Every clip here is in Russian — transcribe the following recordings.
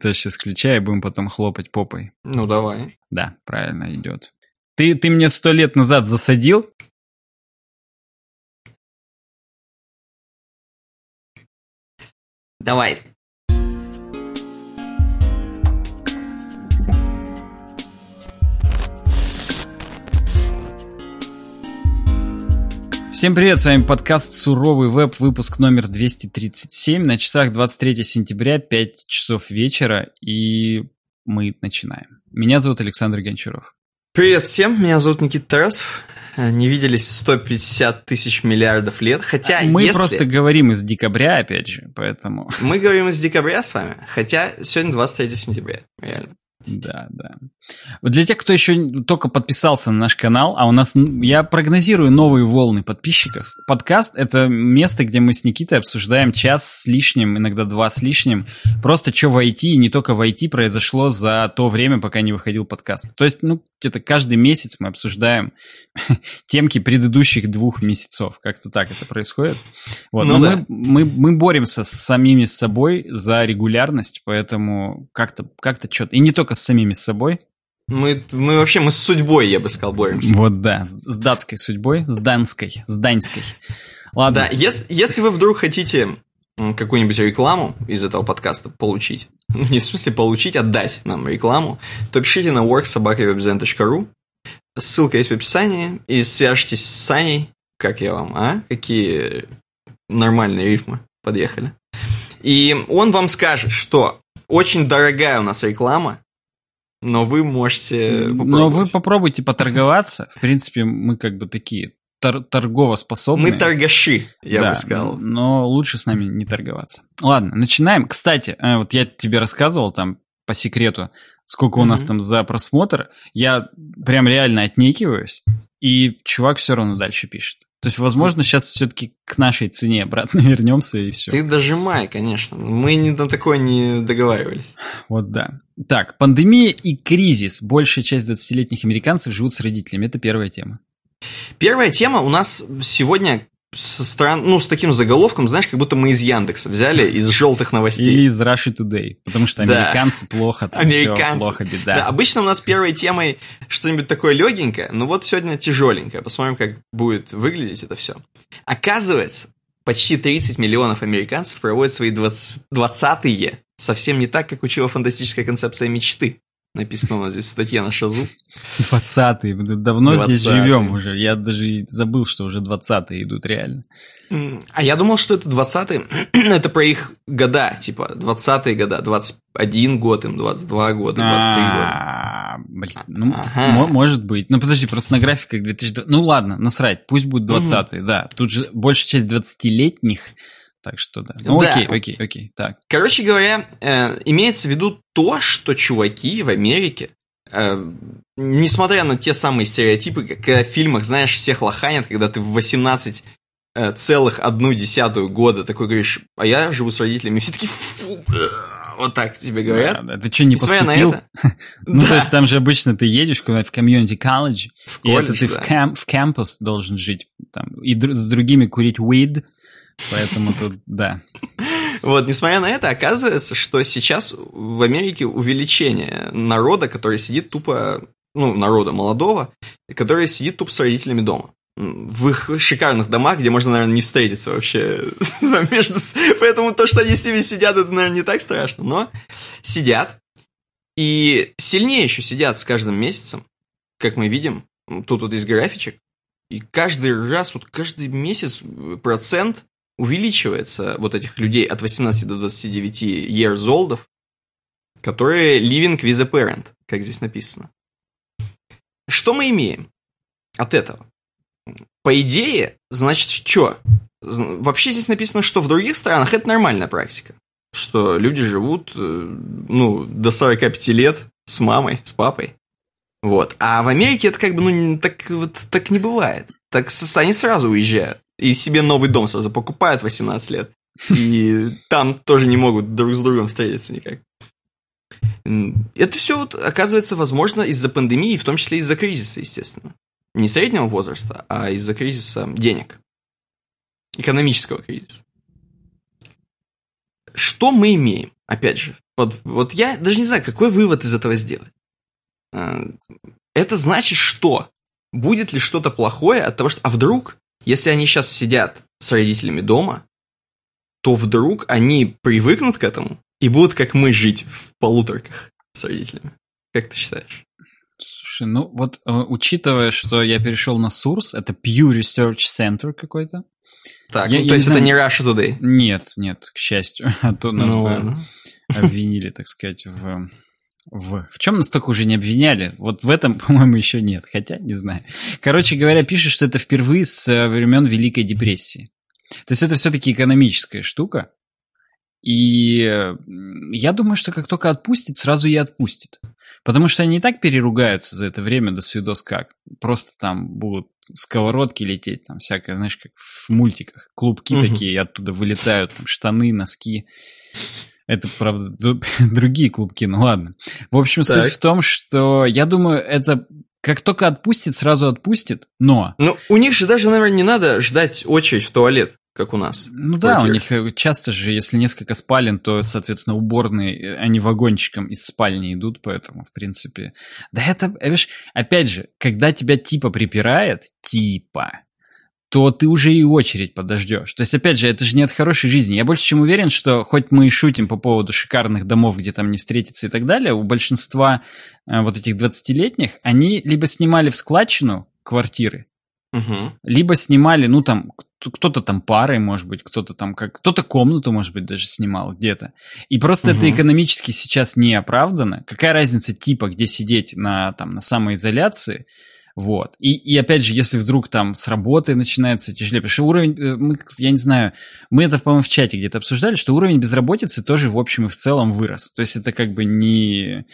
Ты сейчас включай, и будем потом хлопать попой. Ну, давай. Да, правильно идет. Ты, ты мне сто лет назад засадил? Давай. Всем привет, с вами подкаст «Суровый веб», выпуск номер 237. На часах 23 сентября, 5 часов вечера, и мы начинаем. Меня зовут Александр Гончаров. Привет всем, меня зовут Никита Тарасов. Не виделись 150 тысяч миллиардов лет, хотя Мы если... просто говорим из декабря, опять же, поэтому... Мы говорим из декабря с вами, хотя сегодня 23 сентября, реально. Да, да. Для тех, кто еще только подписался на наш канал, а у нас, я прогнозирую новые волны подписчиков. Подкаст — это место, где мы с Никитой обсуждаем час с лишним, иногда два с лишним, просто что в IT, и не только в IT, произошло за то время, пока не выходил подкаст. То есть, ну, где-то каждый месяц мы обсуждаем темки предыдущих двух месяцев. Как-то так это происходит. Вот. Ну, Но да. мы, мы, мы боремся с самими с собой за регулярность, поэтому как-то как что-то... И не только с самими с собой, мы, мы вообще, мы с судьбой, я бы сказал, боремся. Вот да, с датской судьбой, с данской, с даньской. Ладно. Да, если, если вы вдруг хотите какую-нибудь рекламу из этого подкаста получить, ну, не в смысле получить, а дать нам рекламу, то пишите на worksobakawebzen.ru, ссылка есть в описании, и свяжитесь с Саней, как я вам, а? Какие нормальные рифмы подъехали. И он вам скажет, что очень дорогая у нас реклама, но вы можете попробовать. Но вы попробуйте поторговаться. В принципе, мы как бы такие тор торгово способные. Мы торгаши, я да, бы сказал. Но лучше с нами не торговаться. Ладно, начинаем. Кстати, э, вот я тебе рассказывал там по секрету, сколько mm-hmm. у нас там за просмотр. Я прям реально отнекиваюсь, и чувак все равно дальше пишет. То есть, возможно, сейчас все-таки к нашей цене обратно вернемся и все. Ты дожимай, конечно. Мы не на такое не договаривались. Вот да. Так, пандемия и кризис. Большая часть 20-летних американцев живут с родителями. Это первая тема. Первая тема у нас сегодня со стран, ну, с таким заголовком, знаешь, как будто мы из Яндекса взяли, из желтых новостей. Или из Russia Today, потому что американцы да. плохо, там американцы. все плохо, беда. Да, обычно у нас первой темой что-нибудь такое легенькое, но вот сегодня тяжеленькое. Посмотрим, как будет выглядеть это все. Оказывается, почти 30 миллионов американцев проводят свои 20, 20-е совсем не так, как учила фантастическая концепция мечты. Написано у нас здесь в статье на Шазу. 20-е. Мы давно 20 здесь живем уже. Я даже забыл, что уже 20-е идут реально. А я думал, что это 20-е. это про их года, типа 20-е года. 21 год им, 22 года, 23 года. Блин, ну, может быть. Ну, подожди, просто на графиках 2020... Ну, ладно, насрать, пусть будет 20-е, да. Тут же большая часть 20-летних так что да. Ну да. окей, окей, окей. Так. Короче говоря, э, имеется в виду то, что чуваки в Америке, э, несмотря на те самые стереотипы, как в фильмах, знаешь, всех лоханят, когда ты в 18 э, целых одну десятую года такой говоришь, а я живу с родителями, все такие, фу, э, вот так тебе говорят. Да, да. Ты что, не Несмотря поступил? ну, то есть там же обычно ты едешь куда-нибудь в комьюнити колледж, и это ты в, кам в кампус должен жить, там, и с другими курить weed, Поэтому тут, да. Вот, несмотря на это, оказывается, что сейчас в Америке увеличение народа, который сидит тупо, ну, народа молодого, который сидит тупо с родителями дома. В их шикарных домах, где можно, наверное, не встретиться вообще между... Поэтому то, что они с ними сидят, это, наверное, не так страшно. Но сидят, и сильнее еще сидят с каждым месяцем, как мы видим. Тут вот есть графичек. И каждый раз, вот каждый месяц процент увеличивается вот этих людей от 18 до 29 years old, которые living with a parent, как здесь написано. Что мы имеем от этого? По идее, значит, что? Вообще здесь написано, что в других странах это нормальная практика. Что люди живут, э, ну, до 45 лет с мамой, с папой. Вот. А в Америке это как бы, ну, так, вот, так не бывает. Так они сразу уезжают и себе новый дом сразу покупают 18 лет. И там тоже не могут друг с другом встретиться никак. Это все, вот, оказывается, возможно из-за пандемии, в том числе из-за кризиса, естественно. Не среднего возраста, а из-за кризиса денег. Экономического кризиса. Что мы имеем? Опять же, Вот, вот я даже не знаю, какой вывод из этого сделать. А, это значит что? Будет ли что-то плохое от того, что... А вдруг, если они сейчас сидят с родителями дома, то вдруг они привыкнут к этому и будут, как мы, жить в полуторках с родителями. Как ты считаешь? Слушай, ну вот э, учитывая, что я перешел на Source, это Pew Research Center какой-то. Так, я, ну, то есть не это не Russia Today? Нет, нет, к счастью. А то нас ну, бы обвинили, так сказать, в... В, в чем нас только уже не обвиняли? Вот в этом, по-моему, еще нет. Хотя, не знаю. Короче говоря, пишут, что это впервые с э, времен Великой депрессии. То есть это все-таки экономическая штука. И я думаю, что как только отпустит, сразу и отпустит. Потому что они и так переругаются за это время до свидос как. Просто там будут сковородки лететь, там всякое, знаешь, как в мультиках. Клубки угу. такие оттуда вылетают, там штаны, носки. Это, правда, другие клубки, ну ладно. В общем, так. суть в том, что я думаю, это как только отпустит, сразу отпустит, но... Ну, у них же даже, наверное, не надо ждать очередь в туалет как у нас. Ну да, у них э, часто же, если несколько спален, то, соответственно, уборные, э, они вагончиком из спальни идут, поэтому, в принципе... Да это, э, видишь, опять же, когда тебя типа припирает, типа, то ты уже и очередь подождешь. То есть, опять же, это же не от хорошей жизни. Я больше чем уверен, что хоть мы и шутим по поводу шикарных домов, где там не встретиться и так далее, у большинства э, вот этих 20-летних, они либо снимали в складчину квартиры, угу. либо снимали, ну там, кто-то там парой, может быть, кто-то там как кто-то комнату, может быть, даже снимал где-то. И просто угу. это экономически сейчас не оправдано. Какая разница типа, где сидеть на там на самоизоляции? Вот. И, и опять же, если вдруг там с работы начинается тяжелее, потому что уровень, э, мы, я не знаю, мы это, по-моему, в чате где-то обсуждали, что уровень безработицы тоже в общем и в целом вырос. То есть это как бы не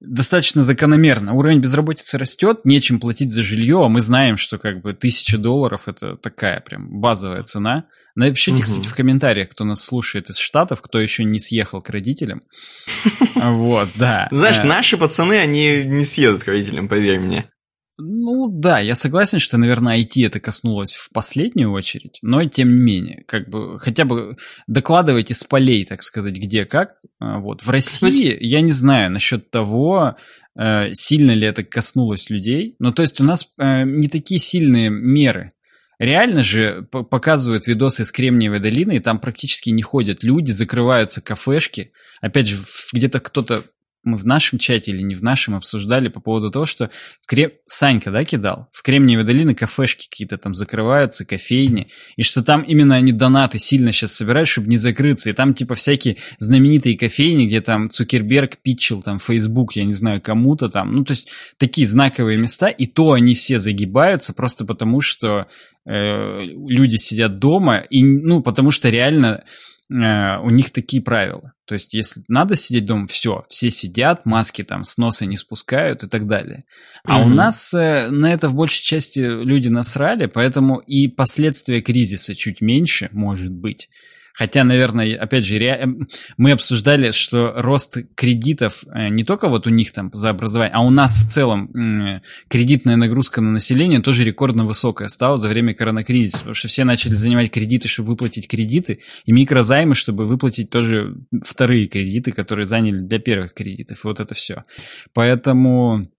достаточно закономерно. Уровень безработицы растет, нечем платить за жилье, а мы знаем, что как бы тысяча долларов это такая прям базовая цена. Напишите, угу. кстати, в комментариях, кто нас слушает из Штатов, кто еще не съехал к родителям. Вот, да. Знаешь, э. наши пацаны, они не съедут к родителям, поверь мне. Ну да, я согласен, что, наверное, IT это коснулось в последнюю очередь, но тем не менее, как бы хотя бы докладывайте с полей, так сказать, где как. А, вот в России Кстати, я не знаю насчет того, э, сильно ли это коснулось людей. Ну то есть у нас э, не такие сильные меры. Реально же показывают видосы из Кремниевой долины, и там практически не ходят люди, закрываются кафешки. Опять же, где-то кто-то мы в нашем чате или не в нашем обсуждали по поводу того, что Крем... Санька, да, кидал? В Кремниевой долине кафешки какие-то там закрываются, кофейни, и что там именно они донаты сильно сейчас собирают, чтобы не закрыться, и там типа всякие знаменитые кофейни, где там Цукерберг питчил там Facebook, я не знаю, кому-то там, ну то есть такие знаковые места, и то они все загибаются просто потому, что э, люди сидят дома, и ну потому что реально э, у них такие правила. То есть, если надо сидеть дома, все, все сидят, маски там с носа не спускают и так далее. А mm-hmm. у нас э, на это в большей части люди насрали, поэтому и последствия кризиса чуть меньше, может быть. Хотя, наверное, опять же, эм, мы обсуждали, что рост кредитов э, не только вот у них там за образование, а у нас в целом кредитная нагрузка на население тоже рекордно высокая стала за время коронакризиса, потому что все начали занимать кредиты, чтобы выплатить кредиты, и микрозаймы, чтобы выплатить тоже вторые кредиты, которые заняли для первых кредитов, и вот это все. Поэтому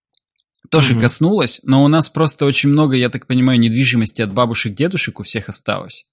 тоже угу. коснулось, но у нас просто очень много, я так понимаю, недвижимости от бабушек, дедушек у всех осталось.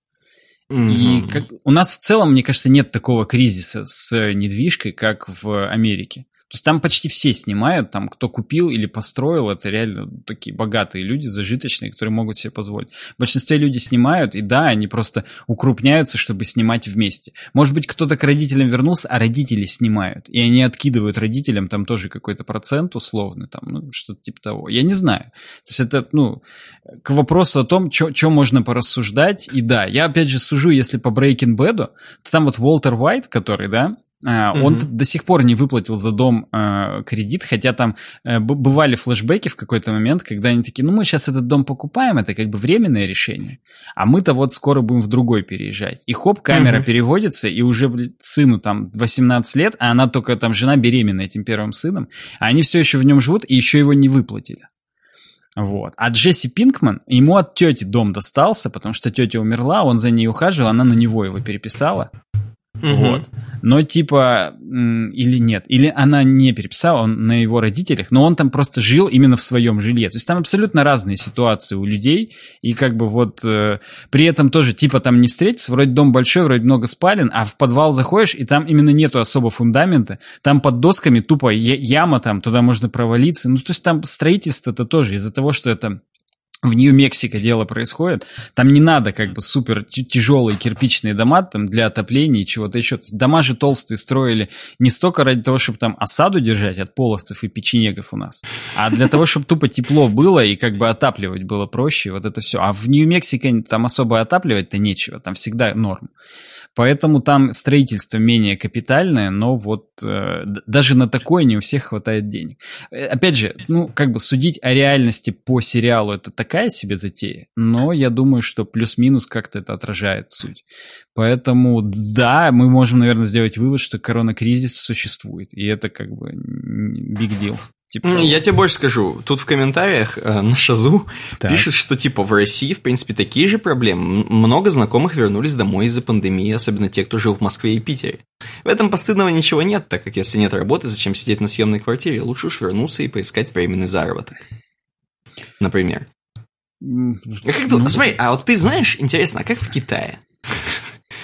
Mm-hmm. И как, у нас в целом, мне кажется, нет такого кризиса с недвижкой, как в Америке. То есть там почти все снимают, там кто купил или построил, это реально такие богатые люди, зажиточные, которые могут себе позволить. В большинстве люди снимают, и да, они просто укрупняются, чтобы снимать вместе. Может быть, кто-то к родителям вернулся, а родители снимают, и они откидывают родителям там тоже какой-то процент условный, там, ну, что-то типа того. Я не знаю. То есть это, ну, к вопросу о том, что можно порассуждать, и да, я опять же сужу, если по Breaking Bad, то там вот Уолтер Уайт, который, да, Uh, Он до сих пор не выплатил за дом uh, кредит, хотя там uh, бывали флешбеки в какой-то момент, когда они такие, ну мы сейчас этот дом покупаем, это как бы временное решение, а мы-то вот скоро будем в другой переезжать. И хоп, камера uh-huh. переводится, и уже сыну там 18 лет, а она только там жена беременна этим первым сыном, а они все еще в нем живут и еще его не выплатили. Вот. А Джесси Пинкман, ему от тети дом достался, потому что тетя умерла, он за ней ухаживал, она на него его переписала. Угу. Вот. Но типа, или нет, или она не переписала, он на его родителях, но он там просто жил именно в своем жилье. То есть там абсолютно разные ситуации у людей, и как бы вот э, при этом тоже типа там не встретиться, вроде дом большой, вроде много спален, а в подвал заходишь, и там именно нету особо фундамента, там под досками тупо яма там, туда можно провалиться. Ну, то есть там строительство-то тоже из-за того, что это в Нью-Мексико дело происходит, там не надо как бы супер тяжелые кирпичные дома там для отопления и чего-то еще. Дома же толстые строили не столько ради того, чтобы там осаду держать от половцев и печенегов у нас, а для того, чтобы тупо тепло было и как бы отапливать было проще, вот это все. А в Нью-Мексико там особо отапливать-то нечего, там всегда норм. Поэтому там строительство менее капитальное, но вот э, даже на такое не у всех хватает денег. Э, опять же, ну, как бы судить о реальности по сериалу это такая себе затея, но я думаю, что плюс-минус как-то это отражает суть. Поэтому да, мы можем, наверное, сделать вывод, что коронакризис существует, и это как бы big deal. Типа... Я тебе больше скажу. Тут в комментариях э, на Шазу так. пишут, что типа в России, в принципе, такие же проблемы. Много знакомых вернулись домой из-за пандемии, особенно те, кто жил в Москве и Питере. В этом постыдного ничего нет, так как если нет работы, зачем сидеть на съемной квартире? Лучше уж вернуться и поискать временный заработок. Например. А как ты, ну... Смотри, а вот ты знаешь, интересно, а как в Китае?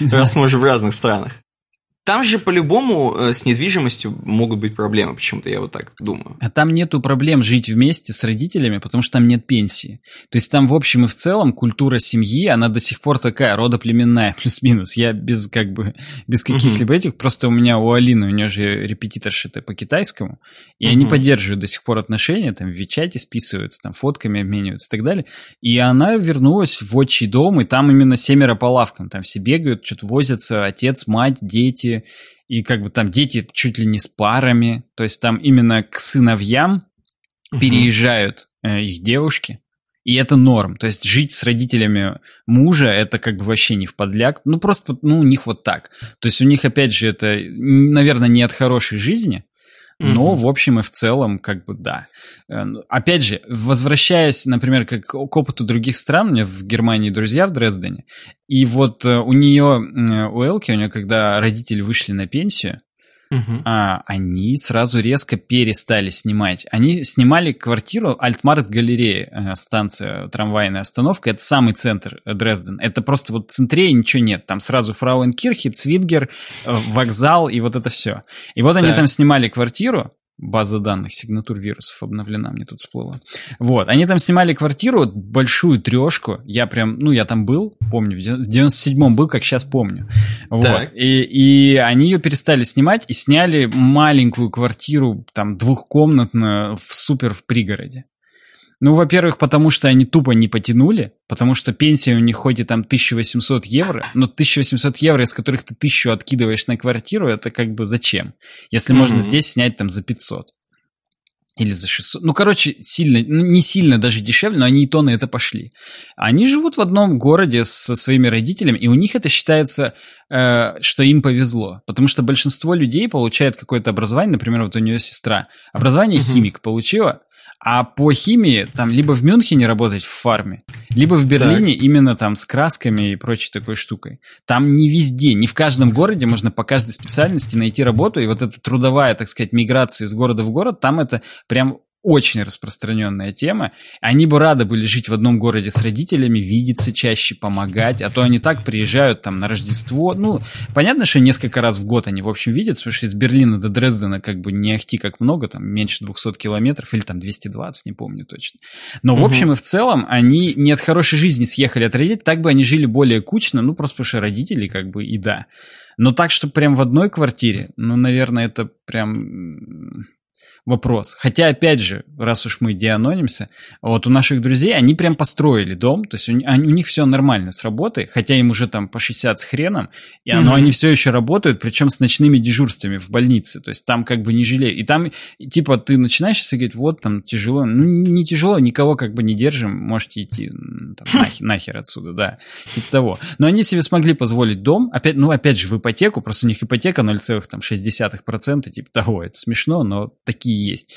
Раз мы уже в разных странах. Там же по-любому э, с недвижимостью могут быть проблемы, почему-то я вот так думаю. А там нету проблем жить вместе с родителями, потому что там нет пенсии. То есть там в общем и в целом культура семьи, она до сих пор такая родоплеменная, плюс-минус. Я без как бы, без каких-либо uh-huh. этих, просто у меня у Алины, у нее же репетиторши это по китайскому, и uh-huh. они поддерживают до сих пор отношения, там в Вичате списываются, там фотками обмениваются и так далее. И она вернулась в отчий дом, и там именно семеро по лавкам, там все бегают, что-то возятся, отец, мать, дети, и как бы там дети чуть ли не с парами, то есть там именно к сыновьям угу. переезжают э, их девушки, и это норм. То есть жить с родителями мужа, это как бы вообще не в подляк. Ну, просто, ну, у них вот так. То есть у них, опять же, это, наверное, не от хорошей жизни, но, mm-hmm. в общем и в целом, как бы да. Э, ну, опять же, возвращаясь, например, как к опыту других стран, у меня в Германии друзья в Дрездене, и вот э, у нее, у Элки, у нее, когда родители вышли на пенсию, угу. а, они сразу резко перестали снимать. Они снимали квартиру Альтмарт галерея, э, станция, трамвайная остановка. Это самый центр Дрезден. Это просто вот в центре ничего нет. Там сразу Фрауенкирхе, Цвингер, э, вокзал и вот это все. И вот так. они там снимали квартиру, база данных сигнатур вирусов обновлена, мне тут всплыла. Вот, они там снимали квартиру, большую трешку, я прям, ну, я там был, помню, в 97-м был, как сейчас помню. Вот, и, и они ее перестали снимать и сняли маленькую квартиру, там, двухкомнатную, в супер в пригороде. Ну, во-первых, потому что они тупо не потянули, потому что пенсия у них ходит там 1800 евро, но 1800 евро, из которых ты тысячу откидываешь на квартиру, это как бы зачем? Если mm-hmm. можно здесь снять там за 500. Или за 600. Ну, короче, сильно, ну, не сильно даже дешевле, но они и то на это пошли. Они живут в одном городе со своими родителями, и у них это считается, э, что им повезло. Потому что большинство людей получает какое-то образование, например, вот у нее сестра. Образование химик получила, а по химии там либо в Мюнхене работать в фарме, либо в Берлине так. именно там с красками и прочей такой штукой. Там не везде, не в каждом городе можно по каждой специальности найти работу, и вот эта трудовая, так сказать, миграция из города в город, там это прям очень распространенная тема. Они бы рады были жить в одном городе с родителями, видеться чаще, помогать, а то они так приезжают там на Рождество. Ну, понятно, что несколько раз в год они, в общем, видятся, потому что из Берлина до Дрездена как бы не ахти как много, там меньше 200 километров, или там 220, не помню точно. Но, в общем и в целом, они не от хорошей жизни съехали от родителей, так бы они жили более кучно, ну, просто потому что родители как бы и да. Но так, что прям в одной квартире, ну, наверное, это прям вопрос. Хотя, опять же, раз уж мы деанонимся, вот у наших друзей, они прям построили дом, то есть у, они, у них все нормально с работой, хотя им уже там по 60 с хреном, и, mm-hmm. но они все еще работают, причем с ночными дежурствами в больнице, то есть там как бы не жалеют. И там, типа, ты начинаешь и говорить, вот там тяжело, ну не тяжело, никого как бы не держим, можете идти там, нахер, нахер отсюда, да, типа того. Но они себе смогли позволить дом, опять, ну опять же в ипотеку, просто у них ипотека 0,6%, типа того, это смешно, но такие есть.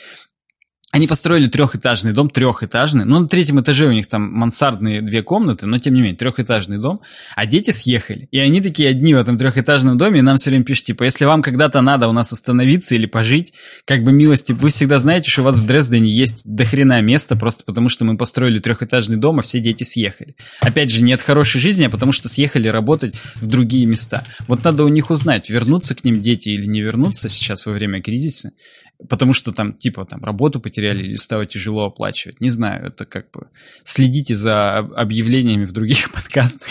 Они построили трехэтажный дом, трехэтажный. Ну, на третьем этаже у них там мансардные две комнаты, но тем не менее, трехэтажный дом. А дети съехали. И они такие одни в этом трехэтажном доме, и нам все время пишут, типа, если вам когда-то надо у нас остановиться или пожить, как бы милости, вы всегда знаете, что у вас в Дрездене есть дохрена места, просто потому что мы построили трехэтажный дом, а все дети съехали. Опять же, не от хорошей жизни, а потому что съехали работать в другие места. Вот надо у них узнать, вернуться к ним дети или не вернуться сейчас во время кризиса потому что там, типа, там, работу потеряли или стало тяжело оплачивать. Не знаю, это как бы... Следите за объявлениями в других подкастах.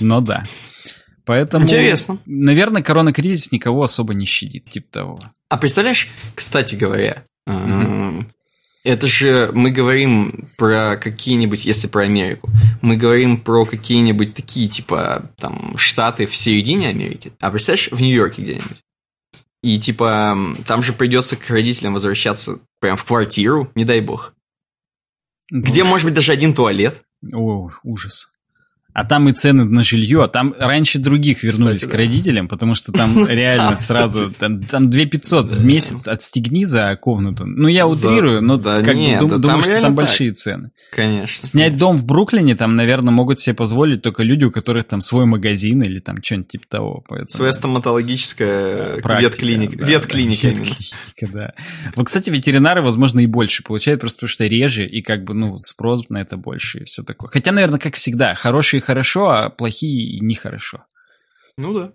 Но да. Поэтому, Интересно. наверное, корона-кризис никого особо не щадит, типа того. А представляешь, кстати говоря, это же мы говорим про какие-нибудь, если про Америку, мы говорим про какие-нибудь такие, типа, там, штаты в середине Америки. А представляешь, в Нью-Йорке где-нибудь? И типа там же придется к родителям возвращаться прям в квартиру, не дай бог. Ну, Где может быть даже один туалет. О, ужас. А там и цены на жилье, а там раньше других вернулись кстати, к родителям, потому что там реально сразу, там, там 2 500 в месяц отстегни за комнату. Ну, я утрирую, но как бы думаю, что там большие цены. Конечно. Снять дом в Бруклине там, наверное, могут себе позволить только люди, у которых там свой магазин или там что-нибудь типа того. Своя стоматологическая ветклиника. Ветклиника, ветклиника, да. Вот, кстати, ветеринары, возможно, и больше получают, просто потому что реже, и как бы, ну, спрос на это больше и все такое. Хотя, наверное, как всегда, хорошие хорошо, а плохие нехорошо. Ну да.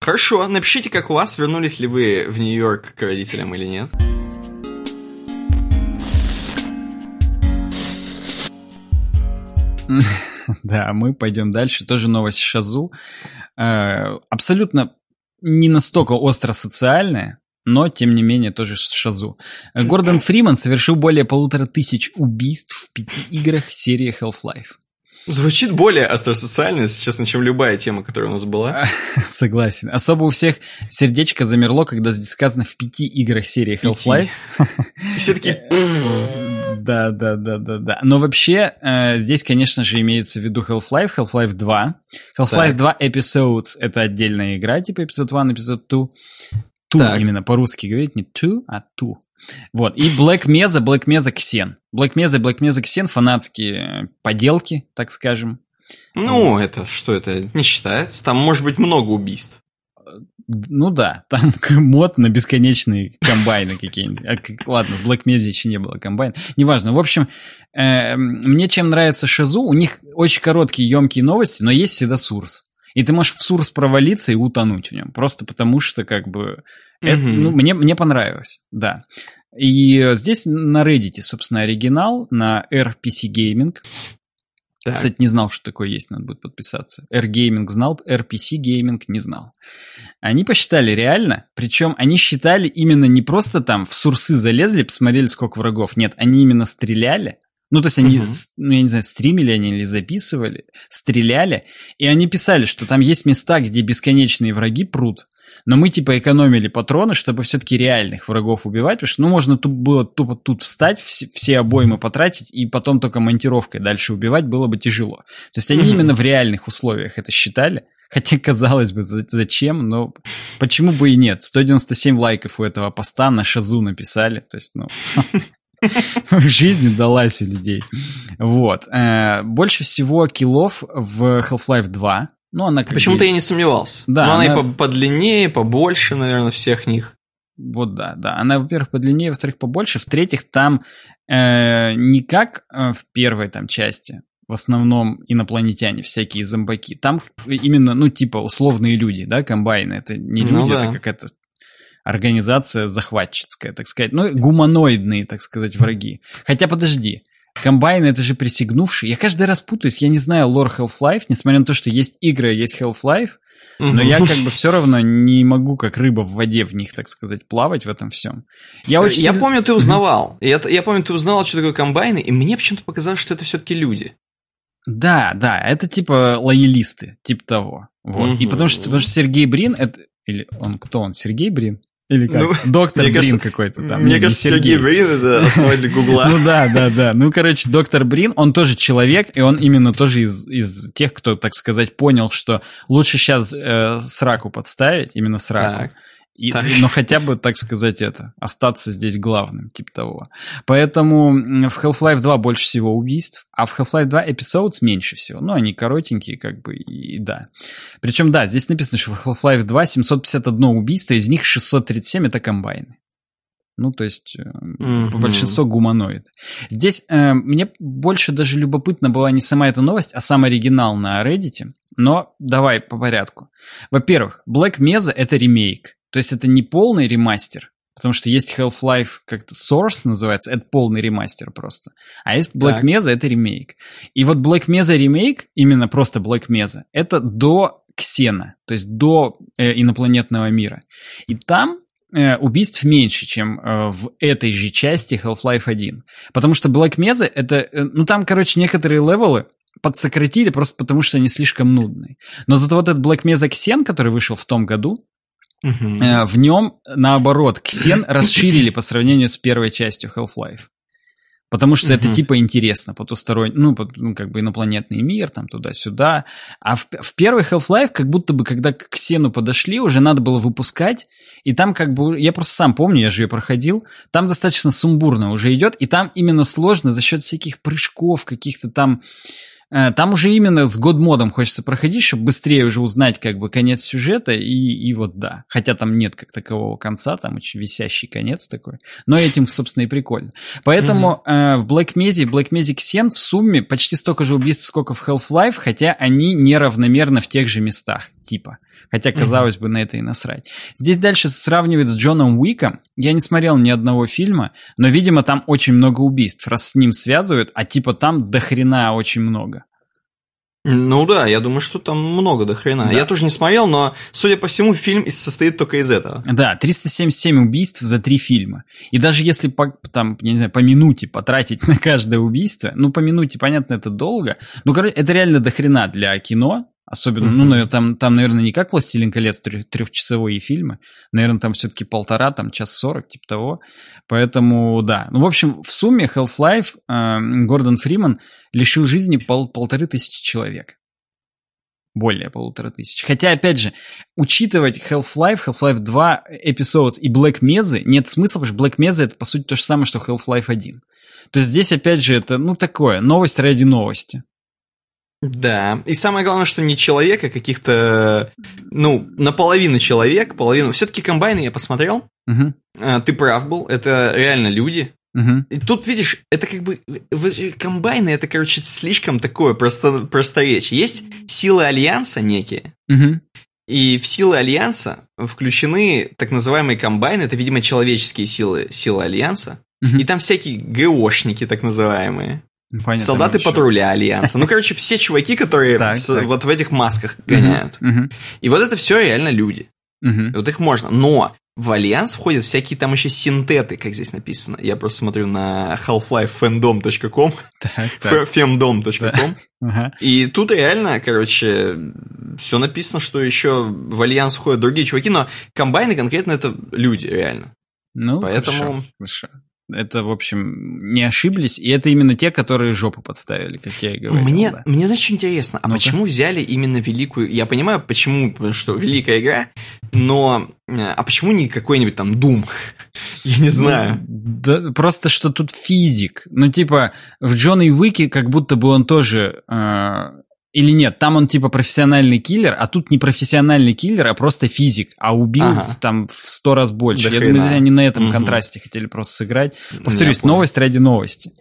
Хорошо, напишите, как у вас, вернулись ли вы в Нью-Йорк к родителям или нет. Да, мы пойдем дальше. Тоже новость Шазу. Э, абсолютно не настолько остро социальная, но, тем не менее, тоже Шазу. Гордон Фриман совершил более полутора тысяч убийств в пяти играх серии Half-Life. Звучит более остросоциально, если честно, чем любая тема, которая у нас была. Согласен. Особо у всех сердечко замерло, когда здесь сказано в пяти играх серии Half-Life. Все таки Да, да, да, да, да. Но вообще, э, здесь, конечно же, имеется в виду Half-Life, Half-Life 2. Half-Life 2 Episodes — это отдельная игра, типа Episode 1, Episode 2. Ту именно по-русски говорить, не two, а ту. Вот. И Black Mesa, Black Mesa Xen. Black Mesa, Black Mesa Xen фанатские поделки, так скажем. Ну, вот. это что это не считается. Там может быть много убийств. Ну да, там мод на бесконечные комбайны какие-нибудь. А, ладно, в Black Mesa еще не было комбайн. Неважно. В общем, э, мне чем нравится Шазу, у них очень короткие, емкие новости, но есть всегда сурс. И ты можешь в сурс провалиться и утонуть в нем. Просто потому что, как бы, это, ну, мне, мне понравилось, да. И здесь на Reddit, собственно, оригинал, на RPC Gaming. Так. Кстати, не знал, что такое есть, надо будет подписаться. R-Gaming знал, RPC Gaming не знал. Они посчитали реально, причем они считали именно не просто там в сурсы залезли, посмотрели, сколько врагов. Нет, они именно стреляли. Ну, то есть они, uh-huh. ну, я не знаю, стримили они или записывали, стреляли, и они писали, что там есть места, где бесконечные враги прут, но мы типа экономили патроны, чтобы все-таки реальных врагов убивать, потому что ну можно тут было тупо тут встать, все, все обоймы потратить и потом только монтировкой дальше убивать было бы тяжело. То есть они mm-hmm. именно в реальных условиях это считали. Хотя, казалось бы, зачем, но почему бы и нет. 197 лайков у этого поста на шазу написали. То есть, ну, в жизни далась у людей. Вот. Э, больше всего киллов в Half-Life 2. Ну, она Почему-то я не сомневался. Да, Но она, она и подлиннее, побольше, наверное, всех них. Вот да, да. Она, во-первых, подлиннее, во-вторых, побольше. В-третьих, там э, не как э, в первой там части, в основном инопланетяне, всякие зомбаки. Там именно, ну, типа, условные люди, да, комбайны. Это не ну люди, ну, да. это какая-то организация захватческая, так сказать. Ну, гуманоидные, так сказать, враги. Хотя, подожди, Комбайн это же присягнувший. Я каждый раз путаюсь, я не знаю лор Half-Life, несмотря на то, что есть игры, есть Half-Life, но я как бы все равно не могу, как рыба в воде в них, так сказать, плавать в этом всем. Я, очень я помню, ты узнавал. я, я помню, ты узнавал, что такое комбайны, и мне почему-то показалось, что это все-таки люди. Да, да, это типа лоялисты, типа того. Вот. Угу. И потому что, потому что Сергей Брин, это... Или он кто он? Сергей Брин? Или как? Ну, доктор Брин кажется, какой-то там. Мне не, кажется, не Сергей. Сергей Брин это основатель Гугла. Ну да, да, да. Ну, короче, доктор Брин, он тоже человек, и он именно тоже из, из тех, кто, так сказать, понял, что лучше сейчас э, сраку подставить, именно сраку. Так. И, но хотя бы, так сказать, это, остаться здесь главным, типа того. Поэтому в Half-Life 2 больше всего убийств, а в Half-Life 2 эпизодов меньше всего. Ну, они коротенькие, как бы, и да. Причем, да, здесь написано, что в Half-Life 2 751 убийство, из них 637 это комбайны. Ну, то есть mm-hmm. большинство гуманоид. Здесь э, мне больше даже любопытно была не сама эта новость, а сам оригинал на Reddit. Но давай по порядку. Во-первых, Black Mesa — это ремейк. То есть это не полный ремастер, потому что есть Half-Life как-то Source называется, это полный ремастер просто. А есть Black так. Mesa, это ремейк. И вот Black Mesa ремейк, именно просто Black Mesa, это до Ксена, то есть до э, инопланетного мира. И там Э, убийств меньше, чем э, в этой же части Half-Life 1. Потому что Black Mesa это... Э, ну, там, короче, некоторые левелы подсократили просто потому, что они слишком нудные. Но зато вот этот Black Mesa Xen, который вышел в том году, uh в нем, наоборот, Xen расширили по сравнению с первой частью Half-Life. Потому что это типа интересно, потусторонний, ну, ну, как бы инопланетный мир, там туда-сюда. А в, в первый Half-Life, как будто бы, когда к Ксену подошли, уже надо было выпускать. И там как бы, я просто сам помню, я же ее проходил, там достаточно сумбурно уже идет, и там именно сложно за счет всяких прыжков, каких-то там Э, там уже именно с год-модом хочется проходить, чтобы быстрее уже узнать как бы конец сюжета, и, и вот да. Хотя там нет как такового конца, там очень висящий конец такой. Но этим, собственно, и прикольно. Поэтому mm-hmm. э, в Black Mesa и Black Mesa Xen в сумме почти столько же убийств, сколько в Half-Life, хотя они неравномерно в тех же местах, типа. Хотя, казалось mm-hmm. бы, на это и насрать. Здесь дальше сравнивают с Джоном Уиком. Я не смотрел ни одного фильма, но, видимо, там очень много убийств, раз с ним связывают, а типа там до хрена очень много. Ну да, я думаю, что там много до хрена. Да. Я тоже не смотрел, но, судя по всему, фильм состоит только из этого. Да, 377 убийств за три фильма. И даже если по, там, я не знаю, по минуте потратить на каждое убийство, ну, по минуте, понятно, это долго, ну, короче, это реально до хрена для кино, Особенно, mm-hmm. ну, наверное, там, там, наверное, не как «Властелин колец» трехчасовые фильмы. Наверное, там все-таки полтора, там час сорок, типа того. Поэтому, да. Ну, в общем, в сумме Half-Life э, Гордон Фриман лишил жизни пол, полторы тысячи человек. Более полутора тысяч. Хотя, опять же, учитывать Half-Life, Half-Life 2 Episodes и Black Mesa нет смысла, потому что Black Mesa это, по сути, то же самое, что Half-Life 1. То есть здесь, опять же, это, ну, такое, новость ради новости. Да, и самое главное, что не человек, а каких-то, ну, наполовину человек, половину. Все-таки комбайны я посмотрел. Угу. Ты прав был, это реально люди. Угу. И тут, видишь, это как бы... Комбайны, это, короче, слишком такое просто, просторечие. Есть силы Альянса некие, угу. и в силы Альянса включены так называемые комбайны, это, видимо, человеческие силы, силы Альянса, угу. и там всякие ГОшники так называемые. Понятно, Солдаты патруля Альянса. Ну, короче, все чуваки, которые так, с, так. вот в этих масках гоняют. Угу, угу. И вот это все реально люди. Угу. Вот их можно. Но в Альянс входят всякие там еще синтеты, как здесь написано. Я просто смотрю на half-life-fandom.com, femdom.com. И тут реально, короче, все написано, что еще в Альянс входят другие чуваки, но комбайны конкретно это люди, реально. Ну, Поэтому... хорошо, хорошо. Это, в общем, не ошиблись, и это именно те, которые жопу подставили, как я и говорил. Мне, да. мне знаешь, что интересно, а ну почему взяли именно великую... Я понимаю, почему, потому что великая игра, но... Э, а почему не какой-нибудь там Doom? я не знаю. Да, просто что тут физик. Ну, типа, в Джонни Уике как будто бы он тоже э, или нет, там он типа профессиональный киллер, а тут не профессиональный киллер, а просто физик, а убил ага. в, там в сто раз больше. Да Я думаю, они на этом угу. контрасте хотели просто сыграть. Повторюсь, новость ради новости.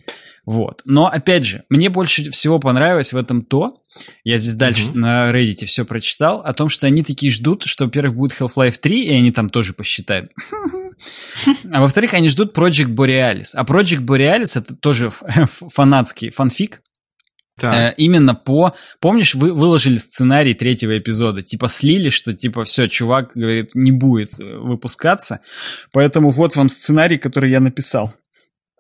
Вот. Но, опять же, мне больше всего понравилось в этом то, я здесь дальше угу. на Reddit все прочитал, о том, что они такие ждут, что, во-первых, будет Half-Life 3, и они там тоже посчитают. А во-вторых, они ждут Project Borealis. А Project Borealis это тоже фанатский фанфик, Э, именно по... Помнишь, вы выложили сценарий третьего эпизода, типа слили, что типа все, чувак, говорит, не будет э, выпускаться. Поэтому вот вам сценарий, который я написал.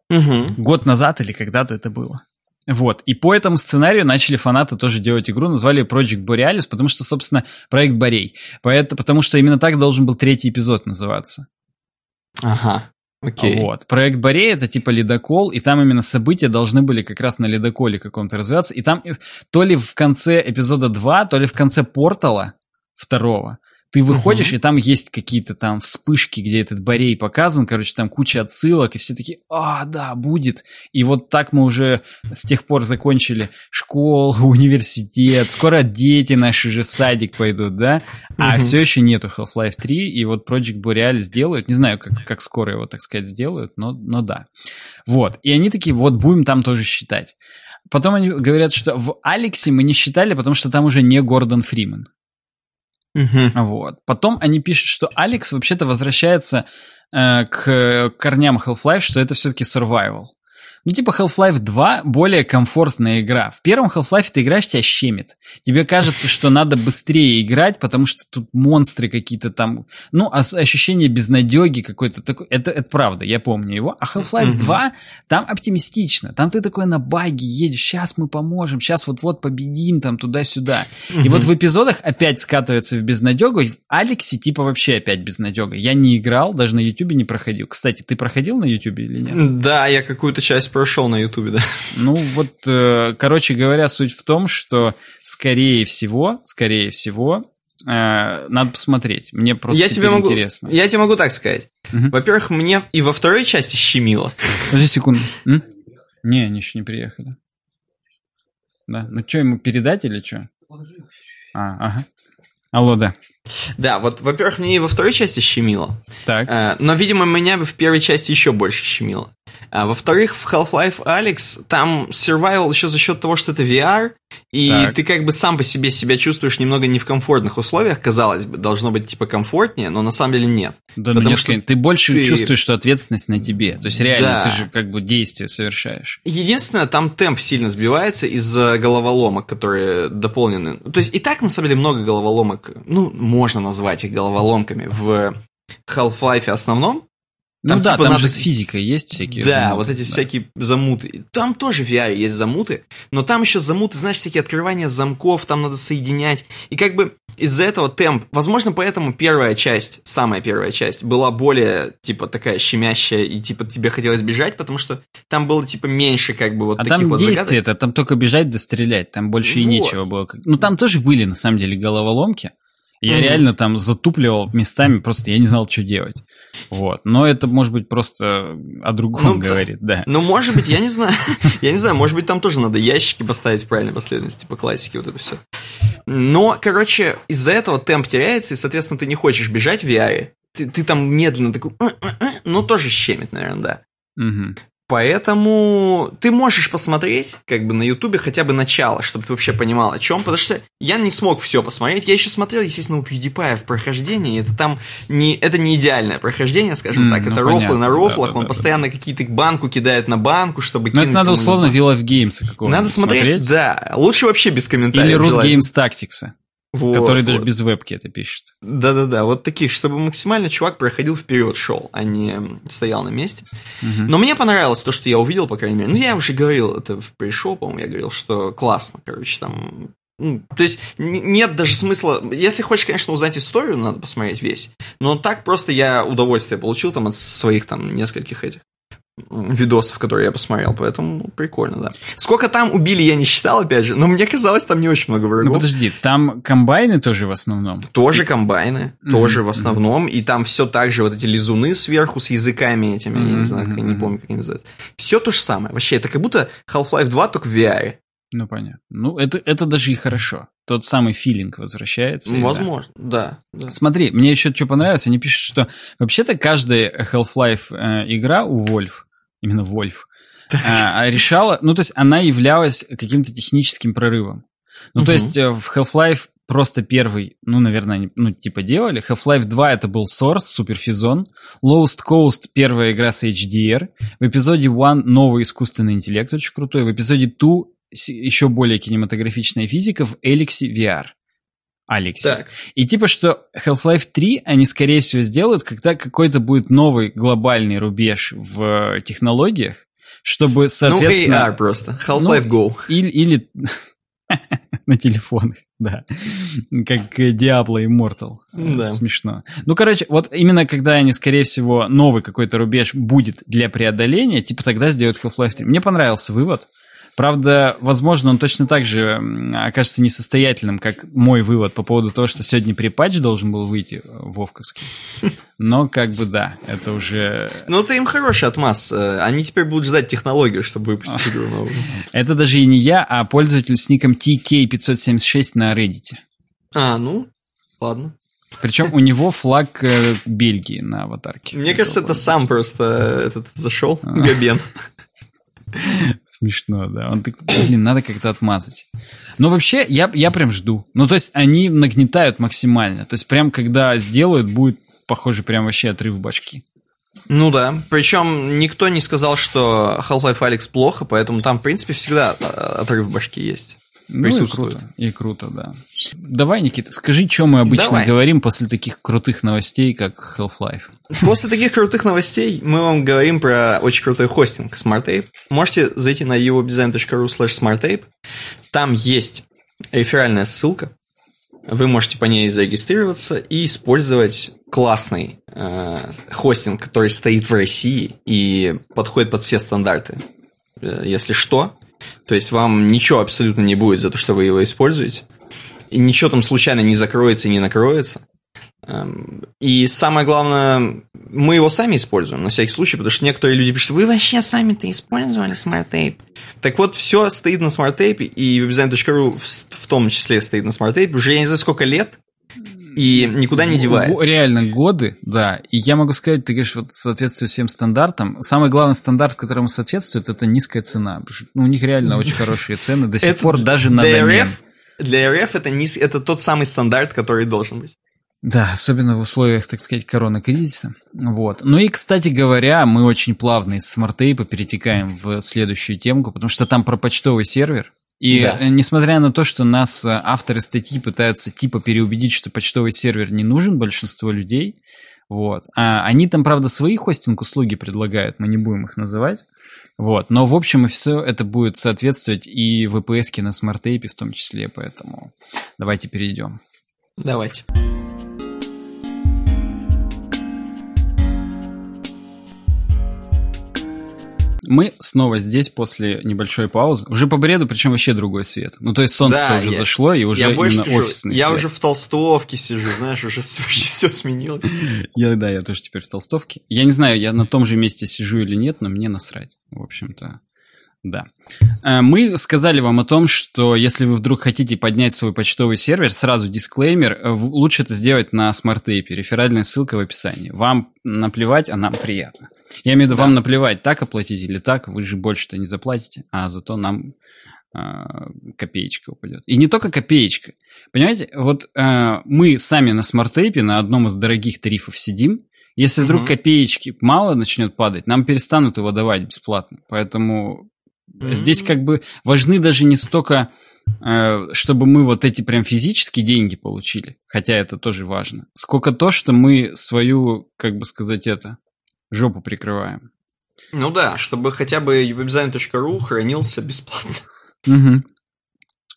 Угу. Год назад или когда-то это было. Вот, и по этому сценарию начали фанаты тоже делать игру, назвали Project Borealis, потому что, собственно, проект Борей. Поэтому, потому что именно так должен был третий эпизод называться. Ага. Окей. Вот. Проект Борей это типа ледокол, и там именно события должны были как раз на ледоколе каком-то развиваться. И там то ли в конце эпизода 2, то ли в конце портала второго, Ты выходишь, uh-huh. и там есть какие-то там вспышки, где этот Борей показан, короче, там куча отсылок, и все такие, а, да, будет. И вот так мы уже с тех пор закончили школу, университет, скоро дети наши же в садик пойдут, да? А uh-huh. все еще нету Half-Life 3, и вот Project Boreal сделают, не знаю, как, как скоро его, так сказать, сделают, но, но да. Вот, и они такие, вот будем там тоже считать. Потом они говорят, что в Алексе мы не считали, потому что там уже не Гордон Фриман. Угу. Вот. Потом они пишут, что Алекс вообще-то возвращается э, к корням Half-Life, что это все-таки survival. Ну, типа Half-Life 2 более комфортная игра. В первом Half-Life ты играешь, тебя щемит. Тебе кажется, что надо быстрее играть, потому что тут монстры какие-то там... Ну, а ощущение безнадеги какой-то такой... Это, это правда, я помню его. А Half-Life mm-hmm. 2 там оптимистично. Там ты такой на баге едешь, сейчас мы поможем, сейчас вот-вот победим, там туда-сюда. Mm-hmm. И вот в эпизодах опять скатывается в безнадегу. В Алексе типа вообще опять безнадега. Я не играл, даже на Ютубе не проходил. Кстати, ты проходил на Ютубе или нет? Да, я какую-то часть прошел на Ютубе, да. Ну вот, э, короче говоря, суть в том, что скорее всего, скорее всего, э, надо посмотреть. Мне просто я тебе могу, интересно. Я тебе могу так сказать. Угу. Во-первых, мне и во второй части щемило. Подожди секунду. М? Не, они еще не приехали. Да. Ну что, ему передать или что? А, ага. Алло, да. Да, вот, во-первых, мне и во второй части щемило. Так. Э, но, видимо, меня в первой части еще больше щемило. А, во-вторых, в Half-Life Alex там survival еще за счет того, что это VR, и так. ты как бы сам по себе себя чувствуешь немного не в комфортных условиях, казалось бы, должно быть типа комфортнее, но на самом деле нет. Да, ну нет, что ты больше ты... чувствуешь, что ответственность на тебе. То есть реально да. ты же как бы действие совершаешь. Единственное, там темп сильно сбивается из-за головоломок, которые дополнены. То есть и так на самом деле много головоломок, ну, можно назвать их головоломками в Half-Life основном, там, ну да, типа, там надо... же с физикой есть всякие Да, замуты, вот эти да. всякие замуты. Там тоже в VR есть замуты, но там еще замуты, знаешь, всякие открывания замков, там надо соединять. И как бы из-за этого темп, возможно, поэтому первая часть, самая первая часть, была более, типа, такая щемящая, и, типа, тебе хотелось бежать, потому что там было, типа, меньше, как бы, вот а таких там вот действие это там только бежать да стрелять, там больше вот. и нечего было. Ну, там тоже были, на самом деле, головоломки. Я mm-hmm. реально там затупливал местами, просто я не знал, что делать. Вот. Но это, может быть, просто о другом ну, говорит, да. Ну, может быть, я не знаю. Я не знаю, может быть, там тоже надо ящики поставить в правильной последовательности по классике, вот это все. Но, короче, из-за этого темп теряется, и, соответственно, ты не хочешь бежать в VR. Ты, ты там медленно такой... Ну, тоже щемит, наверное, да. Угу. Поэтому ты можешь посмотреть, как бы на Ютубе хотя бы начало, чтобы ты вообще понимал о чем, потому что я не смог все посмотреть. Я еще смотрел, естественно, у PewDiePie в прохождении. Это там не, это не идеальное прохождение, скажем mm, так. Ну, это понятно. рофлы на рофлах. Да, да, он да, постоянно да. какие-то банку кидает на банку, чтобы Но это надо условно Wheel of Games какого-нибудь Надо смотреть, смотреть, да. Лучше вообще без комментариев. Или Rus Games Tactics. Вот, который даже без вебки это пишет. Да-да-да, вот таких, чтобы максимально чувак проходил вперед, шел, а не стоял на месте. Угу. Но мне понравилось то, что я увидел, по крайней мере. Ну, я уже говорил это в пришел, по-моему, я говорил, что классно, короче, там ну, то есть нет даже смысла. Если хочешь, конечно, узнать историю, надо посмотреть весь. Но так просто я удовольствие получил там от своих там нескольких этих видосов, которые я посмотрел, поэтому ну, прикольно, да. Сколько там убили, я не считал, опять же, но мне казалось, там не очень много врагов. Ну, подожди, там комбайны тоже в основном? Тоже комбайны, mm-hmm. тоже в основном, mm-hmm. и там все так же, вот эти лизуны сверху с языками этими, mm-hmm. я не знаю, как, я не помню, как они называются. Все то же самое, вообще, это как будто Half-Life 2, только в VR. Ну, понятно. Ну, это, это даже и хорошо. Тот самый филинг возвращается. Возможно, да. да. Смотри, мне еще что понравилось, они пишут, что вообще-то каждая Half-Life э, игра у Wolf именно Вольф, а, решала, ну, то есть она являлась каким-то техническим прорывом. Ну, то есть э, в Half-Life просто первый, ну, наверное, ну, типа делали. Half-Life 2 это был Source, суперфизон. Lost Coast первая игра с HDR. В эпизоде 1 новый искусственный интеллект очень крутой. В эпизоде 2 еще более кинематографичная физика в Эликсе VR. Алексе. Так. И типа, что Half-Life 3 они, скорее всего, сделают, когда какой-то будет новый глобальный рубеж в технологиях, чтобы, ну, соответственно... Ну, AR просто. Half-Life ну, Go. Или... или... на телефонах, да. Как Diablo Immortal. Да. Смешно. Ну, короче, вот именно когда они, скорее всего, новый какой-то рубеж будет для преодоления, типа тогда сделают Half-Life 3. Мне понравился вывод. Правда, возможно, он точно так же окажется несостоятельным, как мой вывод по поводу того, что сегодня припатч должен был выйти э, вовковский. Но как бы да, это уже... Ну, это им хороший отмаз. Э, они теперь будут ждать технологию, чтобы выпустить игру новую. Это даже и не я, а пользователь с ником TK576 на Reddit. А, ну, ладно. Причем у него флаг э, Бельгии на аватарке. Мне кажется, это сам просто этот зашел, а. Габен. Смешно, да. Он такой, блин, надо как-то отмазать. Но вообще, я, я прям жду. Ну, то есть, они нагнетают максимально. То есть, прям когда сделают, будет, похоже, прям вообще отрыв башки. Ну да, причем никто не сказал, что Half-Life Alyx плохо, поэтому там, в принципе, всегда а, отрыв башки есть. Ну и круто, и круто, да. Давай, Никита, скажи, что мы обычно Давай. говорим после таких крутых новостей, как Half-Life. После таких крутых новостей мы вам говорим про очень крутой хостинг SmartTape. Можете зайти на eodesign.ru slash smarttape. Там есть реферальная ссылка. Вы можете по ней зарегистрироваться и использовать классный э, хостинг, который стоит в России и подходит под все стандарты. Э, если что, то есть вам ничего абсолютно не будет за то, что вы его используете. И ничего там случайно не закроется и не накроется. Эм, и самое главное, мы его сами используем, на всякий случай, потому что некоторые люди пишут, вы вообще сами-то использовали Tape. Так вот, все стоит на SmartApe, и webdesign.ru в том числе стоит на SmartApe уже я не знаю сколько лет, и никуда не девается. Реально годы, да. И я могу сказать, ты говоришь, вот соответствует всем стандартам. Самый главный стандарт, которому соответствует, это низкая цена. Ну, у них реально очень хорошие цены до сих пор даже на домен. Для РФ это, низ, это тот самый стандарт, который должен быть. Да, особенно в условиях, так сказать, коронакризиса. Вот. Ну и, кстати говоря, мы очень плавно из SmartApe перетекаем в следующую темку, потому что там про почтовый сервер. И да. Э, несмотря на то, что нас э, авторы статьи пытаются типа переубедить, что почтовый сервер не нужен большинству людей, вот, а они там, правда, свои хостинг-услуги предлагают, мы не будем их называть, вот, но в общем и все это будет соответствовать и VPS на SmartApe в том числе, поэтому давайте перейдем. Давайте. Мы снова здесь после небольшой паузы. Уже по бреду, причем вообще другой свет. Ну, то есть солнце да, уже я, зашло, и уже я скажу, офисный Я свет. уже в толстовке сижу, знаешь, уже все сменилось. Я, да, я тоже теперь в толстовке. Я не знаю, я на том же месте сижу или нет, но мне насрать, в общем-то. Да. Э, мы сказали вам о том, что если вы вдруг хотите поднять свой почтовый сервер, сразу дисклеймер, э, лучше это сделать на SmartApe. Реферальная ссылка в описании. Вам наплевать, а нам приятно. Я имею в виду, да. вам наплевать, так оплатить или так, вы же больше-то не заплатите, а зато нам э, копеечка упадет. И не только копеечка. Понимаете, вот э, мы сами на SmartApe на одном из дорогих тарифов сидим, если вдруг угу. копеечки мало начнет падать, нам перестанут его давать бесплатно. Поэтому Mm-hmm. Здесь как бы важны даже не столько, э, чтобы мы вот эти прям физические деньги получили, хотя это тоже важно, сколько то, что мы свою, как бы сказать это, жопу прикрываем. Ну да, чтобы хотя бы webdesign.ru хранился бесплатно. Угу.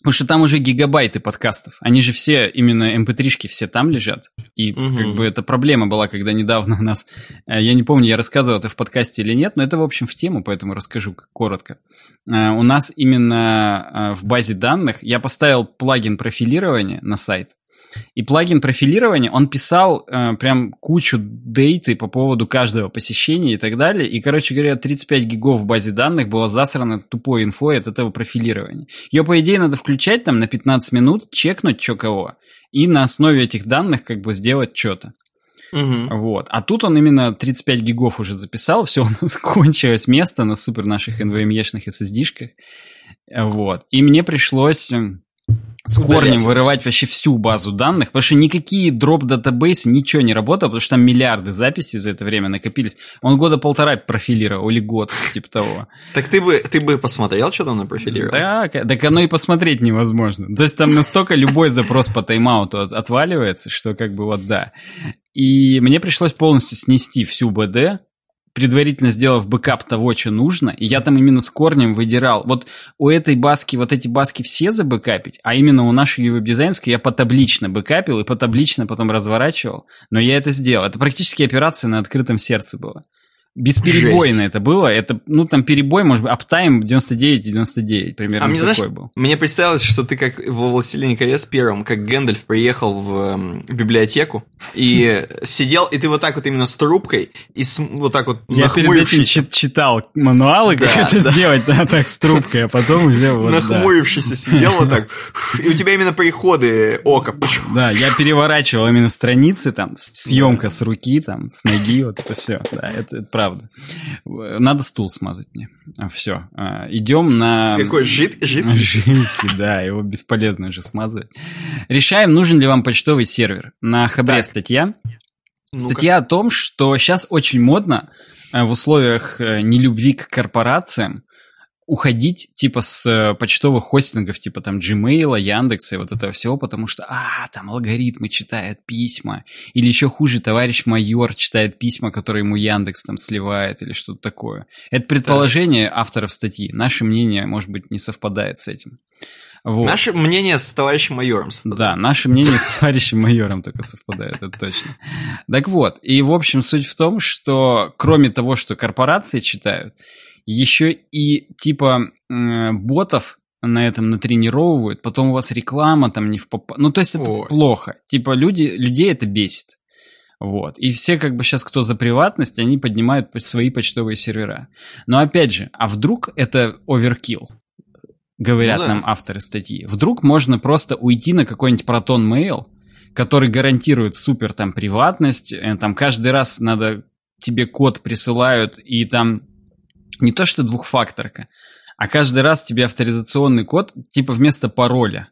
Потому что там уже гигабайты подкастов. Они же все, именно mp3-шки все там лежат. И угу. как бы эта проблема была, когда недавно у нас... Э, я не помню, я рассказывал это в подкасте или нет, но это, в общем, в тему, поэтому расскажу коротко. Э, у нас именно э, в базе данных я поставил плагин профилирования на сайт. И плагин профилирования, он писал э, прям кучу дейты по поводу каждого посещения и так далее. И, короче говоря, 35 гигов в базе данных было засрано тупой инфой от этого профилирования. Ее, по идее, надо включать там на 15 минут, чекнуть что кого, и на основе этих данных как бы сделать что-то. Угу. Вот. А тут он именно 35 гигов уже записал, все, у нас кончилось место на супер наших NVMe-шных SSD-шках. Вот. И мне пришлось с корнем вырывать вообще всю базу данных, потому что никакие дроп датабейсы ничего не работало, потому что там миллиарды записей за это время накопились. Он года полтора профилировал, или год, типа того. Так ты бы, ты бы посмотрел, что там на профилировал? Да, так оно и посмотреть невозможно. То есть там настолько любой запрос по тайм-ауту отваливается, что как бы вот да. И мне пришлось полностью снести всю БД, предварительно сделав бэкап того, что нужно, и я там именно с корнем выдирал. Вот у этой базки, вот эти базки все забэкапить, а именно у нашей веб-дизайнской я потаблично бэкапил и потаблично потом разворачивал, но я это сделал. Это практически операция на открытом сердце была. Бесперебойно Жесть. это было. Это, ну, там перебой, может быть, аптайм 99 и 99, примерно А мне, такой знаешь, был. мне представилось, что ты как во «Властелине колец» первом, как Гэндальф приехал в, эм, в библиотеку и сидел, и ты вот так вот именно с трубкой, и с, вот так вот Я перед этим чит- читал мануалы, как это да. сделать, да, так, с трубкой, а потом уже вот, да. нахмурившийся сидел вот так, и у тебя именно приходы ока. Да, я переворачивал именно страницы, там, съемка с руки, там, с ноги, вот это все. Да, это, это правда. Надо стул смазать мне. Все. Идем на... Какой жид, жид. Жидкий, да, его бесполезно уже смазывать. Решаем, нужен ли вам почтовый сервер. На Хабре Так. статья. Ну-ка. Статья о том, что сейчас очень модно э, в условиях э, нелюбви к корпорациям уходить типа с э, почтовых хостингов, типа там Gmail, Яндекса и вот этого всего, потому что, а, там алгоритмы читают письма, или еще хуже, товарищ майор читает письма, которые ему Яндекс там сливает, или что-то такое. Это предположение авторов статьи. Наше мнение, может быть, не совпадает с этим. Вот. Наше мнение с товарищем майором совпадает. Да, наше мнение с товарищем майором только совпадает, это точно. Так вот, и в общем суть в том, что кроме того, что корпорации читают, еще и типа м, ботов на этом натренировывают, потом у вас реклама там не в попа... Ну, то есть это Ой. плохо. Типа люди, людей это бесит. Вот. И все как бы сейчас, кто за приватность, они поднимают по- свои почтовые сервера. Но опять же, а вдруг это оверкилл? Говорят Ну да. нам авторы статьи. Вдруг можно просто уйти на какой-нибудь Proton Mail, который гарантирует супер там приватность, э, там каждый раз надо тебе код присылают, и там не то что двухфакторка, а каждый раз тебе авторизационный код типа вместо пароля.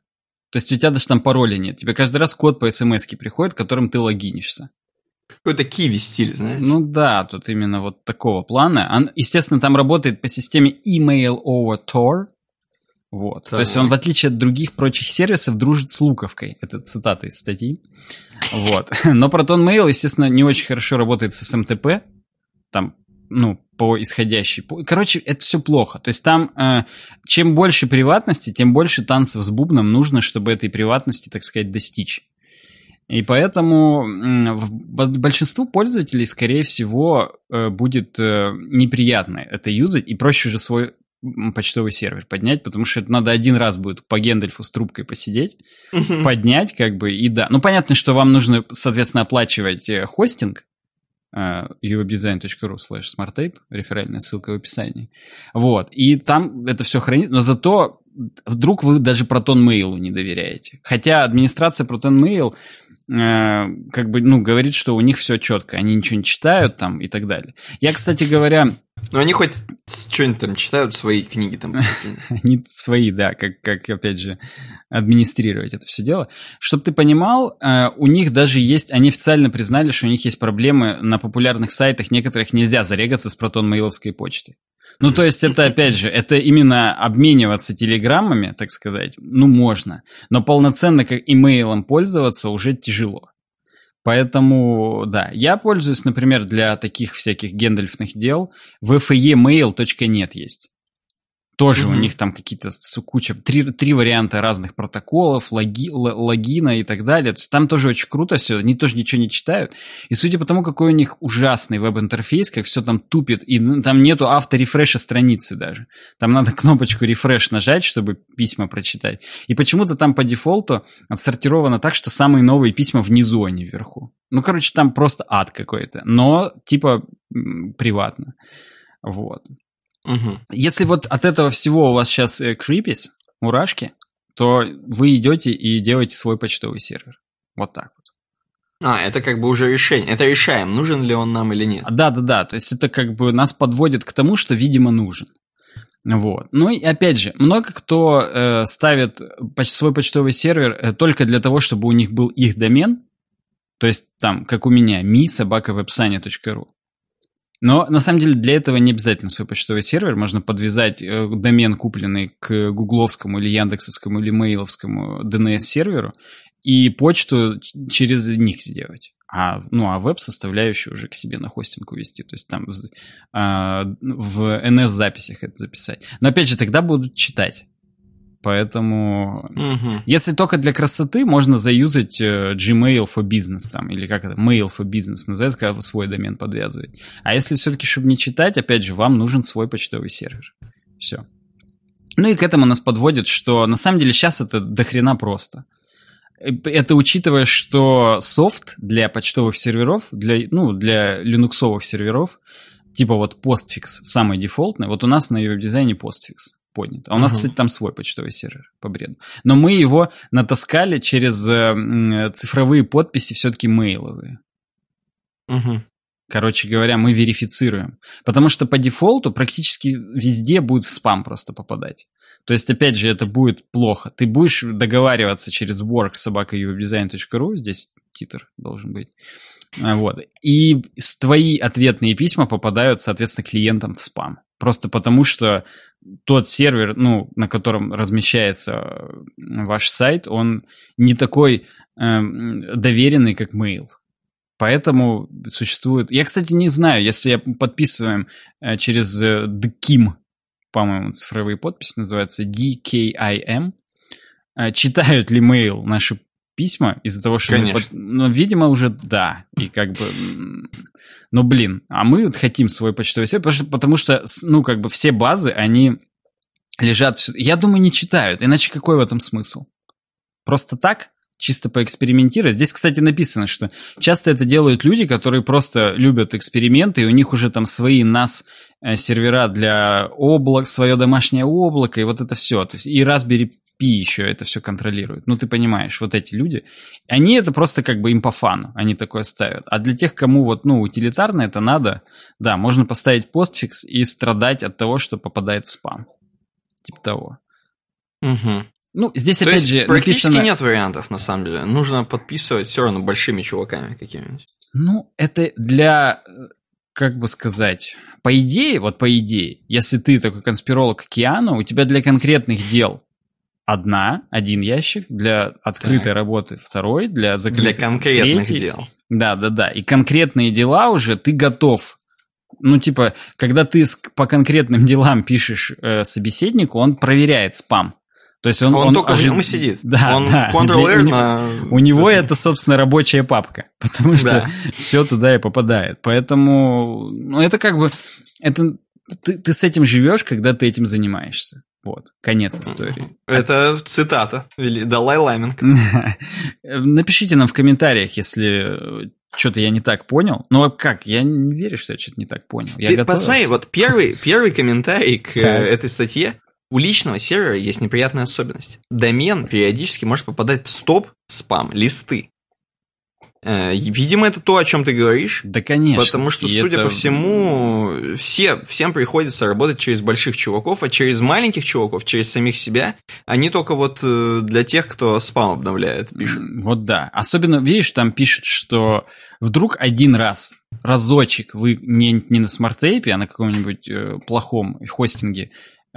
То есть у тебя даже там пароля нет. Тебе каждый раз код по смс приходит, которым ты логинишься. Какой-то киви стиль, знаешь. Ну да, тут именно вот такого плана. Он, естественно, там работает по системе email over Tor. Вот. То Так. есть он, в отличие от других прочих сервисов, дружит с луковкой. Это цитата из статьи. Вот. Но Proton Mail, естественно, не очень хорошо работает с SMTP. Там, ну, по исходящей. Короче, это все плохо. То есть там, э, чем больше приватности, тем больше танцев с бубном нужно, чтобы этой приватности, так сказать, достичь. И поэтому большинству пользователей, скорее всего, э, будет э, неприятно это юзать, и проще уже свой почтовый сервер поднять, потому что это надо один раз будет по Гендальфу с трубкой посидеть, поднять, как бы, и да. Ну, понятно, что вам нужно, соответственно, оплачивать э, хостинг, uwebdesign.ru slash smarttape, реферальная ссылка в описании. Вот, и там это все хранит, но зато вдруг вы даже Mail не доверяете. Хотя администрация Mail э, как бы, ну, говорит, что у них все четко, они ничего не читают там и так далее. Я, кстати говоря, Ну, они хоть что-нибудь там читают, свои книги там. они свои, да, как, как, опять же, администрировать это все дело. Чтобы ты понимал, э, у них даже есть, они официально признали, что у них есть проблемы на популярных сайтах, некоторых нельзя зарегаться с протон-мейловской почты. Ну, то есть это, опять же, это именно обмениваться телеграммами, так сказать, ну, можно. Но полноценно как имейлом пользоваться уже тяжело. Поэтому, да, я пользуюсь, например, для таких всяких гендальфных дел, vfemail.net есть. Тоже у Мгм. них там какие-то куча, три, три варианта разных протоколов, логи, л- логина и так далее. То есть там тоже очень круто все, они тоже ничего не читают. И судя по тому, какой у них ужасный веб-интерфейс, как все там тупит, и ну, там нету авторефреша страницы даже. Там надо кнопочку рефреш нажать, чтобы письма прочитать. И почему-то там по дефолту отсортировано так, что самые новые письма внизу, а не вверху. Ну, короче, там просто ад какой-то. Но, типа, приватно. Вот. Мгм. Если вот от этого всего у вас сейчас э, крипис, мурашки, то вы идете и делаете свой почтовый сервер. Вот так вот. А, это как бы уже решение. Это решаем, нужен ли он нам или нет. Да-да-да, то есть это как бы нас подводит к тому, что, видимо, нужен. Вот. Ну и опять же, много кто э, ставит поч- свой почтовый сервер э, только для того, чтобы у них был их домен, то есть там, как у меня, mi.sobakawebsani.ru. Но на самом деле для этого не обязательно свой почтовый сервер. Можно подвязать э, домен, купленный к гугловскому или яндексовскому или мейловскому DNS-серверу, и почту через них сделать. А, ну, а веб-составляющую уже к себе на хостинг увести. То есть там в, а, в NS-записях это записать. Но опять же, тогда будут читать. Поэтому, Мгм. если только для красоты, можно заюзать э, Gmail for Business там, или как это, Mail for Business называется, когда вы свой домен подвязываете. А если все-таки, чтобы не читать, опять же, вам нужен свой почтовый сервер. Все. Ну и к этому нас подводит, что на самом деле сейчас это дохрена просто. Э, Это учитывая, что софт для почтовых серверов, для, ну, для линуксовых серверов, типа вот Postfix, самый дефолтный, вот у нас на ее дизайне Postfix поднят. А у нас, Мгм. кстати, там свой почтовый сервер по бреду. Но мы его натаскали через э, цифровые подписи все-таки мейловые. Мгм. Короче говоря, мы верифицируем. Потому что по дефолту практически везде будет в спам просто попадать. То есть, опять же, это будет плохо. Ты будешь договариваться через work здесь титр должен быть. Вот. И твои ответные письма попадают, соответственно, клиентам в спам. Просто потому, что тот сервер, ну, на котором размещается э, ваш сайт, он не такой эм, доверенный, как mail. Поэтому существует... Я, кстати, не знаю, если я подписываем э, через э, DKIM, по-моему, цифровые подписи называются, DKIM, э, читают ли mail наши письма из-за того, что... мы Конечно. под- Ну, видимо, уже да. И как бы... Но, блин, а мы вот хотим свой почтовый сервер, потому что, потому что, ну, как бы все базы, они лежат... всё- Я думаю, не читают, иначе какой в этом смысл? Просто так? Чисто поэкспериментировать. Здесь, кстати, написано, что часто это делают люди, которые просто любят эксперименты, и у них уже там свои нас э, сервера для облак, свое домашнее облако, и вот это все. То есть и Raspberry Pi еще это все контролирует. Ну, ты понимаешь, вот эти люди, они это просто как бы им по фану, они такое ставят. А для тех, кому вот, ну, утилитарно это надо, да, можно поставить постфикс и страдать от того, что попадает в спам. Типа того. Мгм. Ну, здесь То опять есть же практически написано... нет вариантов, на самом деле. Нужно подписывать все равно большими чуваками какими-нибудь. Ну, это для, э, как бы сказать, по идее, вот по идее, если ты такой конспиролог Киану, у тебя для конкретных дел одна, один ящик, для открытой Так. работы второй, для Для закрытых конкретных третий. дел. Да, да, да. И конкретные дела уже ты готов. Ну, типа, когда ты по конкретным делам пишешь э, собеседнику, он проверяет спам. То есть он, Он, только в ожи- и сидит. Да, Он да. Ctrl-R Для- на... у него это, собственно, рабочая папка, потому что Да. все туда и попадает. Поэтому, ну, это как бы, это ты, ты с этим живешь, когда ты этим занимаешься. Вот, конец истории. Это цитата. Далай Ламенко. Напишите нам в комментариях, если что-то я не так понял. Ну, а как? Я не верю, что я что-то не так понял. Я Ты готовился. посмотри, вот первый, первый комментарий к э, этой статье. У личного сервера есть неприятная особенность. Домен периодически может попадать в стоп спам листы. Э, Видимо, это то, о чем ты говоришь. Да, конечно. Потому что, И судя это- по всему, все, всем приходится работать через больших чуваков, а через маленьких чуваков, через самих себя, они только вот э, для тех, кто спам обновляет, пишут. Вот да. Особенно, видишь, там пишут, что вдруг один раз, разочек вы не, не на SmartApe, а на каком-нибудь э, плохом хостинге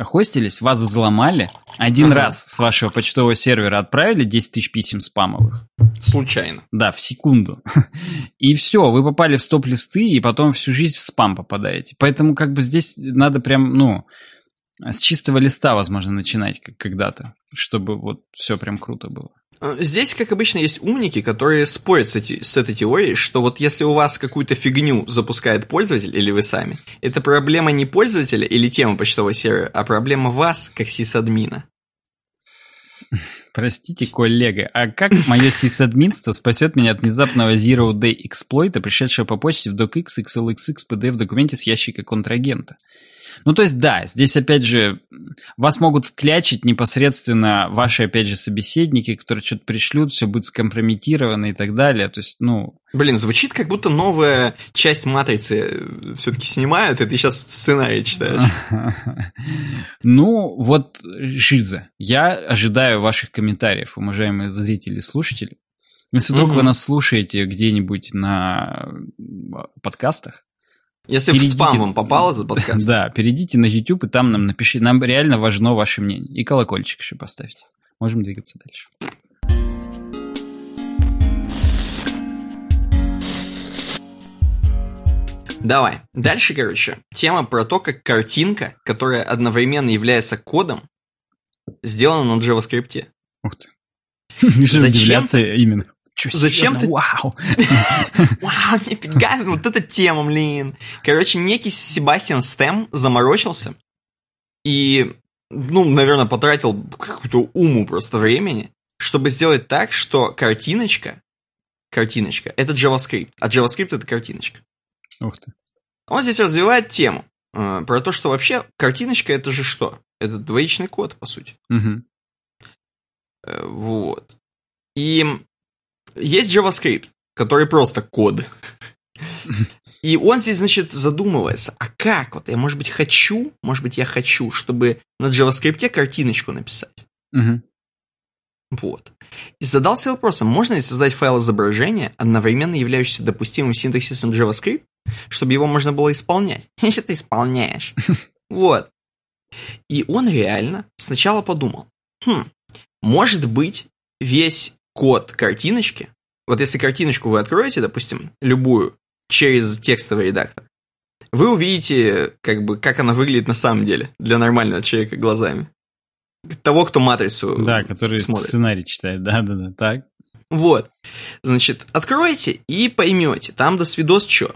хостились, вас взломали, один Ага. раз с вашего почтового сервера отправили 10 тысяч писем спамовых. Случайно. Да, в секунду. И все, вы попали в стоп-листы, и потом всю жизнь в спам попадаете. Поэтому как бы здесь надо прям, ну, с чистого листа, возможно, начинать как когда-то, чтобы вот все прям круто было. Э, Здесь, как обычно, есть умники, которые спорят с, эти- с этой теорией, что вот если у вас какую-то фигню запускает пользователь или вы сами, это проблема не пользователя или темы почтового сервера, а проблема вас, как сисадмина. Простите, коллега, а как мое сисадминство спасет меня от внезапного Zero Day эксплойта, пришедшего по почте в docx xlxx PDF документе с ящика контрагента? Ну, то есть, да, здесь, опять же, вас могут вклячить непосредственно ваши, опять же, собеседники, которые что-то пришлют, все будет скомпрометировано и так далее. То есть, ну, Блин, звучит как будто новая часть матрицы все-таки снимают, и ты сейчас сценарий читаешь. Ну, вот, Жиза, я ожидаю ваших комментариев, уважаемые зрители и слушатели. Если вдруг Мгм. вы нас слушаете где-нибудь на э, подкастах, Если в Перейдите- спам вам попал этот подкаст, да, перейдите на YouTube и там нам напишите. Нам реально важно ваше мнение. И колокольчик еще поставьте. Можем двигаться дальше. Давай. Дальше, короче, тема про то, как картинка, которая одновременно является кодом, сделано на JavaScript. Ух ты. Решил удивляться именно. Чё, Зачем ты? Вау! Вау, нифига, вот эта тема, блин. Короче, некий Себастьян Стэм заморочился и, ну, наверное, потратил какую-то уму просто времени, чтобы сделать так, что картиночка, картиночка, это JavaScript, а JavaScript это картиночка. Ух ты. Он здесь развивает тему э, про то, что вообще картиночка это же что? Это двоичный код, по сути. Угу. Э, вот. И есть JavaScript, который просто код. И он здесь, значит, задумывается, а как? Вот я, может быть, хочу, может быть, я хочу, чтобы на JavaScript картиночку написать. Угу. Вот. И задался вопросом, можно ли создать файл изображения, одновременно являющийся допустимым синтаксисом JavaScript, чтобы его можно было исполнять? Что ты исполняешь? Вот. И он реально сначала подумал, хм, может быть, весь код картиночки, вот если картиночку вы откроете, допустим, любую, через текстовый редактор, вы увидите, как бы, как она выглядит на самом деле для нормального человека глазами. Того, кто матрицу Да, который смотрит. сценарий читает, да-да-да, так. Вот. Значит, откройте и поймете, там до свидос что.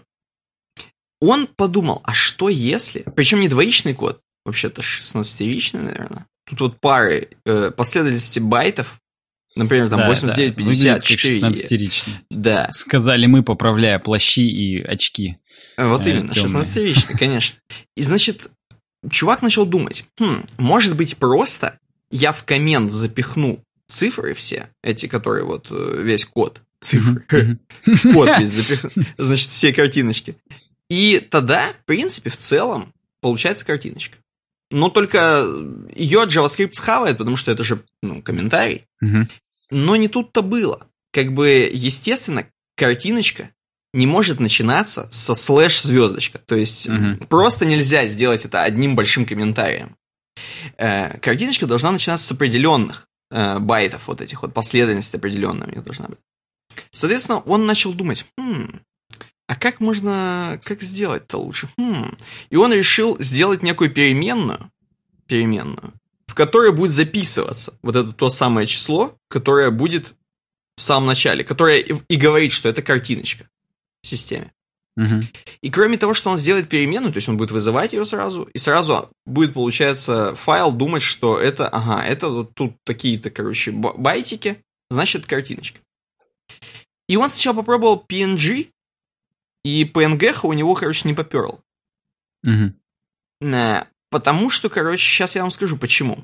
Он подумал, а что если... Причем не двоичный код, вообще-то 16-ричный, наверное. Тут вот пары э, последовательности байтов, например, там Да, 89, да, выглядит 54. как 16-ричный. Да, Сказали мы, поправляя плащи и очки. вот Э, именно, тёмные. 16-ричный, конечно. И значит, чувак начал думать, хм, может быть просто я в коммент запихну цифры все, эти, которые вот э, весь код, цифры, код весь запихну, значит, все картиночки. И тогда, в принципе, в целом, получается картиночка. Но только ее JavaScript схавает, потому что это же, ну, комментарий. Мгм. Но не тут-то было. Как бы, естественно, картиночка не может начинаться со слэш-звездочка. То есть, Мгм. просто нельзя сделать это одним большим комментарием. Э, картиночка должна начинаться с определенных э, байтов, вот этих вот последовательностей определенная у них должна быть. Соответственно, он начал думать, «Хм, а как можно, как сделать-то лучше? Хм. И он решил сделать некую переменную, переменную, в которой будет записываться вот это то самое число, которое будет в самом начале, которое и, говорит, что это картиночка в системе. Мгм. И кроме того, что он сделает переменную, то есть он будет вызывать ее сразу, и сразу будет, получается, файл думать, что это, ага, это вот тут такие-то, короче, ба- байтики, значит, картиночка. И он сначала попробовал PNG, и PNG у него, короче, не попер. Мгм. Потому что, короче, сейчас я вам скажу, почему.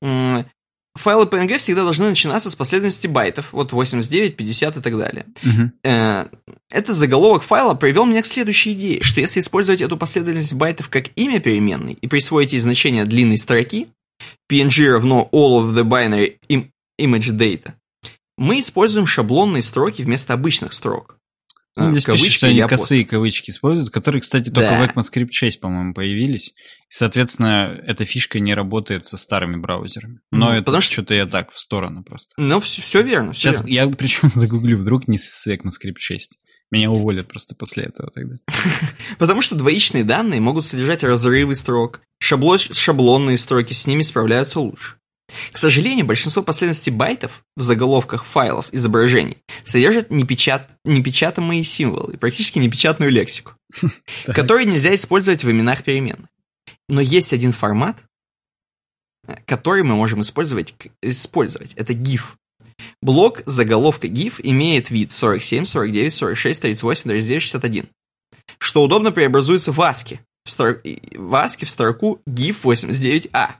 Файлы PNG всегда должны начинаться с последовательности байтов, вот 89, 50 и так далее. Мгм. Э, Этот заголовок файла привел меня к следующей идее, что если использовать эту последовательность байтов как имя переменной и присвоить ей значение длинной строки, png равно all of the binary im- image data, мы используем шаблонные строки вместо обычных строк. Ну, здесь кавычки пишут, что они косые кавычки используют, которые, кстати, только Да. в ECMAScript 6, по-моему, появились. И, соответственно, эта фишка не работает со старыми браузерами. Но Ну, это потому что- что-то я так в сторону просто. Ну, все, верно. всё Сейчас верно. я причем загуглю, вдруг не с ECMAScript 6. Меня уволят просто после этого тогда. Потому что двоичные данные могут содержать разрывы строк, шабло- шаблонные строки с ними справляются лучше. К сожалению, большинство последовательностей байтов в заголовках файлов изображений содержат непечат... непечатаемые символы, практически непечатную лексику, которые нельзя использовать в именах переменных. Но есть один формат, э, который мы можем использовать, использовать. Это GIF. Блок заголовка GIF имеет вид 47, 49, 46, 38, 39, 61 что удобно преобразуется в ASCII. В, стро- в ASCII в строку GIF89A.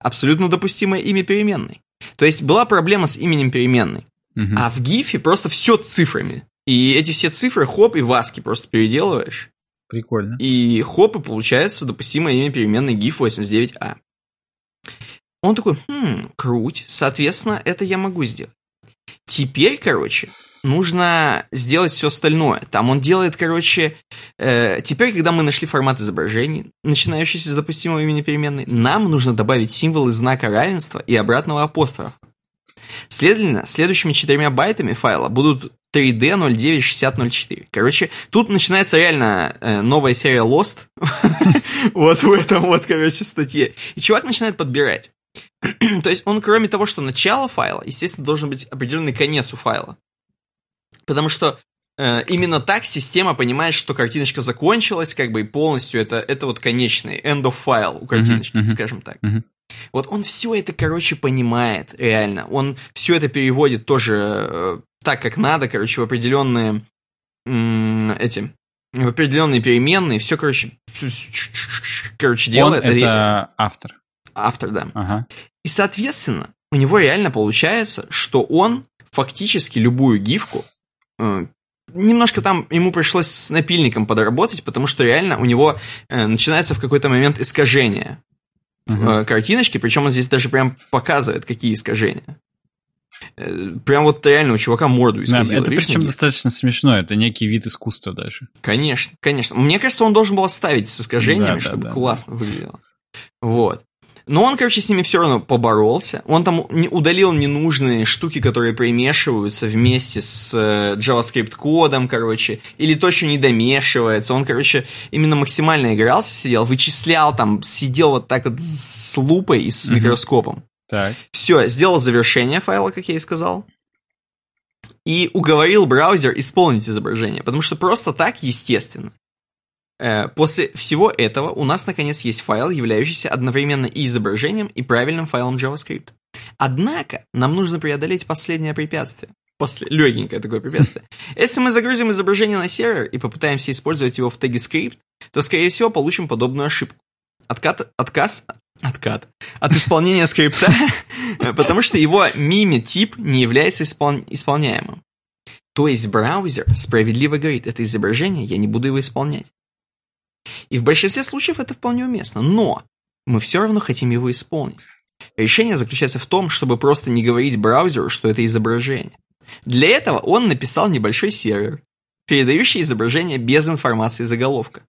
Абсолютно допустимое имя переменной. То есть была проблема с именем переменной. Мгм. А в GIF просто все цифрами. И эти все цифры хоп и в ASCII просто переделываешь. Прикольно. И хоп, и получается допустимое имя переменной GIF89A. Он такой, хм, круть, соответственно, это я могу сделать. Теперь, короче, нужно сделать все остальное. Там он делает, короче, э, теперь, когда мы нашли формат изображений, начинающийся с допустимого имени переменной, нам нужно добавить символы знака равенства и обратного апострофа. Следовательно, следующими четырьмя байтами файла будут 3D 096004. Короче, тут начинается реально э, новая серия Lost. Вот в этом вот, короче, статье. И чувак начинает подбирать. То есть он, кроме того, что начало файла, естественно, должен быть определенный конец у файла. Потому что э, именно так система понимает, что картиночка закончилась, как бы и полностью это, это вот конечный end of file у картиночки, uh-huh, uh-huh, скажем так. Uh-huh. Вот он все это, короче, понимает, реально. Он все это переводит тоже э, так, как надо, короче, в определенные м- эти в определенные переменные, все, короче, короче, делает. Он это автор. Автор, да. Ага. И, соответственно, у него реально получается, что он фактически любую гифку э, немножко там ему пришлось с напильником подработать, потому что реально у него э, начинается в какой-то момент искажение uh-huh. картиночки, причем он здесь даже прям показывает, какие искажения. Э, прям вот реально у чувака морду исказило. Да, это причем достаточно смешно, это некий вид искусства даже. Конечно, конечно. Мне кажется, он должен был оставить с искажениями, да, чтобы да, классно выглядело. Вот. Но он, короче, с ними все равно поборолся. Он там удалил ненужные штуки, которые примешиваются вместе с э, JavaScript-кодом, короче, или то, что не домешивается. Он, короче, именно максимально игрался, сидел, вычислял там, сидел вот так вот с лупой и с mm-hmm. микроскопом. Так. Все, сделал завершение файла, как я и сказал. И уговорил браузер исполнить изображение, потому что просто так, естественно, после всего этого у нас наконец есть файл, являющийся одновременно и изображением, и правильным файлом JavaScript. Однако нам нужно преодолеть последнее препятствие. После... Легенькое такое препятствие. Если мы загрузим изображение на сервер и попытаемся использовать его в теге script, то, скорее всего, получим подобную ошибку. Откат, отказ, откат от исполнения скрипта, потому что его мими-тип не является испол... исполняемым. То есть браузер справедливо говорит, это изображение, я не буду его исполнять. И в большинстве случаев это вполне уместно, но мы все равно хотим его исполнить. Решение заключается в том, чтобы просто не говорить браузеру, что это изображение. Для этого он написал небольшой сервер, передающий изображение без информации заголовка.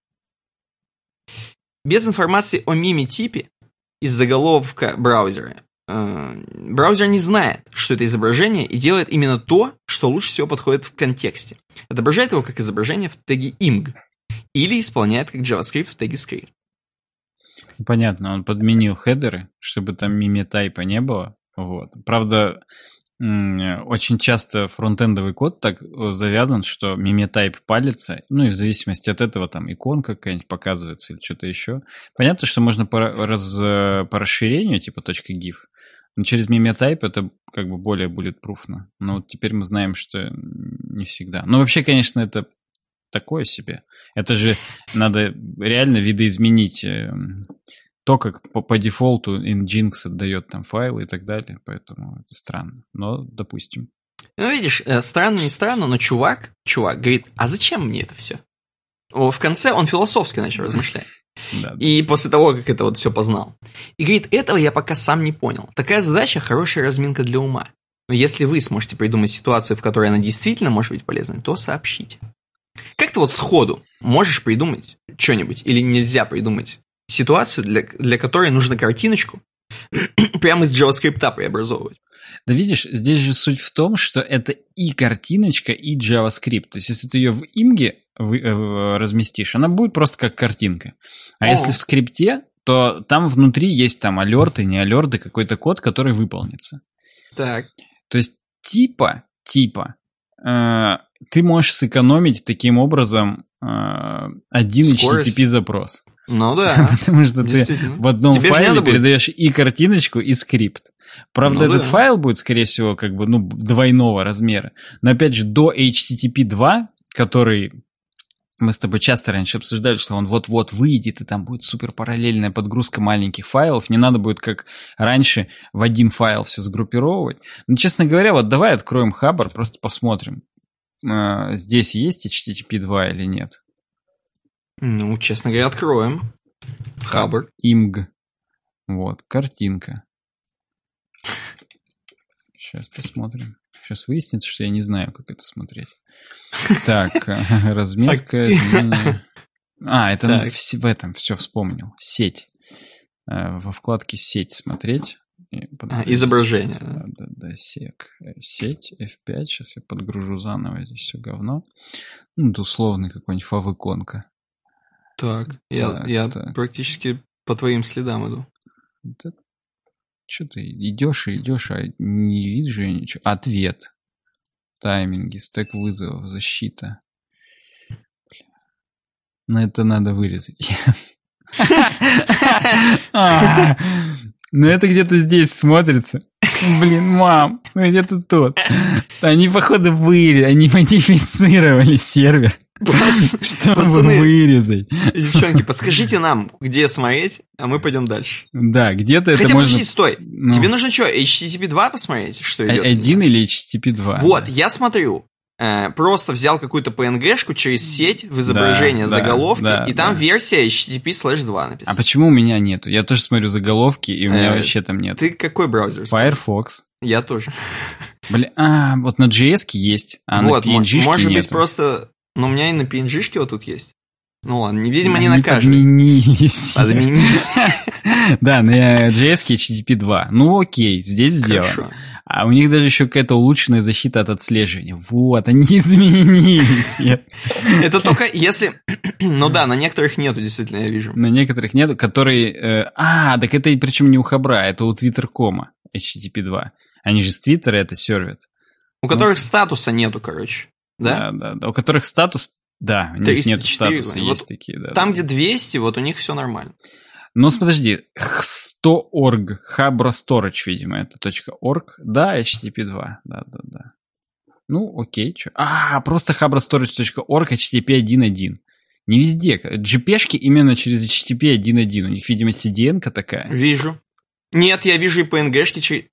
Без информации о мими-типе из заголовка браузера. Э, браузер не знает, что это изображение, и делает именно то, что лучше всего подходит в контексте. Отображает его как изображение в теге img или исполняет как JavaScript в теге script. Понятно, он подменил хедеры, чтобы там мими-тайпа не было. Вот. Правда, очень часто фронтендовый код так завязан, что мими-тайп палится, ну и в зависимости от этого там иконка какая-нибудь показывается или что-то еще. Понятно, что можно по, раз, по расширению, типа .gif, но через мими-тайп это как бы более будет пруфно. Но вот теперь мы знаем, что не всегда. Ну, вообще, конечно, это такое себе. Это же надо реально видоизменить э, то, как по, по дефолту Nginx отдает там файлы и так далее, поэтому это странно. Но допустим. Ну, видишь, э, странно, не странно, но чувак, чувак говорит, а зачем мне это все? В конце он философски начал размышлять. И после того, как это вот все познал. И говорит, этого я пока сам не понял. Такая задача – хорошая разминка для ума. Но если вы сможете придумать ситуацию, в которой она действительно может быть полезной, то сообщите. Как ты вот сходу можешь придумать что-нибудь или нельзя придумать ситуацию, для, для которой нужно картиночку прямо из JavaScript преобразовывать? Да видишь, здесь же суть в том, что это и картиночка, и JavaScript. То есть, если ты ее в имге вы, э, разместишь, она будет просто как картинка. А О. если в скрипте, то там внутри есть там алерты, не алерты, какой-то код, который выполнится. Так. То есть, типа, типа, э, ты можешь сэкономить таким образом э, один Скорость. HTTP запрос. Ну да. Потому что ты в одном Тебе файле передаешь будет. и картиночку, и скрипт. Правда, ну, этот да. файл будет, скорее всего, как бы, ну, двойного размера. Но опять же, до HTTP 2, который мы с тобой часто раньше обсуждали, что он вот-вот выйдет, и там будет супер параллельная подгрузка маленьких файлов. Не надо будет, как раньше, в один файл все сгруппировывать. Но, честно говоря, вот давай откроем Хабар, просто посмотрим, э, здесь есть HTTP 2 или нет. Ну, честно говоря, откроем. Хабар. Имг. Вот, картинка. Сейчас посмотрим. Сейчас выяснится, что я не знаю, как это смотреть. Так, разметка, А, это в этом все вспомнил. Сеть. Э, во вкладке «Сеть» смотреть. А, изображение. Да, да, да, сек. Сеть, F5. Сейчас я подгружу заново здесь все говно. Ну, условный какой-нибудь фав-иконка. Так, я, так, я так. практически по твоим следам иду. Что ты идешь и идешь, а не видишь я ничего. Ответ. Тайминги, стек вызовов, защита. Но это надо вырезать. Ну это где-то здесь смотрится. Блин, мам, ну где-то тут. Они, походу, вырезали, они модифицировали сервер. Чтобы Пацаны, вырезать. Девчонки, подскажите нам, где смотреть, а мы пойдем дальше. Да, где-то это Хотя, можно... подожди, стой. Ну... Тебе нужно что, HTTP 2 посмотреть, что идет? Один или HTTP 2? Вот, да. я смотрю. Э, просто взял какую-то PNG-шку через сеть в изображение да, заголовки, да, и там да. версия HTTP slash 2 написана. А почему у меня нету? Я тоже смотрю заголовки, и у меня э, вообще там нет. Ты какой браузер? Firefox. Я тоже. Бля, а, вот на JS есть, а вот, на PNG может нету. быть просто... Ну, у меня и на PNG вот тут есть. Ну ладно, видимо, не на каждый. Подменились. Да, на JS HTTP 2. Ну окей, здесь сделано. А у них даже еще какая-то улучшенная защита от отслеживания. Вот, они изменились. Это только если... Ну да, на некоторых нету, действительно, я вижу. На некоторых нету, которые... Э, а, так это причем не у Хабра, это у Твиттеркома HTTP 2. Они же с Твиттера это сервят. У которых статуса нету, короче. Да? Да, да, да. У которых статус... Да, у них нет статуса, есть такие, да. Там, где 200, вот у них все нормально. Ну, подожди, 100.org, Habrastorage, видимо, это .org, да, HTTP 2, да, да, да. Ну, окей, что. А, просто habrastorage.org, HTTP 1.1. Не везде. GP-шки именно через HTTP 1.1. У них, видимо, CDN-ка такая. Вижу. Нет, я вижу и PNG-шки.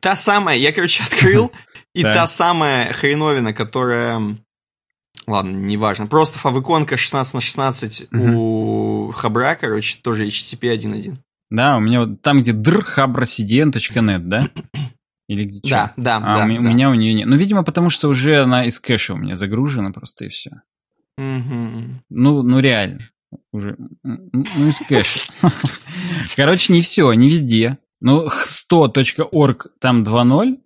Та самая, я, короче, открыл, и та самая хреновина, которая Ладно, неважно. Просто фавиконка 16 на 16 угу. у Хабра, короче, тоже HTTP 1.1. Да, у меня вот там, где drhabracdn.net, да? Или где что? Да, да, а, да. У, да. у меня у нее нет. Ну, видимо, потому что уже она из кэша у меня загружена просто и все. Угу. Ну, ну реально. Уже. Ну, из кэша. Короче, не все, не везде. Ну, 100.org там 2.0,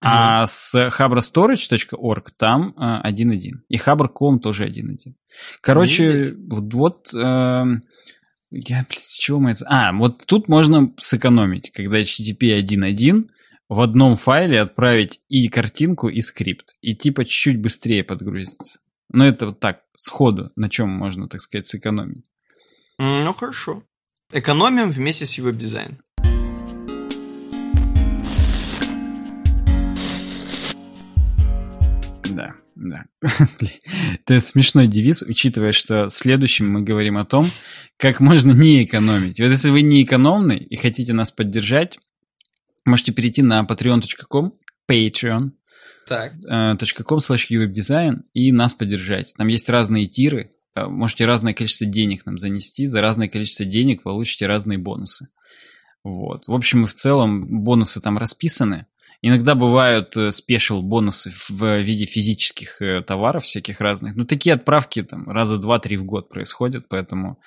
а с habrastorage.org там э, 1.1. И habr.com тоже 1.1. Короче, вот, вот э, я, блин, с чего мы это... А, вот тут можно сэкономить, когда HTTP 1.1 в одном файле отправить и картинку, и скрипт. И типа чуть-чуть быстрее подгрузится. Но это вот так, сходу, на чем можно, так сказать, сэкономить. Ну, хорошо. Экономим вместе с веб-дизайном. Да, да. Это смешной девиз, учитывая, что следующим мы говорим о том, как можно не экономить. Вот если вы не экономный и хотите нас поддержать, можете перейти на patreon.com, patreon, так. .com slash uwebdesign и нас поддержать. Там есть разные тиры, э, можете разное количество денег нам занести, за разное количество денег получите разные бонусы. Вот. В общем и в целом бонусы там расписаны. Иногда бывают э, спешл бонусы в виде физических э, товаров всяких разных. Ну, такие отправки там раза два-три в год происходят, поэтому...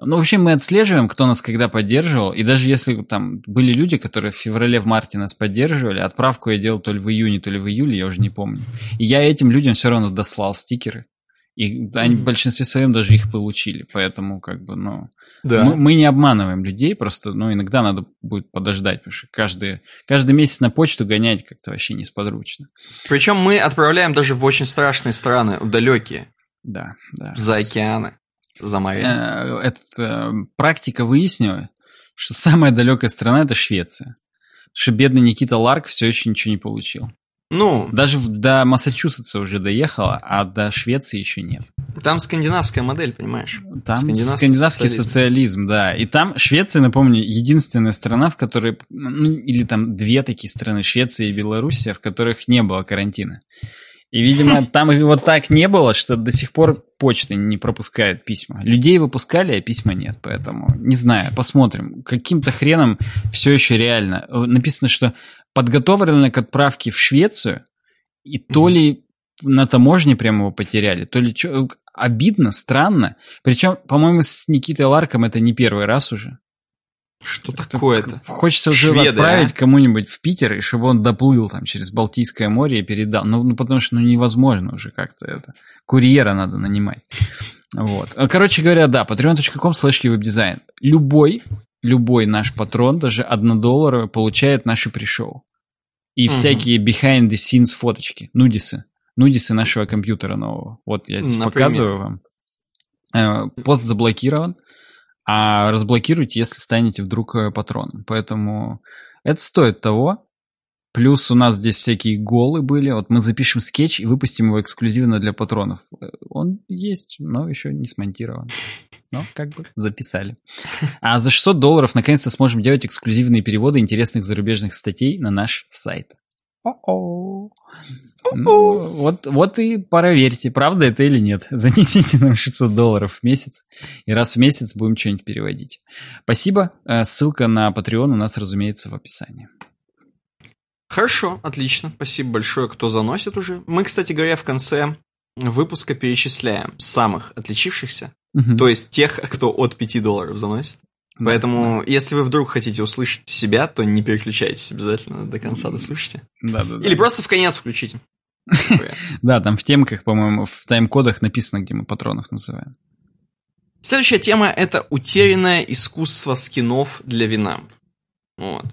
Ну, вообще мы отслеживаем, кто нас когда поддерживал, и даже если там были люди, которые в феврале, в марте нас поддерживали, отправку я делал то ли в июне, то ли в июле, я уже не помню. И я этим людям все равно дослал стикеры. И они в большинстве своем даже их получили. Поэтому, как бы, ну... Да. Мы, мы не обманываем людей, просто, ну, иногда надо будет подождать, потому что каждый, каждый месяц на почту гонять как-то вообще несподручно. Причем мы отправляем даже в очень страшные страны, далекие. Да, да. За океаны, за моря. Э, Эта э, практика выяснила, что самая далекая страна – это Швеция. Потому что бедный Никита Ларк все еще ничего не получил. Ну, даже до Массачусетса уже доехала, а до Швеции еще нет. Там скандинавская модель, понимаешь? Там скандинавский, скандинавский социализм. социализм, да. И там Швеция, напомню, единственная страна, в которой, ну, или там две такие страны, Швеция и Белоруссия, в которых не было карантина. И, видимо, там вот так не было, что до сих пор почта не пропускает письма. Людей выпускали, а письма нет. Поэтому, не знаю, посмотрим. Каким-то хреном все еще реально. Написано, что подготовлены к отправке в Швецию, и то ли на таможне прямо его потеряли, то ли что, обидно, странно. Причем, по-моему, с Никитой Ларком это не первый раз уже. Что такое-то? Хочется уже Шведы, отправить а? кому-нибудь в Питер, и чтобы он доплыл там через Балтийское море и передал. Ну, ну потому что ну, невозможно уже как-то это. Курьера надо нанимать. Вот. Короче говоря, да, patreon.com slash веб-дизайн. Любой любой наш патрон, даже 1 доллар, получает наши пришоу. И угу. всякие behind the scenes фоточки, нудисы. Нудисы нашего компьютера нового. Вот я здесь Например? показываю вам. Э, пост заблокирован, а разблокируйте, если станете вдруг э, патроном. Поэтому это стоит того. Плюс у нас здесь всякие голы были. Вот мы запишем скетч и выпустим его эксклюзивно для патронов. Э, он есть, но еще не смонтирован. Но как бы записали. А за 600 долларов наконец-то сможем делать эксклюзивные переводы интересных зарубежных статей на наш сайт. О-о. Ну, вот, вот и проверьте, правда это или нет. Занесите нам 600 долларов в месяц, и раз в месяц будем что-нибудь переводить. Спасибо. Э, ссылка на Patreon у нас, разумеется, в описании. Хорошо, отлично. Спасибо большое, кто заносит уже. Мы, кстати говоря, в конце выпуска перечисляем самых отличившихся, угу. то есть тех, кто от 5 долларов заносит. Да, Поэтому, да. если вы вдруг хотите услышать себя, то не переключайтесь обязательно до конца дослушайте. Да, да, да. Или просто в конец включите. Да, там в темках, по-моему, в тайм-кодах написано, где мы патронов называем. Следующая тема – это утерянное искусство скинов для вина. Вот.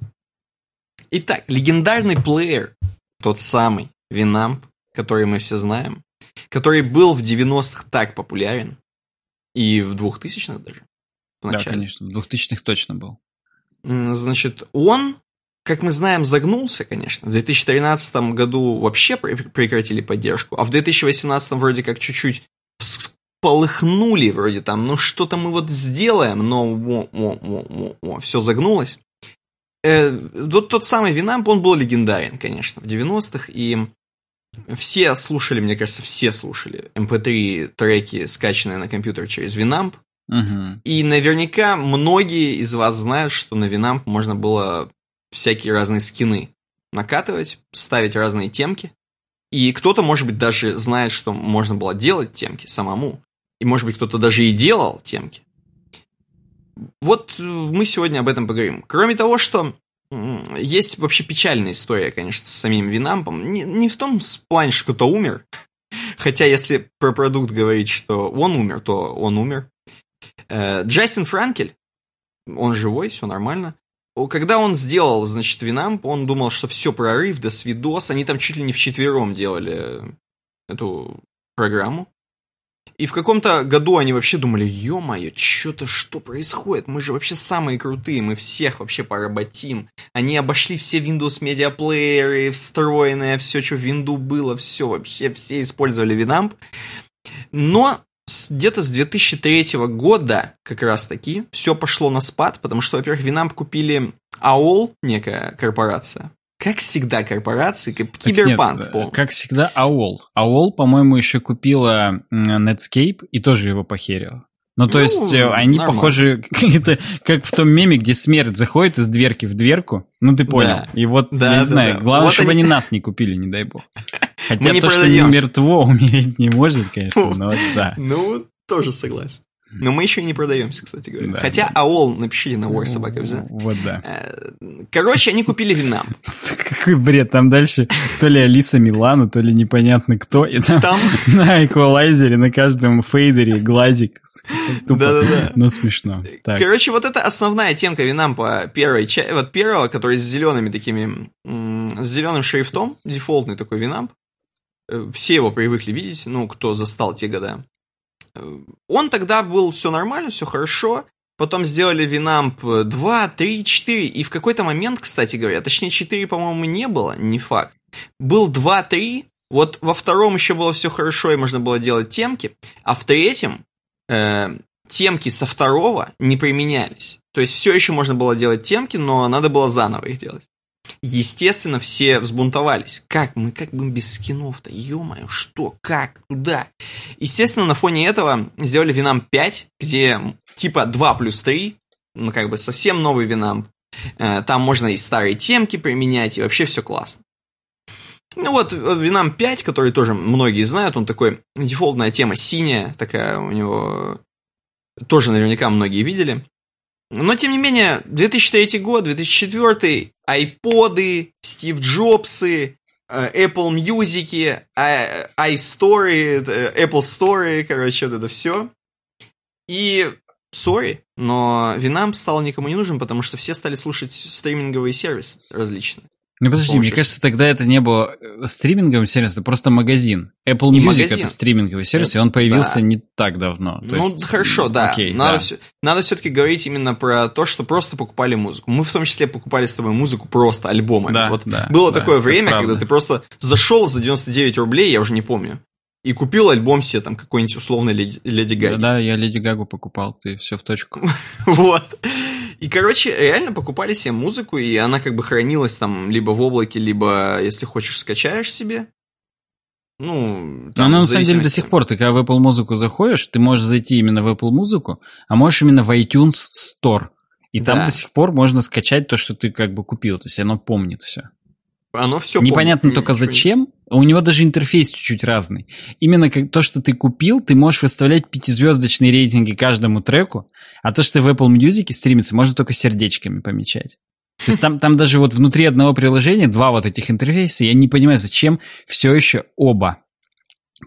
Итак, легендарный плеер, тот самый Винамп, который мы все знаем, который был в 90-х так популярен, и в 2000-х даже. В да, конечно, в 2000-х точно был. Значит, он, как мы знаем, загнулся, конечно. В 2013 году вообще прекратили поддержку, а в 2018 вроде как чуть-чуть полыхнули вроде там, ну что-то мы вот сделаем, но во, во, во, во, все загнулось. Э, тот, тот самый Winamp, он был легендарен, конечно, в 90-х, и все слушали, мне кажется, все слушали MP3 эм треки, скачанные на компьютер через Winamp. Угу. И наверняка многие из вас знают, что на Winamp можно было всякие разные скины накатывать, ставить разные темки. И кто-то, может быть, даже знает, что можно было делать темки самому. И, может быть, кто-то даже и делал темки. Вот э, мы сегодня об этом поговорим. Кроме того, что есть вообще печальная история, конечно, с самим Винампом. Не, не в том плане, что кто-то умер. Хотя, если про продукт говорить, что он умер, то он умер. Э, Джастин Франкель, он живой, все нормально. Когда он сделал, значит, Винамп, он думал, что все, прорыв, до свидос. Они там чуть ли не вчетвером делали эту программу. И в каком-то году они вообще думали, ё-моё, что-то, что происходит? Мы же вообще самые крутые, мы всех вообще поработим. Они обошли все Windows Player, встроенное, все, что в Windows было, все вообще, все использовали Winamp. Но где-то с 2003 года как раз таки все пошло на спад, потому что, во-первых, Winamp купили AOL, некая корпорация, как всегда, корпорации, как Киберпанк. Нет, как всегда, AOL. AOL, по-моему, еще купила Netscape и тоже его похерила. Ну, то ну, есть, э, они нормально. похожи, это как в том меме, где смерть заходит из дверки в дверку. Ну, ты понял. Да. И вот, да, я не да, знаю, да. главное, вот чтобы они... они нас не купили, не дай бог. Хотя то, что не мертво, умереть не может, конечно, но да. Ну, тоже согласен. Но мы еще и не продаемся, кстати говоря. Да, Хотя. АОЛ напиши на War собака Вот да. Э, короче, они купили вина. Какой бред. Там дальше то ли Алиса Милана, то ли непонятно кто. И там, там... на эквалайзере, на каждом фейдере глазик. Да-да-да. Но смешно. Так. Короче, вот это основная темка Винампа первой части. Вот первого, который с зелеными такими... С зеленым шрифтом. Дефолтный такой Винамп. Э, все его привыкли видеть, ну, кто застал те года. Он тогда был все нормально, все хорошо. Потом сделали Winamp 2, 3, 4. И в какой-то момент, кстати говоря, точнее 4, по-моему, не было, не факт. Был 2, 3. Вот во втором еще было все хорошо, и можно было делать темки. А в третьем э, темки со второго не применялись. То есть все еще можно было делать темки, но надо было заново их делать. Естественно, все взбунтовались. Как мы, как бы без скинов-то? Ё-моё, что, как, куда? Естественно, на фоне этого сделали Винам 5, где типа 2 плюс 3, ну как бы совсем новый Винам. Э, там можно и старые темки применять, и вообще все классно. Ну вот, Винам 5, который тоже многие знают, он такой, дефолтная тема синяя, такая у него, тоже наверняка многие видели. Но, тем не менее, 2003 год, 2004, айподы, Стив Джобсы, э, Apple Music, iStory, э, Apple Story, короче, вот это все. И сори, но Винамп стал никому не нужен, потому что все стали слушать стриминговые сервисы различные. Ну подожди, мне кажется, тогда это не было э, стриминговым сервисом, это просто магазин. Apple И Music магазин. это стриминговый сервис, и он появился не так давно. То ну, есть, хорошо, да. окей, надо, да. Все, надо все-таки говорить именно про то, что просто покупали музыку. Мы в том числе покупали с тобой музыку просто альбомами. Да, вот да, было да, такое это время, когда ты просто зашел за 99 рублей, я уже не помню, и купил альбом себе там какой-нибудь условный Леди, Леди Да, Гаги. да, я Леди Гагу покупал, ты все в точку. Вот. И, короче, реально покупали себе музыку, и она как бы хранилась там либо в облаке, либо, если хочешь, скачаешь себе. Ну, там, она на самом деле до сих пор, ты когда в Apple Музыку заходишь, ты можешь зайти именно в Apple Музыку, а можешь именно в iTunes Store. И там Да. до сих пор можно скачать то, что ты как бы купил. То есть оно помнит все. Оно все Непонятно только зачем. У него даже интерфейс чуть-чуть разный. Именно как то, что ты купил, ты можешь выставлять пятизвездочные рейтинги каждому треку, а то, что в Apple Music стримится, можно только сердечками помечать. То есть там, там даже вот внутри одного приложения два вот этих интерфейса, я не понимаю, зачем все еще оба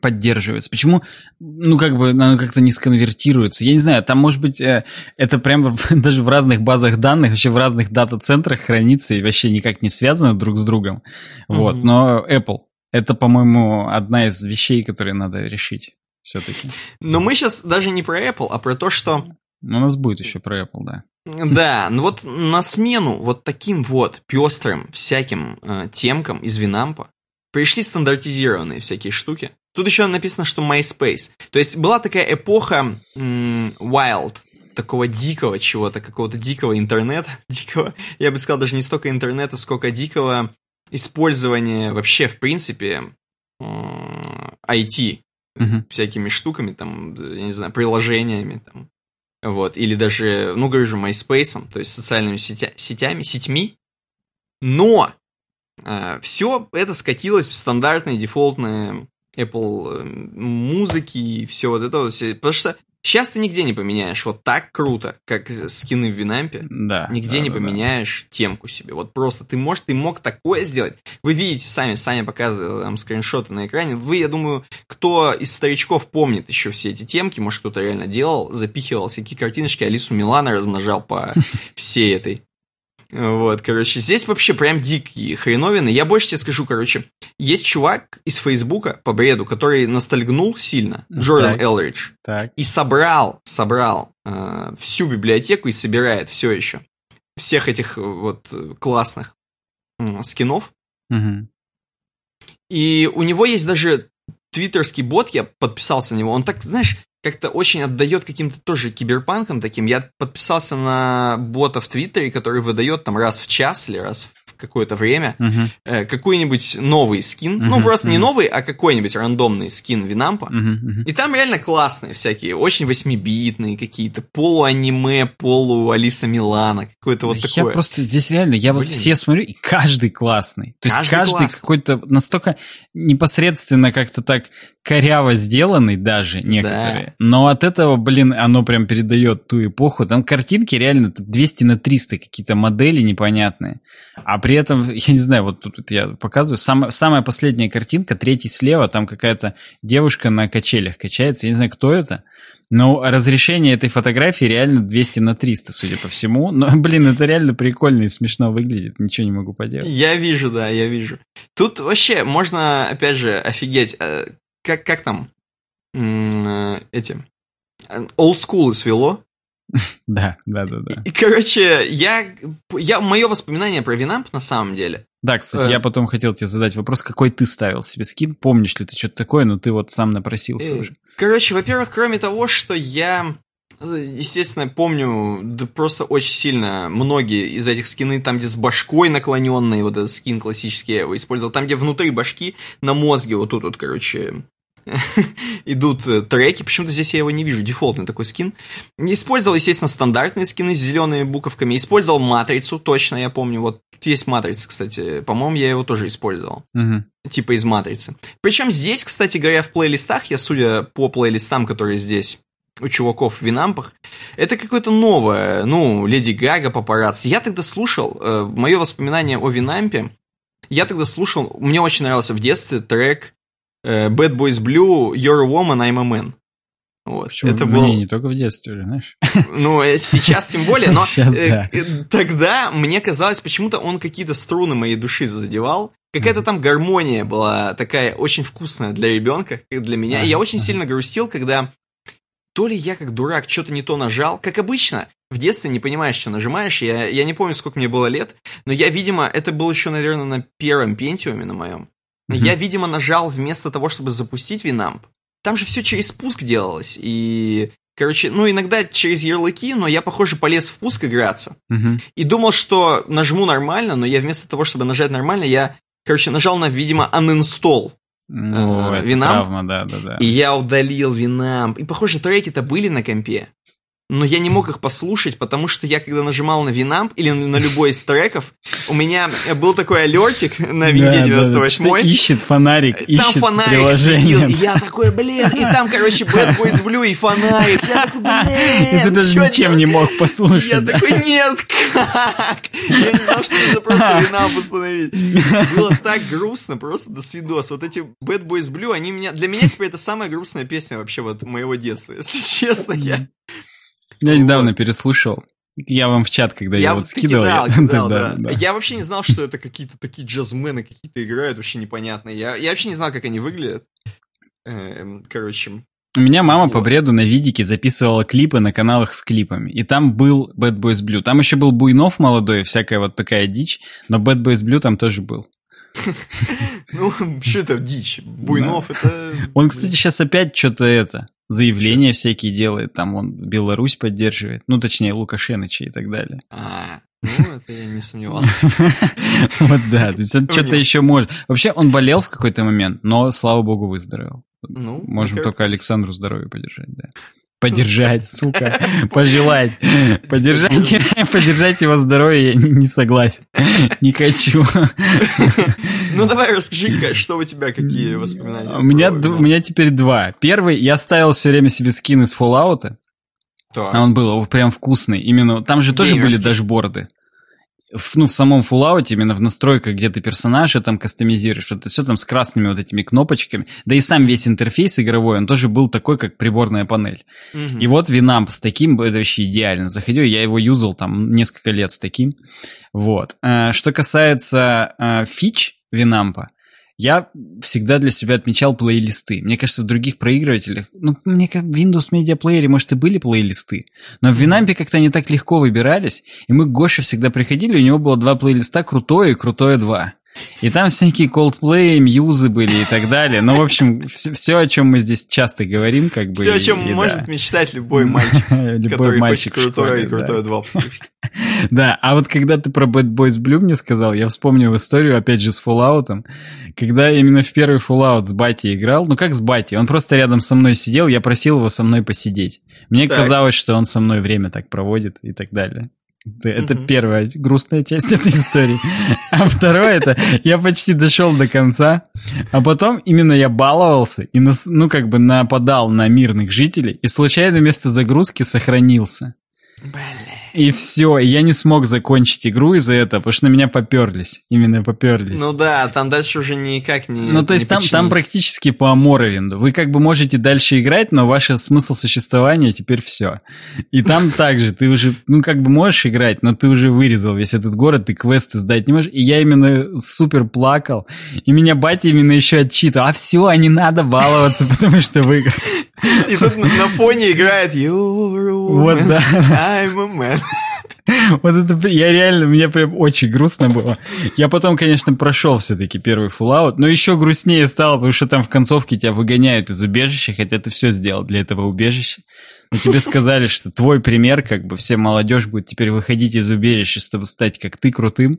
поддерживаются. Почему, ну, как бы, оно как-то не сконвертируется. Я не знаю, там, может быть, э, это прям в- даже в разных базах данных, вообще в разных дата-центрах хранится и вообще никак не связано друг с другом. Вот, Мгм. но Apple, это, по-моему, одна из вещей, которые надо решить все-таки. Но мы сейчас даже не про Apple, а про то, что Но у нас будет еще про Apple, да. Да, ну вот на смену вот таким вот пестрым всяким э, темкам из Винампа пришли стандартизированные всякие штуки. Тут еще написано, что MySpace. То есть была такая эпоха м, wild, такого дикого чего-то, какого-то дикого интернета, дикого, я бы сказал, даже не столько интернета, сколько дикого использования вообще, в принципе, IT Мгм. всякими штуками, там, я не знаю, приложениями, там, вот, или даже, ну, говорю же, MySpace, то есть социальными сетя- сетями, сетьми, но все это скатилось в стандартные дефолтные Apple э, музыки и все вот это все. потому что сейчас ты нигде не поменяешь вот так круто, как скины в Винампе, Да. Нигде да, не да, да. поменяешь темку себе. Вот просто ты можешь, ты мог такое сделать. Вы видите сами, Саня показывал там скриншоты на экране. Вы, я думаю, кто из старичков помнит еще все эти темки, может кто-то реально делал, запихивал всякие картиночки, Алису Милана размножал по всей этой. Вот, короче, здесь вообще прям дикие хреновины. Я больше тебе скажу, короче, есть чувак из Фейсбука по бреду, который ностальгнул сильно, Джордан Так. Элридж Так. и собрал, собрал э, всю библиотеку и собирает все еще всех этих э, вот э, классных м, скинов. Мгм. И у него есть даже твиттерский бот, я подписался на него. Он так, знаешь, как-то очень отдает каким-то тоже киберпанкам таким. Я подписался на бота в Твиттере, который выдает там раз в час или раз в какое-то время Мгм. э, какой-нибудь новый скин. Ну, Мгм, просто не мгм. новый, а какой-нибудь рандомный скин Винампа. Мгм, мгм. И там реально классные всякие, очень восьмибитные какие-то, полуаниме, полу Алиса Милана, какое-то вот я такое. просто здесь реально, я вот Блин. все смотрю, и каждый классный. То есть Каждый каждый, классный. какой-то настолько непосредственно как-то так коряво сделанный даже некоторые. Но от этого, блин, оно прям передает ту эпоху. Там картинки реально 200 на 300 какие-то модели непонятные. А при этом, я не знаю, вот тут я показываю, сам- самая последняя картинка, третий слева, там какая-то девушка на качелях качается. Я не знаю, кто это. Но разрешение этой фотографии реально 200 на 300, судя по всему. Но, блин, это реально прикольно и смешно выглядит. Ничего не могу поделать. Я вижу, да, я вижу. Тут вообще можно, опять же, офигеть, э, как, как там э, эти олдскулы свело. Да, да, да, да. И, короче, я, я, мое воспоминание про Винамп на самом деле, Да, кстати, Э. я потом хотел тебе задать вопрос, какой ты ставил себе скин? Помнишь ли ты что-то такое, но ты вот сам напросился Э, уже. Короче, во-первых, кроме того, что я, э, естественно, помню да просто очень сильно многие из этих скины, там, где с башкой наклоненный, вот этот скин классический, я его использовал, там, где внутри башки на мозге вот тут вот, короче, идут э, треки, почему-то здесь я его не вижу, дефолтный такой скин. Не Использовал, естественно, стандартные скины с зелеными буковками, использовал матрицу, точно, я помню, вот тут есть матрица, кстати, по-моему, я его тоже использовал Мгм. типа из матрицы. Причем здесь, кстати говоря, в плейлистах, я судя по плейлистам, которые здесь у чуваков в Винампах, это какое-то новое, ну, Леди Гага, папарацци. Я тогда слушал, э, мое воспоминание о Винампе, я тогда слушал, мне очень нравился в детстве трек Bad Boys Blue, You're a Woman, I'm a Man. Вот. Почему? Это было... Не, не только в детстве знаешь. Ну, э, сейчас тем более, но сейчас, э, да. тогда мне казалось, почему-то он какие-то струны моей души задевал. Какая-то там гармония была такая очень вкусная для ребенка, как для меня. И я очень сильно грустил, когда то ли я как дурак что-то не то нажал, как обычно, в детстве не понимаешь, что нажимаешь. Я, я не помню, сколько мне было лет, но я, видимо, это было еще, наверное, на первом пентиуме на моем. Mm-hmm. Я, видимо, нажал вместо того, чтобы запустить Winamp. Там же все через спуск делалось, и Короче, ну иногда через ярлыки, но я, похоже, полез в пуск играться. Uh-huh. И думал, что нажму нормально, но я вместо того, чтобы нажать нормально, я, короче, нажал на, видимо, uninstall. Ну, э, Winamp, травма, да, да, да. И я удалил Winamp. И, похоже, треки-то были на компе но я не мог их послушать, потому что я, когда нажимал на Winamp или на любой из треков, у меня был такой алертик на винде 98 да, да, ищет фонарик, там ищет фонарик приложение. Сидел, и я такой, блин, и там, короче, Bad Boys Blue и фонарик. Я такой, блин, И ты даже ничем не мог послушать. Я да? такой, нет, как? Я не знал, что это просто Winamp установить. Было так грустно, просто до свидос. Вот эти Bad Boys Blue, они меня... Для меня теперь это самая грустная песня вообще вот моего детства, если честно. Я я недавно переслушал. Я вам в чат, когда я, я вот скидывал. Кидал, я, кидал, да, да. я вообще не знал, что это какие-то такие джазмены какие-то играют, вообще непонятно. Я, я вообще не знал, как они выглядят. Эм, короче. У меня мама по бреду на видике записывала клипы на каналах с клипами. И там был Bad Boys Blue. Там еще был Буйнов молодой, всякая вот такая дичь. Но Bad Boys Blue там тоже был. Ну, что это дичь? Буйнов это... Он, кстати, сейчас опять что-то это заявления всякие делает, там он Беларусь поддерживает, ну, точнее, Лукашеныча и так далее. А, ну, это я не сомневался. Вот да, то есть он что-то еще может. Вообще, он болел в какой-то момент, но, слава богу, выздоровел. Ну, Можем только Александру здоровье поддержать, да. Поддержать, сука. Пожелать. Поддержать, поддержать его здоровье я не согласен. Не хочу. Ну давай расскажи, что у тебя, какие воспоминания? У меня, у меня теперь два. Первый, я ставил все время себе скин из Fallout. А он был прям вкусный. Именно там же тоже были дашборды в, ну, в самом Fallout, именно в настройках, где ты персонажа там кастомизируешь, это все там с красными вот этими кнопочками, да и сам весь интерфейс игровой, он тоже был такой, как приборная панель. Угу. И вот Winamp с таким, это вообще идеально. Заходил, я его юзал там несколько лет с таким. Вот. Э, что касается э, фич Winamp, я всегда для себя отмечал плейлисты. Мне кажется, в других проигрывателях, ну, мне как в Windows Media Player, может, и были плейлисты, но в Winamp как-то они так легко выбирались, и мы к Гоше всегда приходили, у него было два плейлиста, крутое и крутое 2. И там всякие Coldplay, Мьюзы были и так далее. Ну, в общем, все, все, о чем мы здесь часто говорим, как бы. Все, о чем и, может да. мечтать любой мальчик, любой который мальчик хочет крутое и крутое 2 послушать. Да, а вот когда ты про Bad Boys Blue мне сказал, я вспомнил историю, опять же, с Fallout, когда именно в первый Fallout с Батей играл, ну как с Батей, он просто рядом со мной сидел, я просил его со мной посидеть. Мне так. казалось, что он со мной время так проводит и так далее. Это mm-hmm. первая грустная часть этой истории. А второе это, я почти дошел до конца, а потом именно я баловался и, ну, как бы нападал на мирных жителей, и случайно вместо загрузки сохранился. Блин. И все, я не смог закончить игру из-за этого, потому что на меня поперлись. Именно поперлись. Ну да, там дальше уже никак не Ну то есть там, там практически по Моровинду. Вы как бы можете дальше играть, но ваш смысл существования теперь все. И там также ты уже, ну как бы можешь играть, но ты уже вырезал весь этот город, ты квесты сдать не можешь. И я именно супер плакал. И меня батя именно еще отчитывал. А все, а не надо баловаться, потому что выиграл. И тут на фоне играет You're a woman, вот, да. I'm a man. Вот это, я реально, мне прям очень грустно было. Я потом, конечно, прошел все-таки первый Fallout, но еще грустнее стало, потому что там в концовке тебя выгоняют из убежища, хотя ты все сделал для этого убежища. Но тебе сказали, что твой пример, как бы все молодежь будет теперь выходить из убежища, чтобы стать как ты крутым,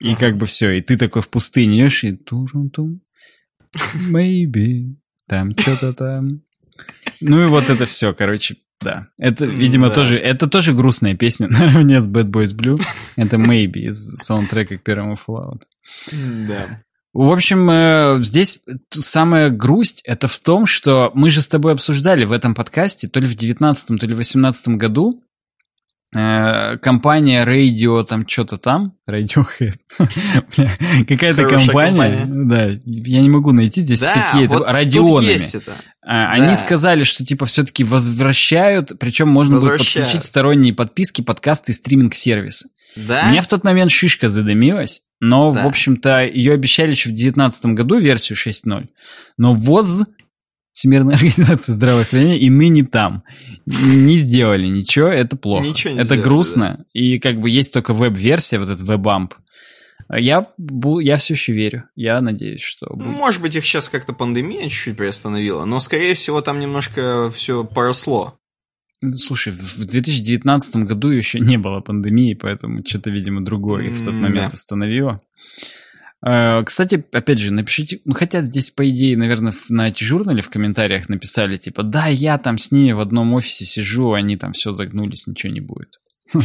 и как бы все, и ты такой в пустыне идешь, и турум-тум, maybe, там что-то там. Ну и вот это все, короче, да. Это, видимо, да. тоже, это тоже грустная песня наравне с Bad Boys Blue. Это Maybe из саундтрека к первому Fallout. Да. В общем, э, здесь самая грусть это в том, что мы же с тобой обсуждали в этом подкасте, то ли в 19 то ли в 18 году, компания Radio там что-то там, Radiohead, какая-то компания, да, я не могу найти здесь такие вот радионами. А, Они Да. сказали, что типа все-таки возвращают, причем можно будет подключить сторонние подписки, подкасты и стриминг-сервисы. Да? У меня в тот момент шишка задымилась, но, Да. в общем-то, ее обещали еще в 2019 году, версию 6.0. Но ВОЗ, Всемирная организация здравоохранения, и ныне там. Не сделали ничего, это плохо. Ничего не это сделали, грустно. И как бы есть только веб-версия, вот этот веб-амп. Я, я все еще верю. Я надеюсь, что Ну, будет. может быть, их сейчас как-то пандемия чуть-чуть приостановила, но, скорее всего, там немножко все поросло. Слушай, в 2019 году еще не было пандемии, поэтому что-то, видимо, другое их в тот момент да. остановило. Э, Кстати, опять же, напишите, ну хотя здесь, по идее, наверное, на журнале в комментариях написали, типа, да, я там с ними в одном офисе сижу, они там все загнулись, ничего не будет.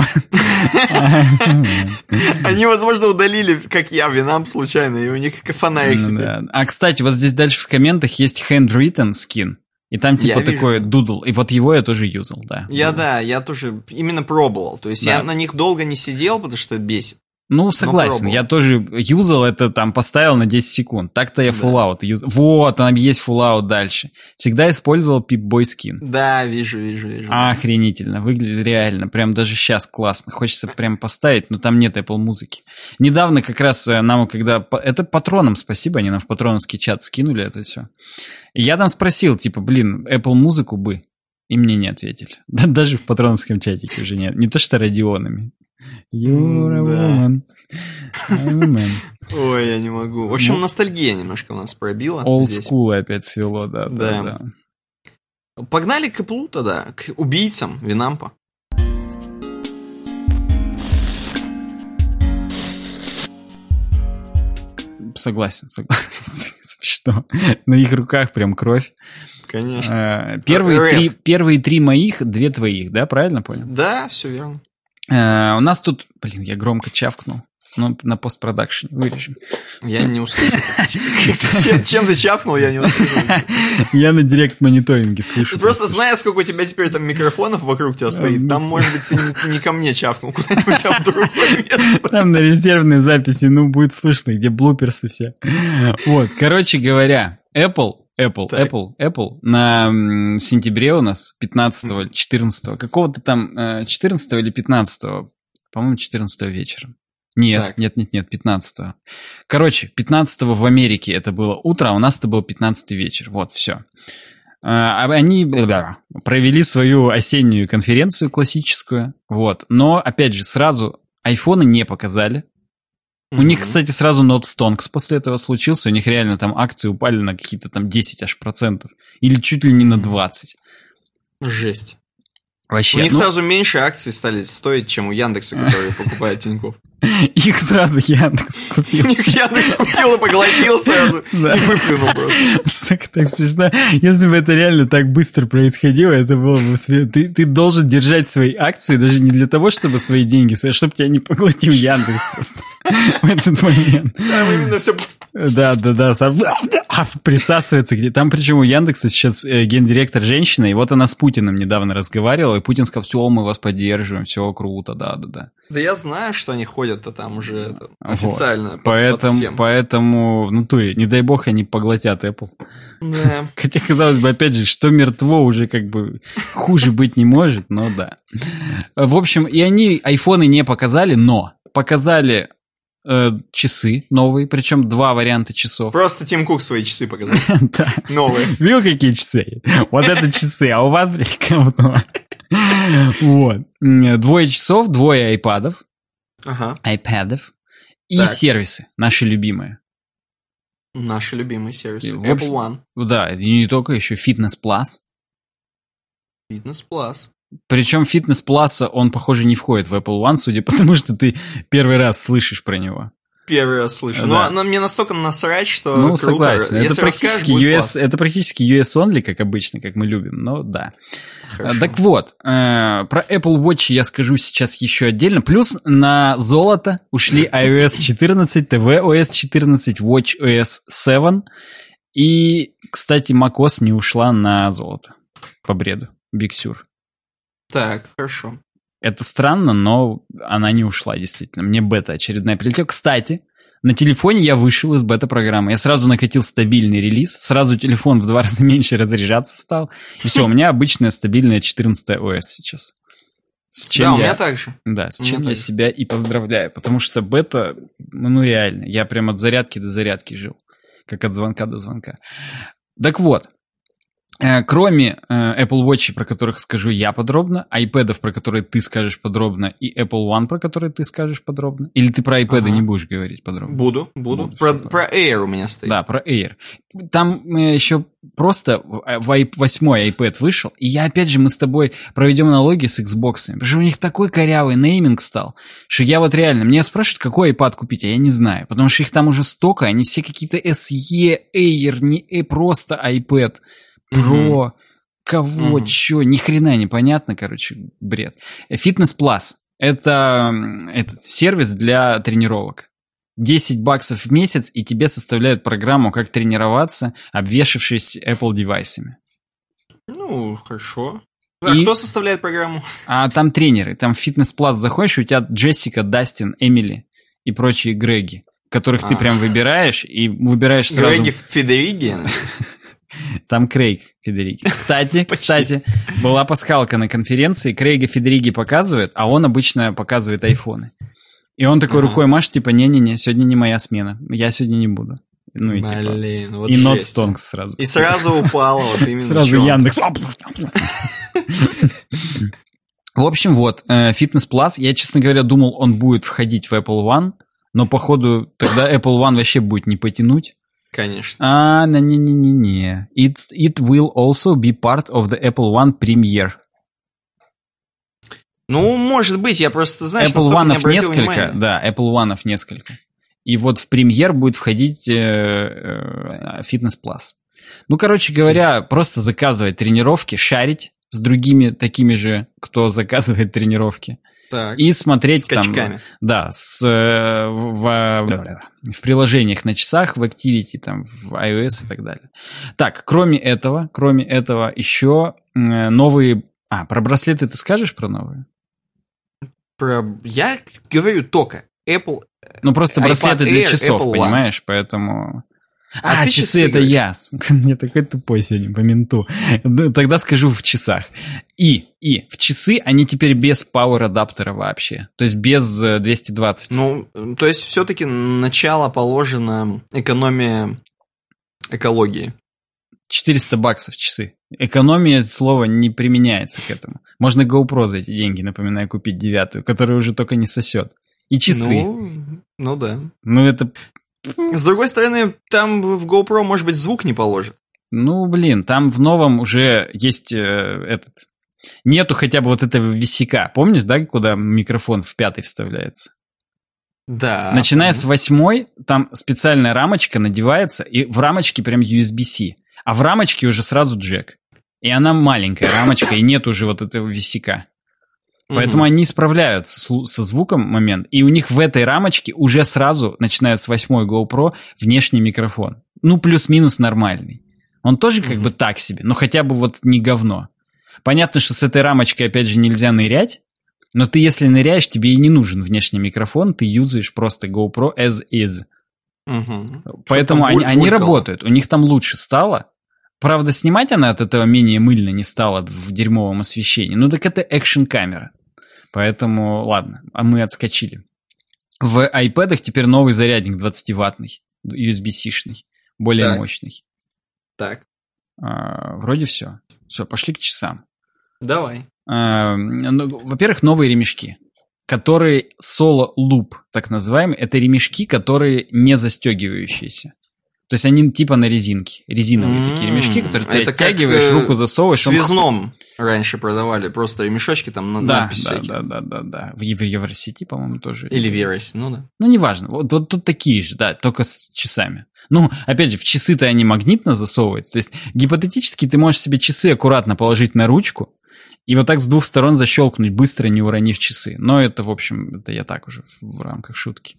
Они, возможно, удалили, как я, винам случайно, и у них фонарик Ну теперь. А, кстати, вот здесь дальше в комментах есть handwritten скин, и там Я типа вижу. такой дудл, и вот его я тоже юзал, да. Я, да, я тоже именно пробовал. То есть Да. я на них долго не сидел, потому что бесит. Ну, согласен, пробовал. я тоже юзал это, там, поставил на 10 секунд. Так-то я Да. Fallout юзал. Вот, там есть Fallout дальше. Всегда использовал Pip-Boy скин. Да, вижу, вижу, вижу. Охренительно, выглядит реально, прям даже сейчас классно. Хочется прям поставить, но там нет Apple музыки. Недавно как раз э, нам, когда... Это патронам спасибо, они нам в патроновский чат скинули это все. И я там спросил, типа, блин, Apple музыку бы. И мне не ответили. Да, даже в патроновском чатике уже нет. Не то что радионами. You're a woman. I'm a man. Ой, я не могу. В общем, Ну. ностальгия немножко у нас пробила. School опять свело, да, да, Да. Погнали к Apple тогда, к убийцам Винампа. Согласен, согласен. Что? На их руках прям кровь. Конечно. Э, Первые три, первые три моих, две твоих, да, правильно понял? Да, все верно. Э, У нас тут, блин, я громко чавкнул. Ну, на постпродакшене вырежем. Я не услышал. Чем- ты чапнул, я не услышал. Я на директ-мониторинге слышу. Просто зная, сколько у тебя теперь там микрофонов вокруг тебя стоит, там, может быть, ты не- ко мне чапнул, куда-нибудь а в другое. Там на резервной записи, ну, будет слышно, где блуперсы все. Вот, короче говоря, Apple, Apple, Так. Apple, Apple на сентябре у нас 15 14 какого-то там э, 14 или 15 по-моему, 14 вечера. Нет, Так. нет, нет, нет, 15 Короче, 15 в Америке это было утро, а у нас это был 15 вечер. Вот, все. Они бля, провели свою осеннюю конференцию классическую, вот. Но, опять же, сразу айфоны не показали. У них, кстати, сразу Note Stonks после этого случился. У них реально там акции упали на какие-то там 10 аж процентов. Или чуть ли не на 20. Жесть. Вообще. У них ну, сразу меньше акций стали стоить, чем у Яндекса, который покупает Тинькофф. Их сразу Яндекс купил. них Яндекс купил и поглотил сразу. Да. И выплюнул просто. Так, так смешно. Если бы это реально так быстро происходило, это было бы... Ты, ты должен держать свои акции даже не для того, чтобы свои деньги, а чтобы тебя не поглотил Яндекс просто в этот момент. Там именно все... Да, да, да, сам присасывается где. Там причем у Яндекса сейчас э, гендиректор женщина, и вот она с Путиным недавно разговаривала, и Путин сказал, все, мы вас поддерживаем, все круто, да, да, да. Да я знаю, что они ходят-то там уже это, Вот. официально. под Поэтому, всем. поэтому в натуре, не дай бог, они поглотят Apple. Да. Хотя, казалось бы, опять же, что мертво уже как бы хуже быть не может, но да. В общем, и они айфоны не показали, но показали э, часы новые, причем два варианта часов. Просто Тим Кук свои часы показал. Да. Новые. Видел, какие часы? Вот это часы, а у вас, блядь, говно. Вот. Двое часов, двое айпадов, Ага. айпадов и Так. сервисы, наши любимые. Наши любимые сервисы. Apple общем- One. Да, и не только, еще Fitness Plus. Fitness Plus. Причем Fitness Plus, он, похоже, не входит в Apple One, судя по тому, что ты первый раз слышишь про него. Первый раз слышу. Да. Но она мне настолько насрать, что ну, круто. согласен. Это Если практически, расскажешь, будет US, это практически US only, как обычно, как мы любим, но да. Хорошо. Так вот, э, про Apple Watch я скажу сейчас еще отдельно. Плюс на золото ушли iOS 14, tvOS 14, watchOS 7. И, кстати, macOS не ушла на золото. По бреду. Big Sur. Так, хорошо. Это странно, но она не ушла, действительно. Мне бета очередная прилетела. Кстати, на телефоне я вышел из бета-программы. Я сразу накатил стабильный релиз, сразу телефон в два раза меньше разряжаться стал. И все, у меня обычная стабильная 14 ОС сейчас. С чем да, я, у меня так же. Да, с чем я себя и поздравляю. Потому что бета, ну реально, я прям от зарядки до зарядки жил. Как от звонка до звонка. Так вот, кроме э, Apple Watch, про которых скажу я подробно, iPad, про которые ты скажешь подробно, и Apple One, про которые ты скажешь подробно. Или ты про iPad ага. не будешь говорить подробно? Буду, буду. буду про, про Air у меня стоит. Да, про Air. Там э, еще просто восьмой iPad вышел, и я опять же мы с тобой проведем аналогию с Xbox, потому что у них такой корявый нейминг стал, что я вот реально, мне спрашивают, какой iPad купить, а я не знаю, потому что их там уже столько, они все какие-то SE, Air, не просто iPad про кого, угу. чё, ни хрена непонятно, короче, бред. Fitness Plus – это этот сервис для тренировок. 10 баксов в месяц, и тебе составляют программу, как тренироваться, обвешавшись Apple девайсами. Ну, хорошо. А и... кто составляет программу? А там тренеры. Там в Fitness Plus заходишь, у тебя Джессика, Дастин, Эмили и прочие Греги, которых а. ты прям выбираешь, и выбираешь сразу... Греги Федериги? Там Крейг Федериги. Кстати, кстати, была пасхалка на конференции, Крейга Федериги показывает, а он обычно показывает айфоны. И он такой рукой машет, типа, не-не-не, сегодня не моя смена, я сегодня не буду. Ну и типа, Блин, вот и Not Stonks сразу. И сразу упало вот именно Сразу Яндекс. В общем, вот, э, Fitness Plus, я, честно говоря, думал, он будет входить в Apple One, но, походу, тогда Apple One вообще будет не потянуть. Конечно. А, не-не-не-не. It, it will also be part of the Apple One Premiere. Ну, может быть, я просто, знаешь, Apple One несколько, внимание. да, Apple One несколько. И вот в премьер будет входить э, э, Fitness Plus. Ну, короче говоря, просто заказывать тренировки, шарить с другими такими же, кто заказывает тренировки. Так. И смотреть там, да, с, э, в, в приложениях на часах, в Activity, там, в iOS и так далее. Так, кроме этого, кроме этого, еще э, новые... А, про браслеты ты скажешь про новые? Про... Я говорю только Apple... Ну, просто браслеты для часов, Apple понимаешь, поэтому... А, а часы, часы это я. Мне такой тупой сегодня по менту. Тогда скажу в часах. И, и, в часы они теперь без Power адаптера вообще. То есть без 220. Э, ну, то есть все-таки начало положено экономия экологии. 400 баксов часы. Экономия слова не применяется к этому. Можно GoPro за эти деньги, напоминаю, купить девятую, которая уже только не сосет. И часы. Ну, ну да. Ну это с другой стороны, там в GoPro, может быть, звук не положит. Ну, блин, там в новом уже есть э, этот... Нету хотя бы вот этого висяка. Помнишь, да, куда микрофон в пятый вставляется? Да. Начиная с восьмой, там специальная рамочка надевается, и в рамочке прям USB-C. А в рамочке уже сразу джек. И она маленькая рамочка, и нет уже вот этого висяка. Поэтому они справляются с, со звуком момент. И у них в этой рамочке уже сразу, начиная с 8 GoPro, внешний микрофон. Ну, плюс-минус нормальный. Он тоже как бы так себе, но хотя бы вот не говно. Понятно, что с этой рамочкой, опять же, нельзя нырять, но ты, если ныряешь, тебе и не нужен внешний микрофон, ты юзаешь просто GoPro as is. Угу. Поэтому они, они работают. У них там лучше стало. Правда, снимать она от этого менее мыльно не стала в дерьмовом освещении. Ну так это экшн-камера. Поэтому, ладно, а мы отскочили. В iPad теперь новый зарядник 20-ваттный, USB-C-шный, более так. мощный. Так. А, вроде все. Все, пошли к часам. Давай. А, ну, во-первых, новые ремешки, которые соло-луп, так называемые. Это ремешки, которые не застегивающиеся. То есть они типа на резинке. Резиновые mm-hmm. такие ремешки, которые ты Это оттягиваешь, как, э, руку засовываешь. В связном он... раньше продавали. Просто ремешочки там на да, надпись да, да, да, да, да. В, в Евросети, по-моему, тоже. Или в Евросети, ну да. Ну, неважно. Вот, вот тут такие же, да, только с часами. Ну, опять же, в часы-то они магнитно засовываются. То есть гипотетически ты можешь себе часы аккуратно положить на ручку, и вот так с двух сторон защелкнуть, быстро не уронив часы. Но это, в общем, это я так уже в, рамках шутки.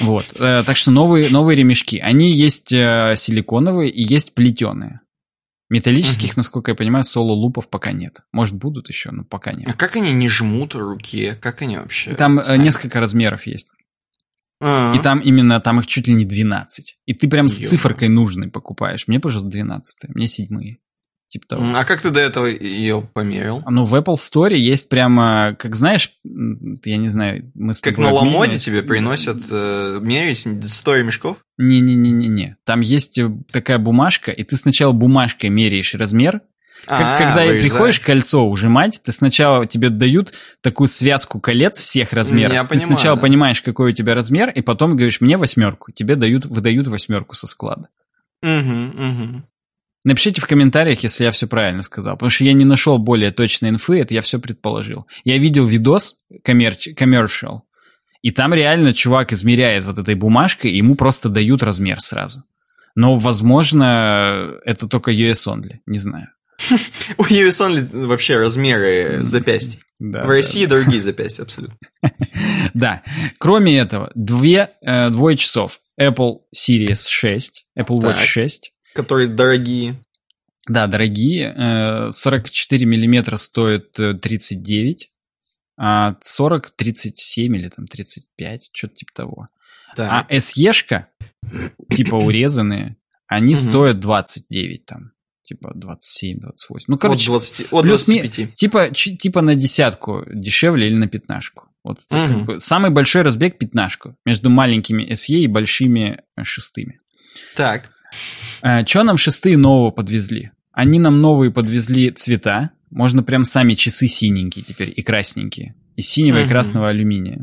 Вот. Э, так что новые, новые ремешки. Они есть э, силиконовые и есть плетеные. Металлических, насколько я понимаю, соло-лупов пока нет. Может, будут еще, но пока нет. А как они не жмут руки? Как они вообще? Там э, сами? несколько размеров есть. А, И там именно, там их чуть ли не 12. И ты прям с Ё-моё. циферкой нужной покупаешь. Мне, пожалуйста, 12 мне седьмые. Типа того. а как ты до этого ее померил? Ну, в Apple Store есть прямо, как знаешь, я не знаю, мы с Как тобой на ламоде обменивались. тебе приносят э, мерить 100 ремешков? Не-не-не-не-не. Там есть э, такая бумажка, и ты сначала бумажкой меряешь размер. Как- А, когда вырезаешь. приходишь кольцо ужимать, ты сначала тебе дают такую связку колец всех размеров. Я ты понимаю, сначала да. понимаешь, какой у тебя размер, и потом говоришь, мне восьмерку. Тебе дают, выдают восьмерку со склада. Мгм, мгм. Напишите в комментариях, если я все правильно сказал, потому что я не нашел более точной инфы, это я все предположил. Я видел видос коммерч- commercial, и там реально чувак измеряет вот этой бумажкой, и ему просто дают размер сразу. Но, возможно, это только US only, не знаю. У US Only вообще размеры запястья. Да, В да, России другие запястья абсолютно. Да. Кроме этого, две, э, двое часов Apple Series 6, Apple Watch Так. 6, Которые дорогие. Да, дорогие. Э, 44 миллиметра стоит э, 39, а 40 37 или там 35, что-то типа того. Так. А SE-шка, типа урезанные, они Мгм. стоят 29 там. Типа 27, 28. Ну, короче, от 20, от плюс ми- 25. типа, чи- типа на десятку дешевле или на пятнашку. Вот как Мгм. бы самый большой разбег пятнашку между маленькими SE и большими э, шестыми. Так. Что нам шестые нового подвезли? Они нам новые подвезли цвета. Можно прям сами часы синенькие теперь и красненькие. Из синего и красного алюминия.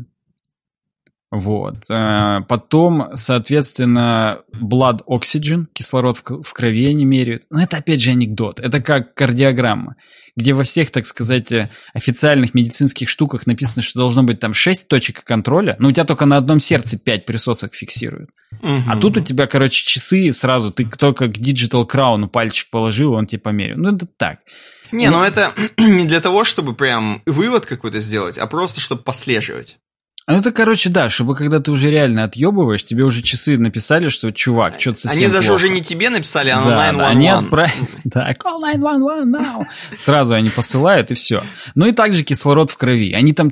Вот. Э, Потом, соответственно, blood oxygen, кислород в крови они меряют. Но это опять же анекдот. Это как кардиограмма, где во всех, так сказать, э, официальных медицинских штуках написано, что должно быть там 6 точек контроля, но у тебя только на одном сердце 5 присосок фиксируют. А тут у тебя, короче, часы сразу, ты только к Digital Crown пальчик положил, он тебе померил. Ну, это так. Не, ну это не для того, чтобы прям вывод какой-то сделать, а просто чтобы послеживать. А это, короче, да, чтобы когда ты уже реально отъебываешь, тебе уже часы написали, что, чувак, что-то совсем Они даже плохо. уже не тебе написали, а Да, на да, они 911. отправили. Да, call 911 now. Сразу они посылают, и все. Ну и также кислород в крови. Они там,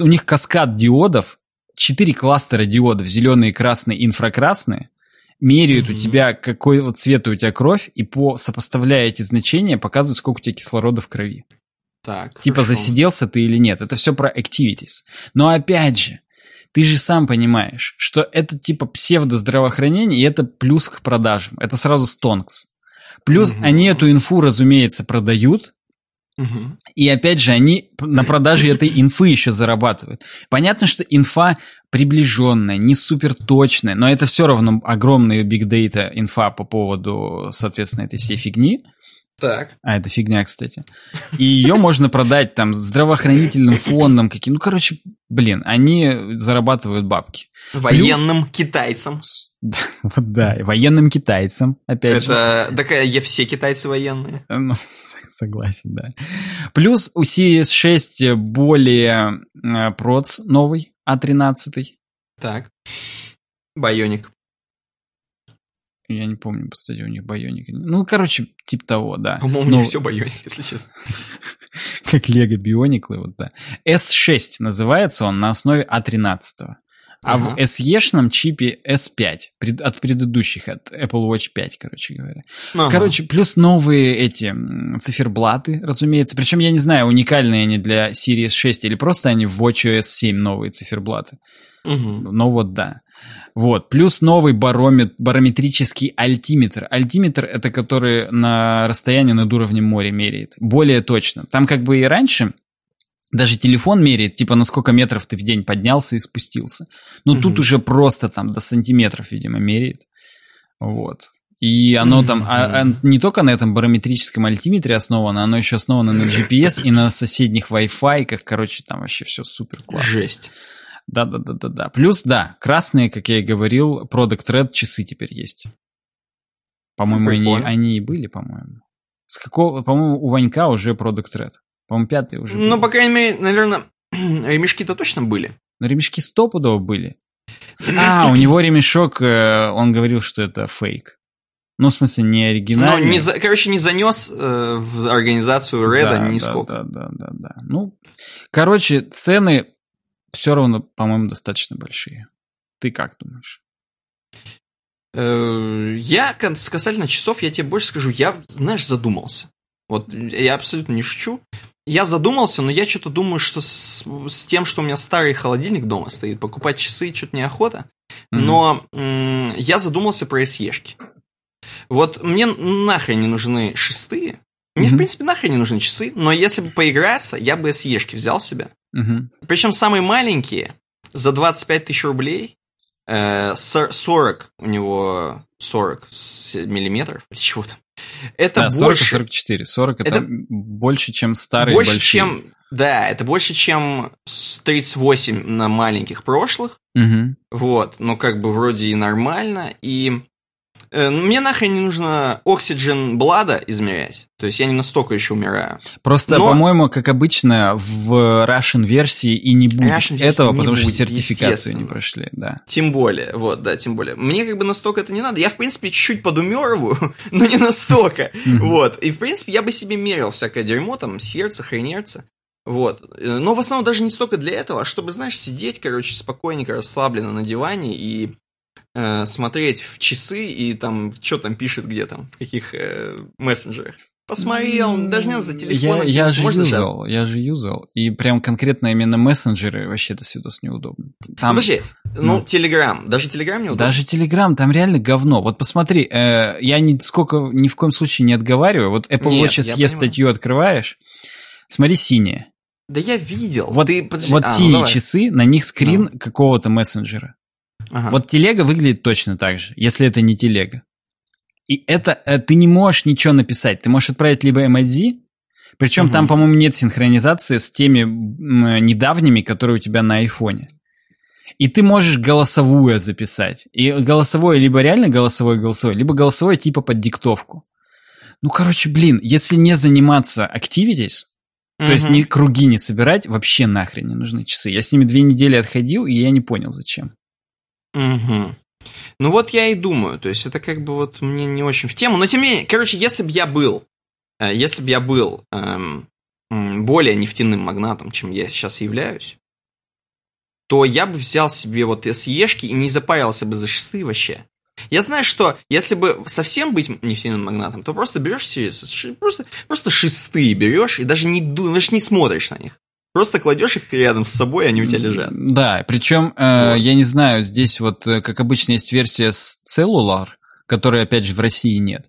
у них каскад диодов, четыре кластера диодов, зеленые, красные, инфракрасные, меряют у Мгм. тебя, какой вот цвета у тебя кровь, и по, сопоставляя эти значения, показывают, сколько у тебя кислорода в крови. Так, Типа хорошо. засиделся ты или нет. Это все про activities. Но опять же, ты же сам понимаешь, что это типа псевдоздравоохранение, и это плюс к продажам. Это сразу стонкс. Плюс Мгм. они эту инфу, разумеется, продают, Мгм. и опять же, они на продаже этой инфы еще зарабатывают. Понятно, что инфа приближенная, не супер точная, но это все равно огромная бигдейта инфа по поводу, соответственно, этой всей фигни. Так. А, это фигня, кстати. И ее можно продать там здравоохранительным фондом каким. Ну, короче, блин, они зарабатывают бабки. Военным китайцам. Вот да, военным китайцам, опять же. Это такая, я все китайцы военные. Ну, согласен, да. Плюс у Series 6 более э, проц новый, А А13. Так. Байоник. Я не помню, кстати, у них байоник. Ну, короче, типа того, да. По-моему, Ну, не все байоник, если честно. Как Лего Биониклы, вот да. S6 называется он на основе А13. А Ага. в SE-шном чипе S5 пред- от предыдущих, от Apple Watch 5, короче говоря. Ага. Короче, плюс новые эти циферблаты, разумеется. Причем я не знаю, уникальные они для Series 6 или просто они в WatchOS 7 новые циферблаты. Мгм. Но вот да. Вот. Плюс новый баромет, барометрический альтиметр. Альтиметр — это который на расстоянии над уровнем моря меряет. Более точно. Там как бы и раньше даже телефон меряет, типа, на сколько метров ты в день поднялся и спустился. Но тут Мгм. уже просто там до сантиметров, видимо, меряет. Вот. И оно там а- а не только на этом барометрическом альтиметре основано, оно еще основано на GPS и на соседних Wi-Fi, как, короче, там вообще все супер классно. Жесть. Да-да-да-да-да. Плюс, да, красные, как я и говорил, Product Red часы теперь есть. По-моему, они, они и были, по-моему. С какого, по-моему, у Ванька уже Product Red. По-моему, пятый уже Ну, был. по крайней мере, наверное, ремешки-то точно были. Но ремешки стопудово были. А, у него ремешок, э, он говорил, что это фейк. Ну, в смысле, не оригинальный. Ну, не за, короче, не занес э, в организацию Реда да, нисколько. Да, да, да, да, да. Ну, короче, цены все равно, по-моему, достаточно большие. Ты как думаешь? Э, я касательно часов, я тебе больше скажу, я, знаешь, задумался. Вот я абсолютно не шучу. Я задумался, но я что-то думаю, что с, с тем, что у меня старый холодильник дома стоит, покупать часы что-то неохота. Mm-hmm. Но м- я задумался про SE-шки. Вот мне нахрен не нужны шестые. Мне, mm-hmm. в принципе, нахрен не нужны часы, но если бы поиграться, я бы SE-шки взял себе. Mm-hmm. Причем самые маленькие, за 25 тысяч рублей, 40 э, у него 40 миллиметров или чего то Это да, 40 больше... 44. 40 это, это больше, чем старые больше, большие. чем Да, это больше, чем 38 на маленьких прошлых. Угу. Вот, ну как бы вроде и нормально. И мне нахрен не нужно Oxygen Блада измерять. То есть я не настолько еще умираю. Просто, Но... по-моему, как обычно, в Russian версии и не будет Russian этого, потому будет, что сертификацию не прошли, да. Тем более, вот, да, тем более. Мне как бы настолько это не надо. Я, в принципе, чуть-чуть подумериваю, но не настолько. Вот. И, в принципе, я бы себе мерил всякое дерьмо, там, сердце, хренерце. Вот. Э, но в основном даже не столько для этого, а чтобы, знаешь, сидеть, короче, спокойненько, расслабленно на диване и э, смотреть в часы и там, что там пишет, где там, в каких э, мессенджерах. Посмотрел, даже не надо за телефоном. Я, я же юзал, я же юзал. И прям конкретно именно мессенджеры вообще до свидос неудобно. Там, Подожди, ну, Телеграм, даже Телеграм неудобно? Даже Телеграм, там реально говно. Вот посмотри, э, я ни, сколько, ни в коем случае не отговариваю. Вот Apple Нет, Watch сейчас есть статью открываешь, смотри синие. Да я видел. Вот, Ты, вот а, ну синие ну, часы, на них скрин ну. какого-то мессенджера. Ага. Вот телега выглядит точно так же, если это не телега. И это э, ты не можешь ничего написать. Ты можешь отправить либо MID, причем угу. там, по-моему, нет синхронизации с теми недавними, которые у тебя на айфоне. И ты можешь голосовое записать. И голосовое либо реально голосовое голосовое, либо голосовое типа под диктовку. Ну, короче, блин, если не заниматься activities, mm то есть ни круги не собирать, вообще нахрен не нужны часы. Я с ними две недели отходил, и я не понял, зачем. Угу. Ну вот я и думаю, то есть это как бы вот мне не очень в тему, но тем не менее, короче, если бы я был, э, если бы я был эм, более нефтяным магнатом, чем я сейчас являюсь, то я бы взял себе вот SE-шки и не запарился бы за шесты вообще. Я знаю, что если бы совсем быть нефтяным магнатом, то просто берешь себе, просто, просто шесты берешь и даже не, даже не смотришь на них. Просто кладешь их рядом с собой, они у тебя лежат. Да, причем, э, вот. я не знаю, здесь вот, э, как обычно, есть версия с Cellular, которой, опять же, в России нет.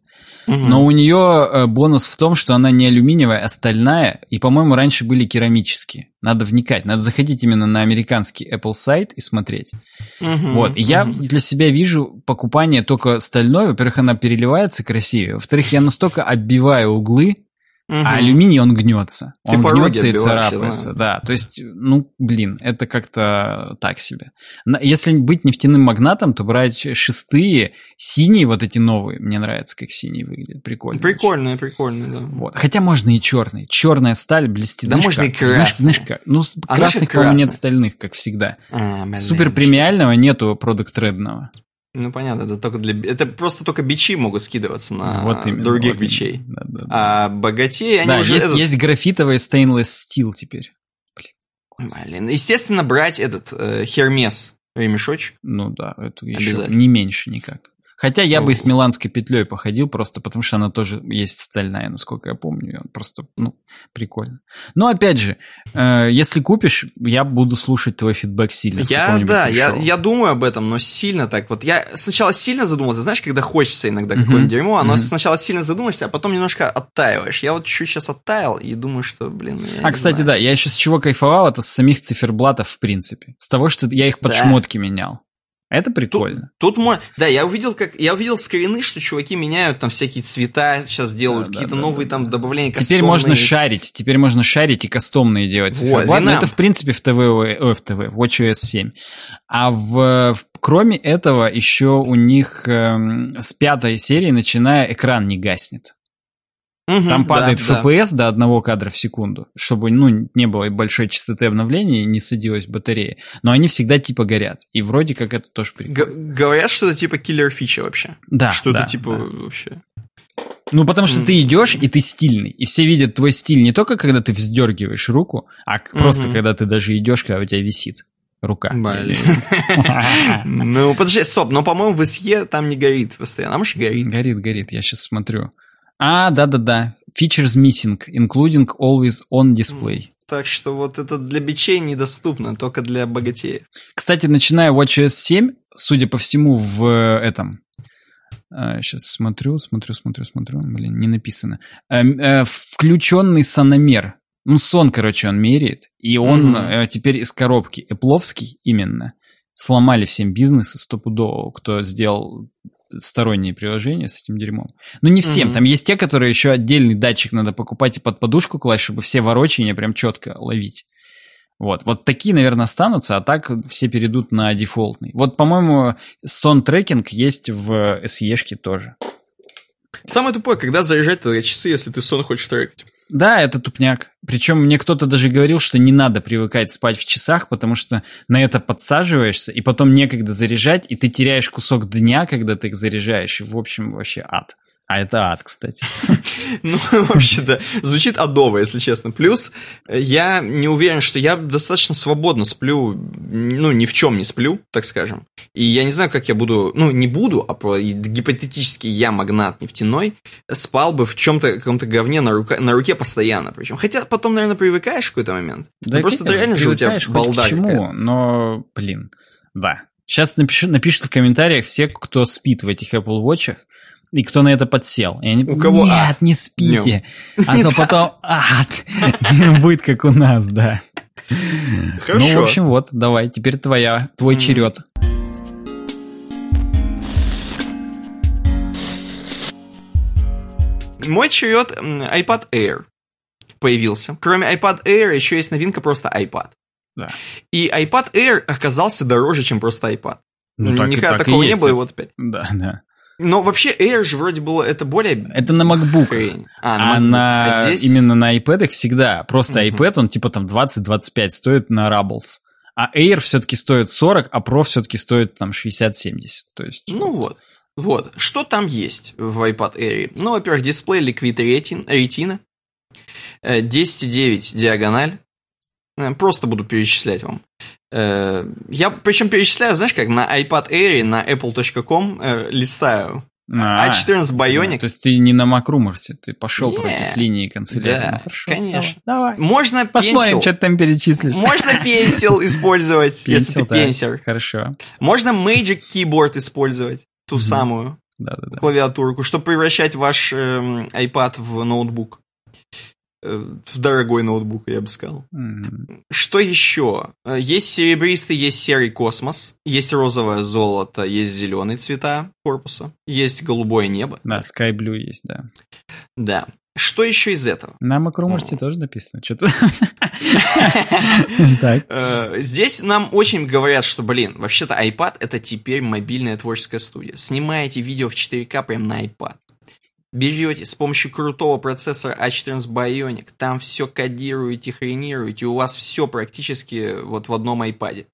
Угу. Но у нее э, бонус в том, что она не алюминиевая, а стальная, и, по-моему, раньше были керамические. Надо вникать, надо заходить именно на американский Apple сайт и смотреть. Угу, вот, и я для себя вижу покупание только стальной. Во-первых, она переливается красивее. Во-вторых, я настолько оббиваю углы, Угу. А алюминий, он гнется. Ты он гнется и царапается. Да, то есть, ну, блин, это как-то так себе. Если быть нефтяным магнатом, то брать шестые, синие вот эти новые. Мне нравится, как синие выглядят. Прикольно. Прикольные, прикольные, да. Вот. Хотя можно и черные. Черная сталь блестит. Да знаешь можно как? и красная. Знаешь, знаешь как? Ну, а красных, по-моему, нет стальных, как всегда. А, Супер премиального нету продукт редного. Ну понятно, это только для это просто только бичи могут скидываться на вот именно, других вот бичей. Да, да, да. А богатеи они да, уже есть, этот... есть графитовый stainless steel теперь. Блин, Блин. естественно брать этот э, Хермес ремешочек. Ну да, это еще не меньше никак. Хотя я бы и с миланской петлей походил, просто потому что она тоже есть стальная, насколько я помню. Просто, ну, прикольно. Но опять же, э, если купишь, я буду слушать твой фидбэк сильно. Я, да, я, я думаю об этом, но сильно так. Вот я сначала сильно задумался, знаешь, когда хочется иногда uh-huh. какое-нибудь дерьмо, оно uh-huh. сначала сильно задумаешься, а потом немножко оттаиваешь. Я вот чуть сейчас оттаял и думаю, что, блин, А, кстати, знаю. да, я еще с чего кайфовал, это с самих циферблатов, в принципе. С того, что я их под да. шмотки менял. Это прикольно. Тут, тут да, я увидел, как я увидел скрины, что чуваки меняют там всякие цвета, сейчас делают да, какие-то да, новые да, там добавления. Кастомные. Теперь можно шарить, теперь можно шарить и кастомные делать. Вот, Ладно, это в принципе в ТВ, в ТВ, в WatchOS 7. А в, в кроме этого еще у них э, с пятой серии начиная экран не гаснет. Угу, Там падает да, FPS да. до одного кадра в секунду, чтобы ну, не было большой частоты обновления и не садилась батарея. Но они всегда типа горят. И вроде как это тоже прикольно. Г- говорят, что это типа киллер фича вообще. Да. Что да, типа да. вообще. Ну, потому что mm. ты идешь, и ты стильный. И все видят твой стиль не только, когда ты вздергиваешь руку, а mm-hmm. просто когда ты даже идешь, когда у тебя висит рука. Блин. Ну, подожди, стоп, но, по-моему, в SE там не горит постоянно. А может, горит? Горит, горит, я сейчас смотрю. А, да-да-да. Features missing, including always on display. Так что вот это для бичей недоступно, только для богатеев. Кстати, начиная WatchOS 7, судя по всему, в этом... Сейчас а, смотрю, смотрю, смотрю, смотрю. Блин, не написано. Эм, э, включенный сономер. Ну, сон, короче, он меряет. И он mm-hmm. теперь из коробки. Эпловский именно. Сломали всем бизнесы стопудово, кто сделал сторонние приложения с этим дерьмом. Ну, не всем. Mm-hmm. Там есть те, которые еще отдельный датчик надо покупать и под подушку класть, чтобы все ворочения прям четко ловить. Вот, вот такие, наверное, останутся, а так все перейдут на дефолтный. Вот, по-моему, сон трекинг есть в SE-шке тоже. Самое тупое, когда заряжать тогда часы, если ты сон хочешь трекать. Да, это тупняк. Причем мне кто-то даже говорил, что не надо привыкать спать в часах, потому что на это подсаживаешься, и потом некогда заряжать, и ты теряешь кусок дня, когда ты их заряжаешь. В общем, вообще ад. А это ад, кстати. Ну, вообще, да. Звучит адово, если честно. Плюс, я не уверен, что я достаточно свободно сплю, ну, ни в чем не сплю, так скажем. И я не знаю, как я буду, ну, не буду, а про, гипотетически я магнат нефтяной, спал бы в чем-то, каком-то говне на, рука, на руке постоянно. Причем. Хотя потом, наверное, привыкаешь в какой-то момент. Да, ну, просто реально же у тебя балда к чему, но, блин, да. Сейчас напишу, напишут в комментариях все, кто спит в этих Apple Watch, и кто на это подсел. И они, у кого Нет, ад? не спите. Днем. А то потом ад. Будет как у нас, да. Хорошо. Ну, в общем, вот, давай, теперь твоя, твой черед. Мой черед iPad Air появился. Кроме iPad Air еще есть новинка просто iPad. Да. И iPad Air оказался дороже, чем просто iPad. Ну, так, Никогда так такого не было, и вот опять. Да, да. Но вообще Air же вроде было, это более... Это на MacBook. А, на, а MacBook. на а здесь... именно на iPad всегда. Просто uh-huh. iPad, он типа там 20-25 стоит на Rubbles. А Air все-таки стоит 40, а Pro все-таки стоит там 60-70. То есть... Ну вот. Вот. Что там есть в iPad Air? Ну, во-первых, дисплей Liquid Retina. 10,9 э, диагональ. Э, просто буду перечислять вам. Э, я причем перечисляю, знаешь, как на iPad Air, на apple.com э, листаю. А, А14 Bionic. Да, то есть ты не на Макруморсе, ты пошел yeah. против линии канцелярии. Да, ну, конечно. Давай. Можно Посмотрим, что ты там перечислишь. Можно пенсил использовать, если ты пенсер. Хорошо. Можно Magic Keyboard использовать, ту самую клавиатурку, чтобы превращать ваш эм, iPad в ноутбук. Э, в дорогой ноутбук, я бы сказал. Mm-hmm. Что еще? Э, есть серебристый, есть серый космос, есть розовое золото, есть зеленые цвета корпуса, есть голубое небо. Да, Sky Blue есть, да. Да. Что еще из этого? На Макруморсе ну. тоже написано. Что-то. Э, здесь нам очень говорят, что, блин, вообще-то iPad это теперь мобильная творческая студия. Снимаете видео в 4К прям на iPad берете с помощью крутого процессора A14 Bionic, там все кодируете, хренируете, у вас все практически вот в одном iPad.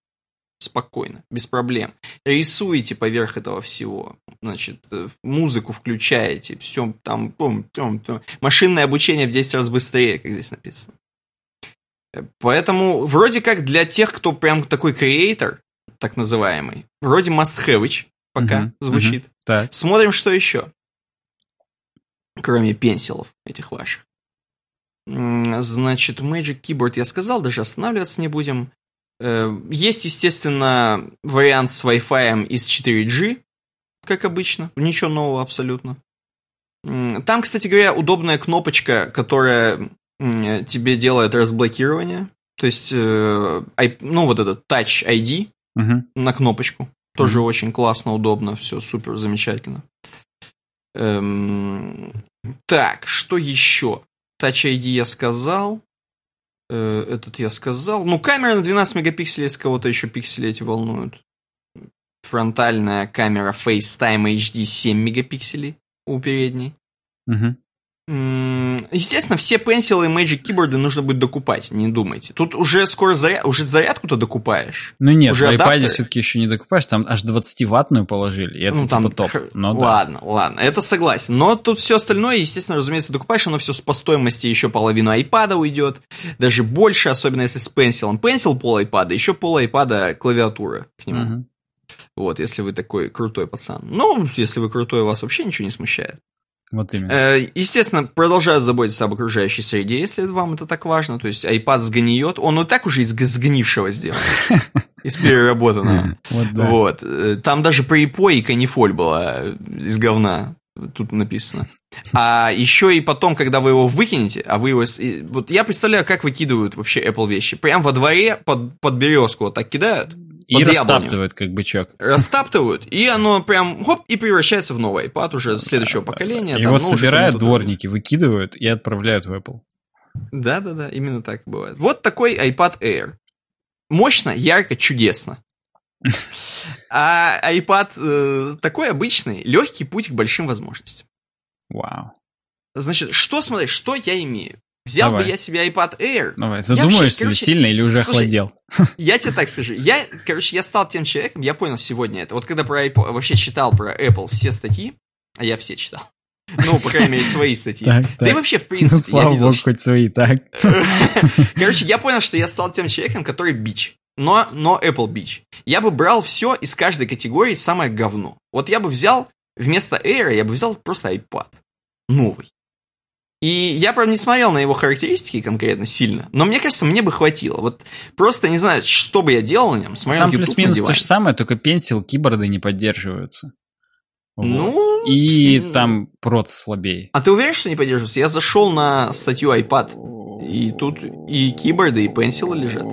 Спокойно, без проблем. Рисуете поверх этого всего. Значит, э, музыку включаете, все там, том, том, том. Машинное обучение в 10 раз быстрее, как здесь написано. Э, поэтому, вроде как для тех, кто прям такой креатор, так называемый, вроде must have пока uh-huh, звучит. Uh-huh, так. Смотрим, что еще кроме пенсилов этих ваших. Значит, Magic Keyboard я сказал, даже останавливаться не будем. Э, есть, естественно, вариант с Wi-Fi из 4G, как обычно. Ничего нового абсолютно. Там, кстати говоря, удобная кнопочка, которая тебе делает разблокирование. То есть, э, ну, вот этот Touch ID uh-huh. на кнопочку. Тоже uh-huh. очень классно, удобно, все супер замечательно. Эм, так, что еще? Touch ID я сказал. Э, этот я сказал. Ну, камера на 12 мегапикселей, если кого-то еще пиксели эти волнуют. Фронтальная камера FaceTime HD 7 мегапикселей у передней. Угу. Естественно, все пенсилы и Magic Keyboard нужно будет докупать, не думайте. Тут уже скоро заряд, уже зарядку-то докупаешь. Ну нет, уже в iPad все-таки еще не докупаешь, там аж 20-ваттную положили, и это ну, там, типа топ. Но, ладно, да. ладно, это согласен. Но тут все остальное, естественно, разумеется, докупаешь, оно все по стоимости еще половину iPad уйдет, даже больше, особенно если с пенсилом. Пенсил пол iPad, еще пол iPad клавиатура к нему. Угу. Вот, если вы такой крутой пацан. Ну, если вы крутой, вас вообще ничего не смущает. Вот именно. Э, естественно, продолжаю заботиться об окружающей среде, если вам это так важно. То есть iPad сгниет. Он и так уже из сгнившего сделан. Из переработанного. Вот, вот. Э, там даже припой и канифоль была из говна. Тут написано. А еще и потом, когда вы его выкинете, а вы его... Вот я представляю, как выкидывают вообще Apple вещи. Прям во дворе под, под березку вот так кидают. И растаптывают, как бычок. Растаптывают, и оно прям хоп, и превращается в новый iPad уже следующего поколения. Его собирают дворники, выкидывают и отправляют в Apple. Да-да-да, именно так бывает. Вот такой iPad Air. Мощно, ярко, чудесно. А iPad э, такой обычный, легкий путь к большим возможностям. Вау. Значит, что смотри, что я имею? Взял Давай. бы я себе iPad Air. Давай, задумаешься вообще, короче, сильно или уже слушай, охладел? Я тебе так скажу. Я, короче, я стал тем человеком, я понял сегодня это. Вот когда про iPod, вообще читал про Apple все статьи, а я все читал. Ну, по крайней мере, свои статьи. Так, да так. и вообще, в принципе, ну, слава видел, богу, что... хоть свои, так. Короче, я понял, что я стал тем человеком, который бич. Но, но Apple бич. Я бы брал все из каждой категории самое говно. Вот я бы взял, вместо Air, я бы взял просто iPad. Новый. И я, правда, не смотрел на его характеристики конкретно сильно, но мне кажется, мне бы хватило. Вот просто не знаю, что бы я делал на нем, смотрел Там плюс-минус то же самое, только пенсил, киборды не поддерживаются. Вот. Ну, и там прот слабее. А ты уверен, что не поддерживается? Я зашел на статью iPad, и тут и киборды, и пенсилы лежат.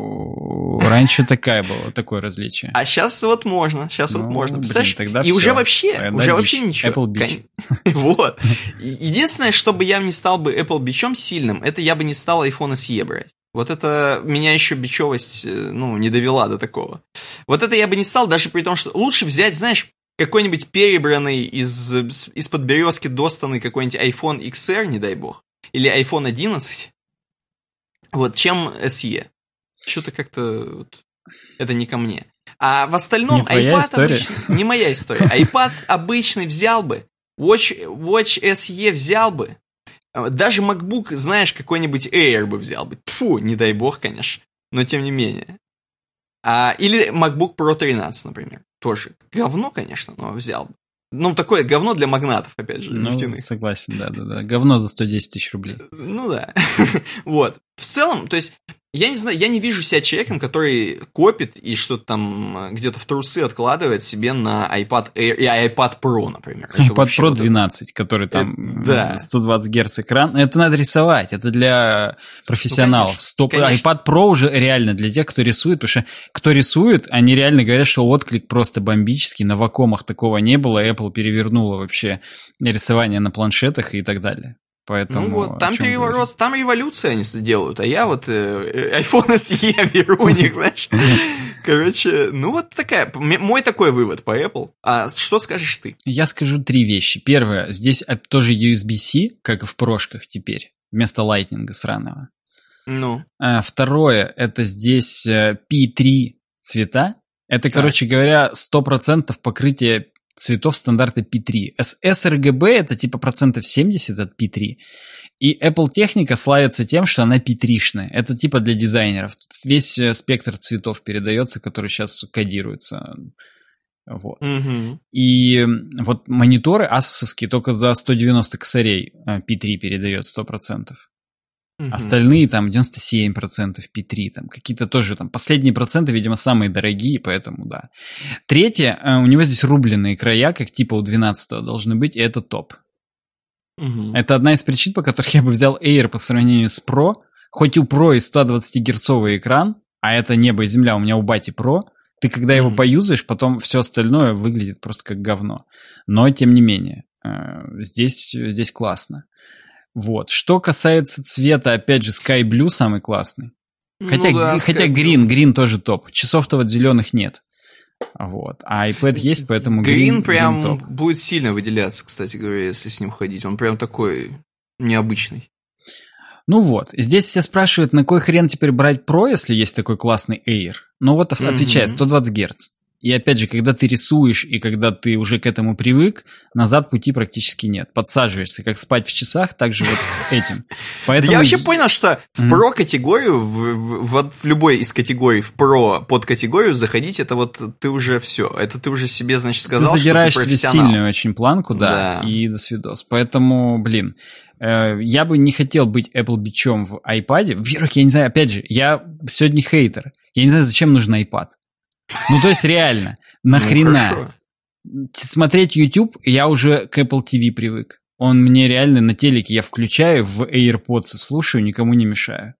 Раньше такая была, такое различие. А сейчас вот можно, сейчас ну, вот можно. Представляешь? Блин, тогда и все. уже вообще, тогда уже бич. вообще ничего. Apple Beach. вот. Единственное, чтобы я не стал бы Apple бичом сильным, это я бы не стал iPhone SE брать. Вот это меня еще бичевость, э, ну, не довела до такого. Вот это я бы не стал, даже при том, что лучше взять, знаешь, какой-нибудь перебранный из, из-под березки достанный какой-нибудь iPhone XR, не дай бог, или iPhone 11, вот, чем SE. Что-то как-то вот, это не ко мне. А в остальном не iPad история. обычный, не моя история. iPad обычный взял бы, Watch, Watch SE взял бы, даже MacBook, знаешь, какой-нибудь Air бы взял бы. Фу, не дай бог, конечно, но тем не менее. А, или MacBook Pro 13, например. Тоже говно, конечно, но взял бы. Ну, такое говно для магнатов, опять же, ну, нефтяных. согласен, да-да-да. Говно за 110 тысяч рублей. Ну да. вот. В целом, то есть, я не знаю, я не вижу себя человеком, который копит и что-то там э, где-то в трусы откладывает себе на iPad Air и iPad Pro, например. iPad Pro 12, который там это, да. 120 Гц экран. Это надо рисовать, это для профессионалов. Ну, конечно, конечно. iPad Pro уже реально для тех, кто рисует, потому что кто рисует, они реально говорят, что отклик просто бомбический, на вакомах такого не было, Apple перевернула вообще рисование на планшетах и так далее. Поэтому, ну вот, там переворот, говорить? там революция они делают, а я вот э, iPhone SE беру у них, знаешь. Короче, ну вот такая, мой такой вывод по Apple. А что скажешь ты? Я скажу три вещи. Первое, здесь тоже USB-C, как и в прошках теперь, вместо Lightning сраного. Ну. А, второе, это здесь э, P3 цвета. Это, так. короче говоря, 100% покрытие цветов стандарта P3. sRGB это типа процентов 70 от P3. И Apple техника славится тем, что она P3-шная. Это типа для дизайнеров. Весь э, спектр цветов передается, который сейчас кодируется. Вот. Угу. И вот мониторы асусовские только за 190 косарей э, P3 передает 100%. Угу. Остальные там 97% P3, там какие-то тоже там последние проценты, видимо, самые дорогие, поэтому да. Третье, э, у него здесь рубленые края, как типа у 12 должны быть, и это топ. Угу. Это одна из причин, по которых я бы взял Air по сравнению с Pro. Хоть у Pro и 120 герцовый экран, а это небо и земля, у меня у бати Pro, ты когда его поюзаешь, потом все остальное выглядит просто как говно. Но тем не менее, э, здесь, здесь классно. Вот. Что касается цвета, опять же, Sky Blue самый классный. Ну хотя, ну, да, хотя Green, Green тоже топ. Часов-то вот зеленых нет. Вот. А iPad есть, поэтому Green, Green прям green будет сильно выделяться, кстати говоря, если с ним ходить. Он прям такой необычный. Ну вот, здесь все спрашивают, на кой хрен теперь брать Pro, если есть такой классный Air. Ну вот отвечаю, 120 Гц. И опять же, когда ты рисуешь и когда ты уже к этому привык, назад пути практически нет. Подсаживаешься, как спать в часах, так же вот с этим. Поэтому... Я вообще понял, что в про категорию, в, в, в любой из категорий, в про под категорию заходить, это вот ты уже все. Это ты уже себе, значит, сказал, ты задираешь что ты себе сильную очень планку, да, да, и до свидос. Поэтому, блин, э, я бы не хотел быть Apple бичом в iPad. Во-первых, я не знаю, опять же, я сегодня хейтер. Я не знаю, зачем нужен iPad. Ну, то есть реально, нахрена? Ну, Смотреть YouTube я уже к Apple TV привык. Он мне реально на телеке я включаю, в AirPods слушаю, никому не мешаю.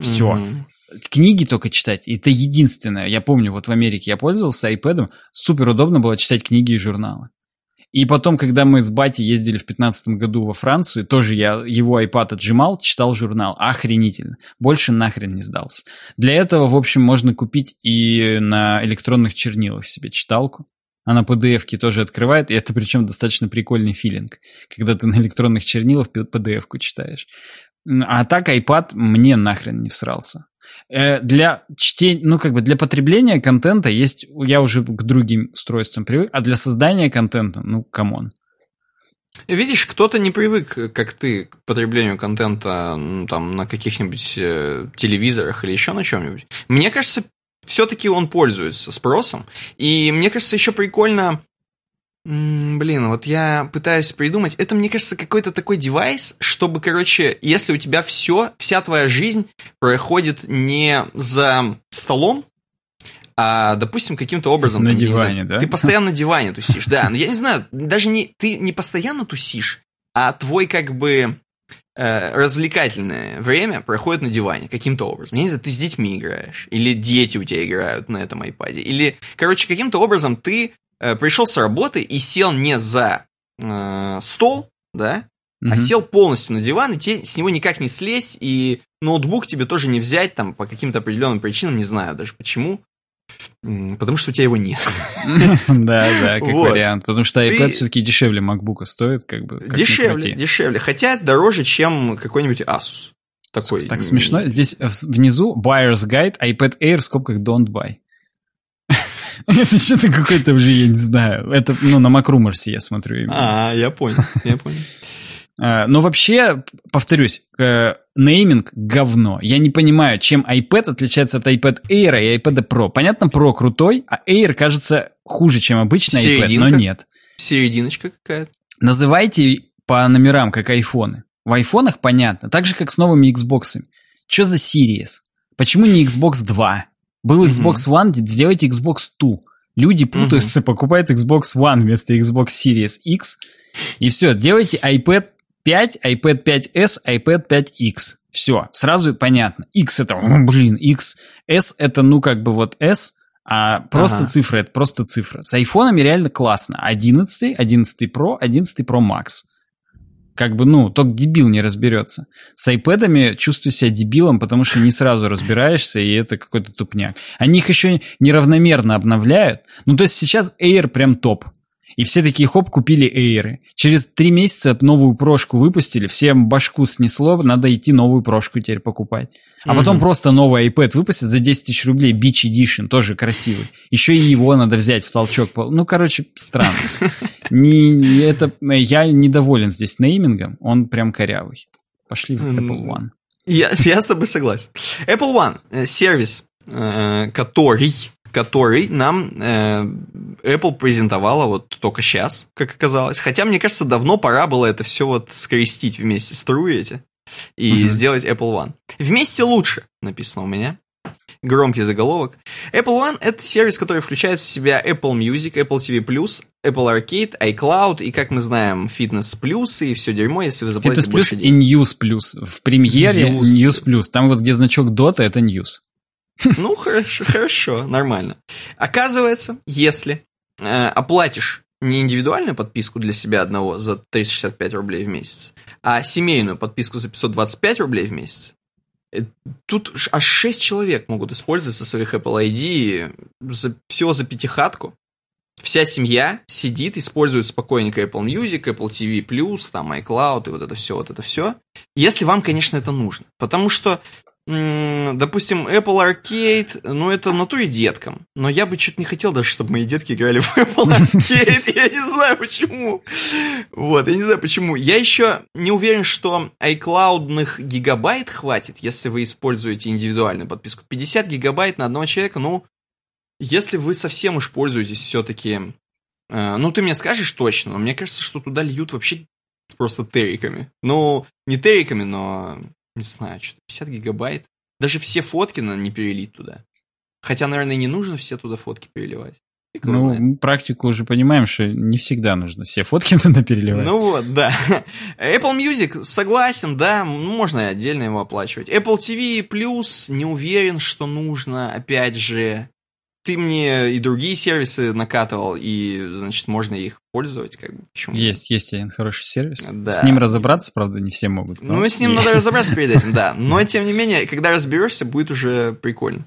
Все. Mm-hmm. Книги только читать, это единственное. Я помню, вот в Америке я пользовался iPad, супер удобно было читать книги и журналы. И потом, когда мы с Бати ездили в 15 году во Францию, тоже я его iPad отжимал, читал журнал. Охренительно. Больше нахрен не сдался. Для этого, в общем, можно купить и на электронных чернилах себе читалку. Она PDF-ки тоже открывает, и это причем достаточно прикольный feeling, когда ты на электронных чернилах PDF-ку читаешь. А так iPad мне нахрен не всрался. Э, для чтения, ну, как бы для потребления контента есть, я уже к другим устройствам привык, а для создания контента, ну, come on. Видишь, кто-то не привык, как ты, к потреблению контента ну, там, на каких-нибудь э, телевизорах или еще на чем-нибудь. Мне кажется, все-таки он пользуется спросом. И мне кажется, еще прикольно Блин, вот я пытаюсь придумать. Это, мне кажется, какой-то такой девайс, чтобы, короче, если у тебя все, вся твоя жизнь проходит не за столом, а, допустим, каким-то образом... На диване, да? Ты постоянно на диване тусишь, да. Но я не знаю, даже не ты не постоянно тусишь, а твой как бы э, развлекательное время проходит на диване каким-то образом. Я не знаю, ты с детьми играешь, или дети у тебя играют на этом iPad, или, короче, каким-то образом ты пришел с работы и сел не за э, стол, да, mm-hmm. а сел полностью на диван, и тебе с него никак не слезть, и ноутбук тебе тоже не взять там по каким-то определенным причинам, не знаю даже почему. Потому что у тебя его нет. Да, да, как вариант. Потому что iPad все-таки дешевле MacBook стоит, как бы. Дешевле, дешевле. Хотя дороже, чем какой-нибудь Asus. Такой. Так смешно. Здесь внизу Buyer's Guide, iPad Air в скобках Don't Buy. Это что-то какой-то уже, я не знаю. Это, ну, на Макруморсе я смотрю. Именно. А, я понял, я понял. А, но вообще, повторюсь, нейминг говно. Я не понимаю, чем iPad отличается от iPad Air и iPad Pro. Понятно, Pro крутой, а Air кажется хуже, чем обычный iPad, но нет. Серединочка какая-то. Называйте по номерам, как айфоны. В айфонах понятно, так же, как с новыми Xbox. Что за Series? Почему не Xbox 2? Был Xbox One, сделайте Xbox 2. Люди путаются, покупают Xbox One вместо Xbox Series X. И все, делайте iPad 5, iPad 5s, iPad 5x. Все, сразу понятно. X это, блин, X. S это, ну, как бы вот S, а просто ага. цифра, это просто цифра. С айфонами реально классно. 11, 11 Pro, 11 Pro Max как бы, ну, только дебил не разберется. С айпэдами чувствую себя дебилом, потому что не сразу разбираешься, и это какой-то тупняк. Они их еще неравномерно обновляют. Ну, то есть сейчас Air прям топ. И все такие, хоп, купили Эйры. Через три месяца новую прошку выпустили, всем башку снесло, надо идти новую прошку теперь покупать. А mm-hmm. потом просто новый iPad выпустят за 10 тысяч рублей, Beach Edition, тоже красивый. Еще и его надо взять в толчок. Ну, короче, странно. Не, это, я недоволен здесь неймингом, он прям корявый. Пошли в Apple One. Я, я с тобой согласен. Apple One, э, сервис, э, который который нам э, Apple презентовала вот только сейчас, как оказалось. Хотя, мне кажется, давно пора было это все вот скрестить вместе, струи эти, и mm-hmm. сделать Apple One. Вместе лучше, написано у меня. Громкий заголовок. Apple One — это сервис, который включает в себя Apple Music, Apple TV+, Apple Arcade, iCloud и, как мы знаем, Fitness Plus и все дерьмо, если вы заплатите Fitness больше Plus денег. и News Plus. В премьере News, News Plus. Там вот где значок Dota — это News. Ну, хорошо, хорошо, нормально. Оказывается, если э, оплатишь не индивидуальную подписку для себя одного за 365 рублей в месяц, а семейную подписку за 525 рублей в месяц, э, тут аж 6 человек могут использовать со своих Apple ID за, всего за пятихатку. вся семья сидит, использует спокойненько Apple Music, Apple TV+, там iCloud и вот это все, вот это все. Если вам, конечно, это нужно. Потому что допустим, Apple Arcade, ну, это натуре деткам. Но я бы что-то не хотел даже, чтобы мои детки играли в Apple Arcade. Я не знаю почему. Вот, я не знаю почему. Я еще не уверен, что iCloud гигабайт хватит, если вы используете индивидуальную подписку. 50 гигабайт на одного человека, ну, если вы совсем уж пользуетесь все-таки... Э, ну, ты мне скажешь точно, но мне кажется, что туда льют вообще просто терриками. Ну, не терриками, но не знаю, что-то 50 гигабайт. Даже все фотки надо не перелить туда. Хотя, наверное, не нужно все туда фотки переливать. Ну, знает. практику уже понимаем, что не всегда нужно все фотки туда переливать. Ну вот, да. Apple Music, согласен, да, можно отдельно его оплачивать. Apple TV Plus, не уверен, что нужно, опять же ты мне и другие сервисы накатывал, и, значит, можно их пользовать, как бы, почему? Есть, есть один хороший сервис. Да. С ним разобраться, правда, не все могут. Ну, с ним надо разобраться перед этим, да. Но, тем не менее, когда разберешься, будет уже прикольно.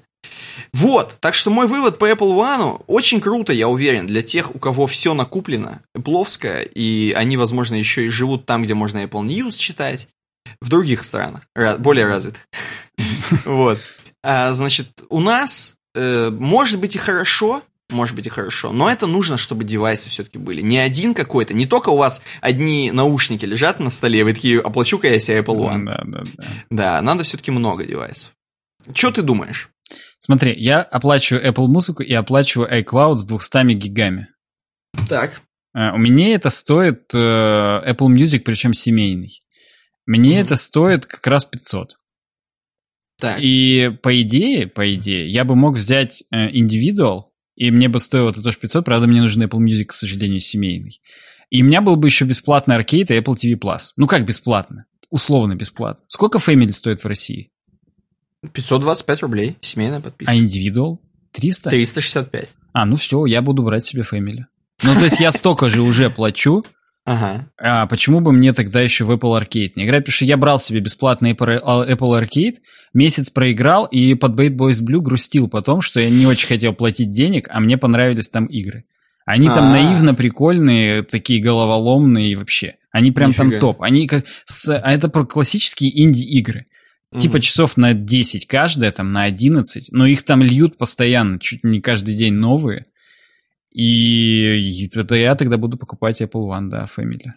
Вот, так что мой вывод по Apple One очень круто, я уверен, для тех, у кого все накуплено, Apple, и они, возможно, еще и живут там, где можно Apple News читать, в других странах, более развитых. Вот. А, значит, у нас э, может быть и хорошо, может быть и хорошо, но это нужно, чтобы девайсы все-таки были. Не один какой-то, не только у вас одни наушники лежат на столе, вы такие, оплачу-ка я себе Apple One. Да, да, да. Да, надо все-таки много девайсов. Что ты думаешь? Смотри, я оплачиваю Apple музыку и оплачиваю iCloud с 200 гигами. Так. Uh, у меня это стоит uh, Apple Music, причем семейный. Мне mm-hmm. это стоит как раз 500. Так. И по идее, по идее, я бы мог взять э, индивидуал, и мне бы стоило это тоже 500, правда, мне нужен Apple Music, к сожалению, семейный. И у меня был бы еще бесплатный аркейд и Apple TV Plus. Ну как бесплатно? Условно бесплатно. Сколько Family стоит в России? 525 рублей, семейная подписка. А индивидуал? 300? 365. А, ну все, я буду брать себе Family. Ну, то есть я столько же уже плачу, Ага. А почему бы мне тогда еще в Apple Arcade не играть? Потому что я брал себе бесплатный Apple Arcade, месяц проиграл и под Bait Boys Blue грустил потом, что я не очень хотел платить денег, а мне понравились там игры. Они А-а-а. там а. наивно прикольные, такие головоломные вообще. Они прям Нифига. там топ. Они как с... А это про классические инди-игры. Типа часов на 10 каждая, там на 11, но их там льют постоянно, чуть не каждый день новые. И это я тогда буду покупать Apple One, да, Family.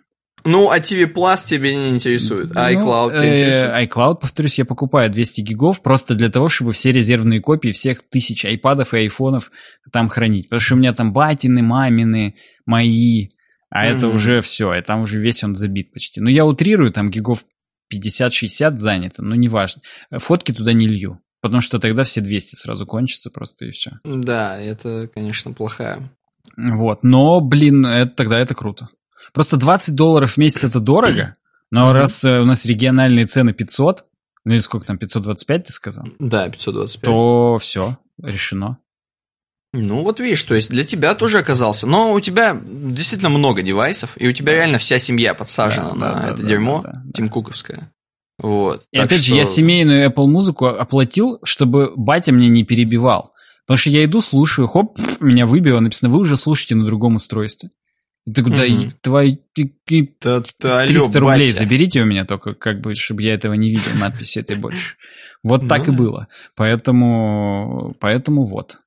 Ну, а TV Plus тебе не интересует, а ну, iCloud тебя э, интересует? iCloud, повторюсь, я покупаю 200 гигов просто для того, чтобы все резервные копии всех тысяч айпадов и айфонов там хранить. Потому что у меня там батины, мамины, мои, а mm-hmm. это уже все, и там уже весь он забит почти. Ну, я утрирую, там гигов 50-60 занято, но неважно. Фотки туда не лью. Потому что тогда все 200 сразу кончатся просто и все. Да, это, конечно, плохая вот, но, блин, это, тогда это круто. Просто 20 долларов в месяц это дорого, но mm-hmm. раз э, у нас региональные цены 500, ну или сколько там, 525 ты сказал? Да, 525. То все, решено. Ну вот видишь, то есть для тебя тоже оказался. Но у тебя действительно много девайсов, и у тебя реально вся семья подсажена да, на да, это да, дерьмо да, да, тимкуковское. Вот. И опять что... же, я семейную Apple музыку оплатил, чтобы батя мне не перебивал. Потому что я иду, слушаю, хоп, меня выбило, написано, вы уже слушаете на другом устройстве. И ты куда, угу. твои, ты, ты, 300 рублей батя. заберите у меня только, как бы, чтобы я этого не видел, надписи этой больше. Вот так ну. и было. Поэтому, поэтому вот.